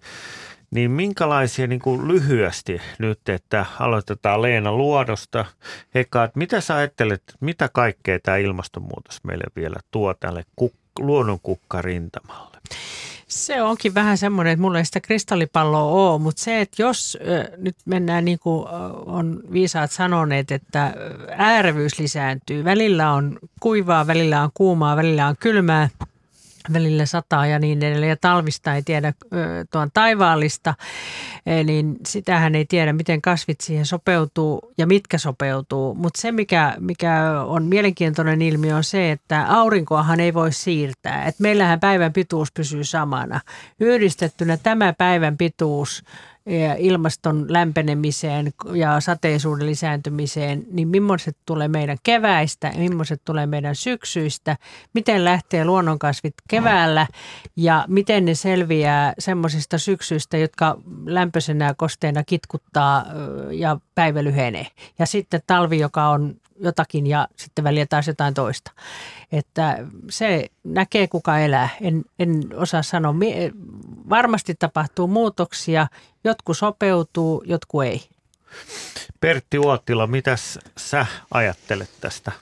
D: niin minkälaisia niin kuin lyhyesti nyt, että aloitetaan Leena Luodosta. Eka, että mitä sä ajattelet, mitä kaikkea tämä ilmastonmuutos meille vielä tuo tälle kuk- luonnonkukkarintamalle?
C: Se onkin vähän semmoinen, että mulla ei sitä kristallipalloa ole, mutta se, että jos ö, nyt mennään niin kuin on viisaat sanoneet, että äärevyys lisääntyy. Välillä on kuivaa, välillä on kuumaa, välillä on kylmää, välillä sataa ja niin edelleen. Ja talvista ei tiedä tuon taivaallista, Eh, niin sitähän ei tiedä, miten kasvit siihen sopeutuu ja mitkä sopeutuu. Mutta se, mikä, mikä on mielenkiintoinen ilmiö, on se, että aurinkoahan ei voi siirtää. Et meillähän päivän pituus pysyy samana. Yhdistettynä tämä päivän pituus ilmaston lämpenemiseen ja sateisuuden lisääntymiseen, niin millaiset tulee meidän keväistä ja millaiset tulee meidän syksyistä, miten lähtee luonnonkasvit keväällä ja miten ne selviää semmoisista syksyistä, jotka lämpöisenä kosteena kitkuttaa ja päivä lyhenee. Ja sitten talvi, joka on jotakin ja sitten välillä taas jotain toista. Että se näkee kuka elää. En, en osaa sanoa. Varmasti tapahtuu muutoksia. Jotkut sopeutuu, jotkut ei.
D: Pertti Uotila, mitä sä ajattelet tästä?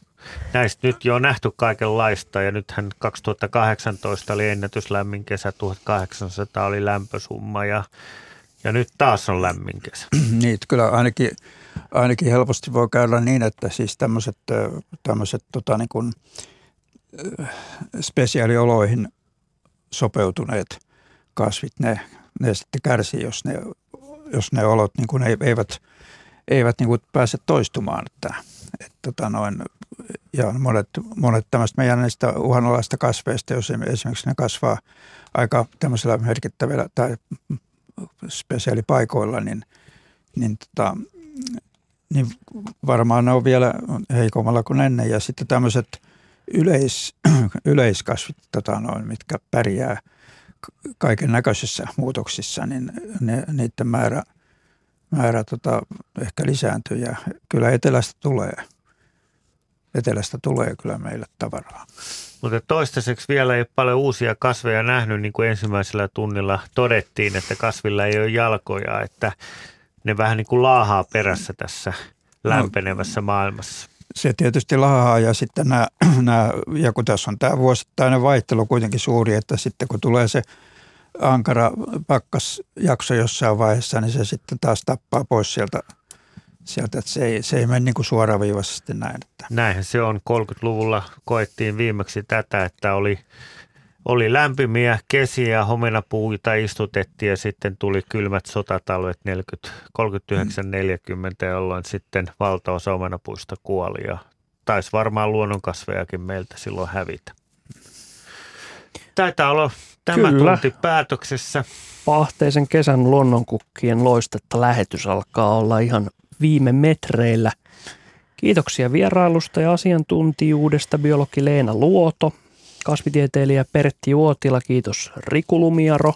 D: Näistä nyt jo on nähty kaikenlaista ja nythän 2018 oli ennätyslämmin kesä, 1800 oli lämpösumma ja, ja nyt taas on lämmin kesä.
E: niin, kyllä ainakin ainakin helposti voi käydä niin, että siis tämmöiset, tämmöiset tota niin kuin, spesiaalioloihin sopeutuneet kasvit, ne, ne sitten kärsii, jos ne, jos ne olot niin kuin eivät, eivät niin kuin pääse toistumaan. Että, että tota noin, ja monet, monet tämmöistä meidän näistä uhanalaista kasveista, jos esimerkiksi ne kasvaa aika tämmöisellä merkittävillä tai spesiaalipaikoilla, niin, niin tota, niin varmaan ne on vielä heikommalla kuin ennen. Ja sitten tämmöiset yleis, yleiskasvit, tota noin, mitkä pärjää kaiken näköisissä muutoksissa, niin ne, niiden määrä, määrä tota, ehkä lisääntyy ja kyllä etelästä tulee. Etelästä tulee kyllä meille tavaraa.
D: Mutta toistaiseksi vielä ei ole paljon uusia kasveja nähnyt, niin kuin ensimmäisellä tunnilla todettiin, että kasvilla ei ole jalkoja, että ne vähän niin kuin laahaa perässä tässä lämpenevässä no, maailmassa.
E: Se tietysti laahaa ja sitten nämä, nämä, ja kun tässä on tämä vuosittainen vaihtelu kuitenkin suuri, että sitten kun tulee se ankara pakkasjakso jossain vaiheessa, niin se sitten taas tappaa pois sieltä, sieltä että se ei, se ei mene niin kuin suoraviivaisesti näin. Että.
D: Näinhän se on. 30-luvulla koettiin viimeksi tätä, että oli – oli lämpimiä kesiä ja homenapuita istutettiin ja sitten tuli kylmät sotatalvet 39-40, jolloin sitten valtaosa omenapuista kuoli ja taisi varmaan luonnonkasvejakin meiltä silloin hävitä. Taitaa olla tämä Kyllä. tunti päätöksessä.
B: Pahteisen kesän luonnonkukkien loistetta lähetys alkaa olla ihan viime metreillä. Kiitoksia vierailusta ja asiantuntijuudesta biologi Leena Luoto, kasvitieteilijä Pertti Uotila, kiitos Riku Lumiaro,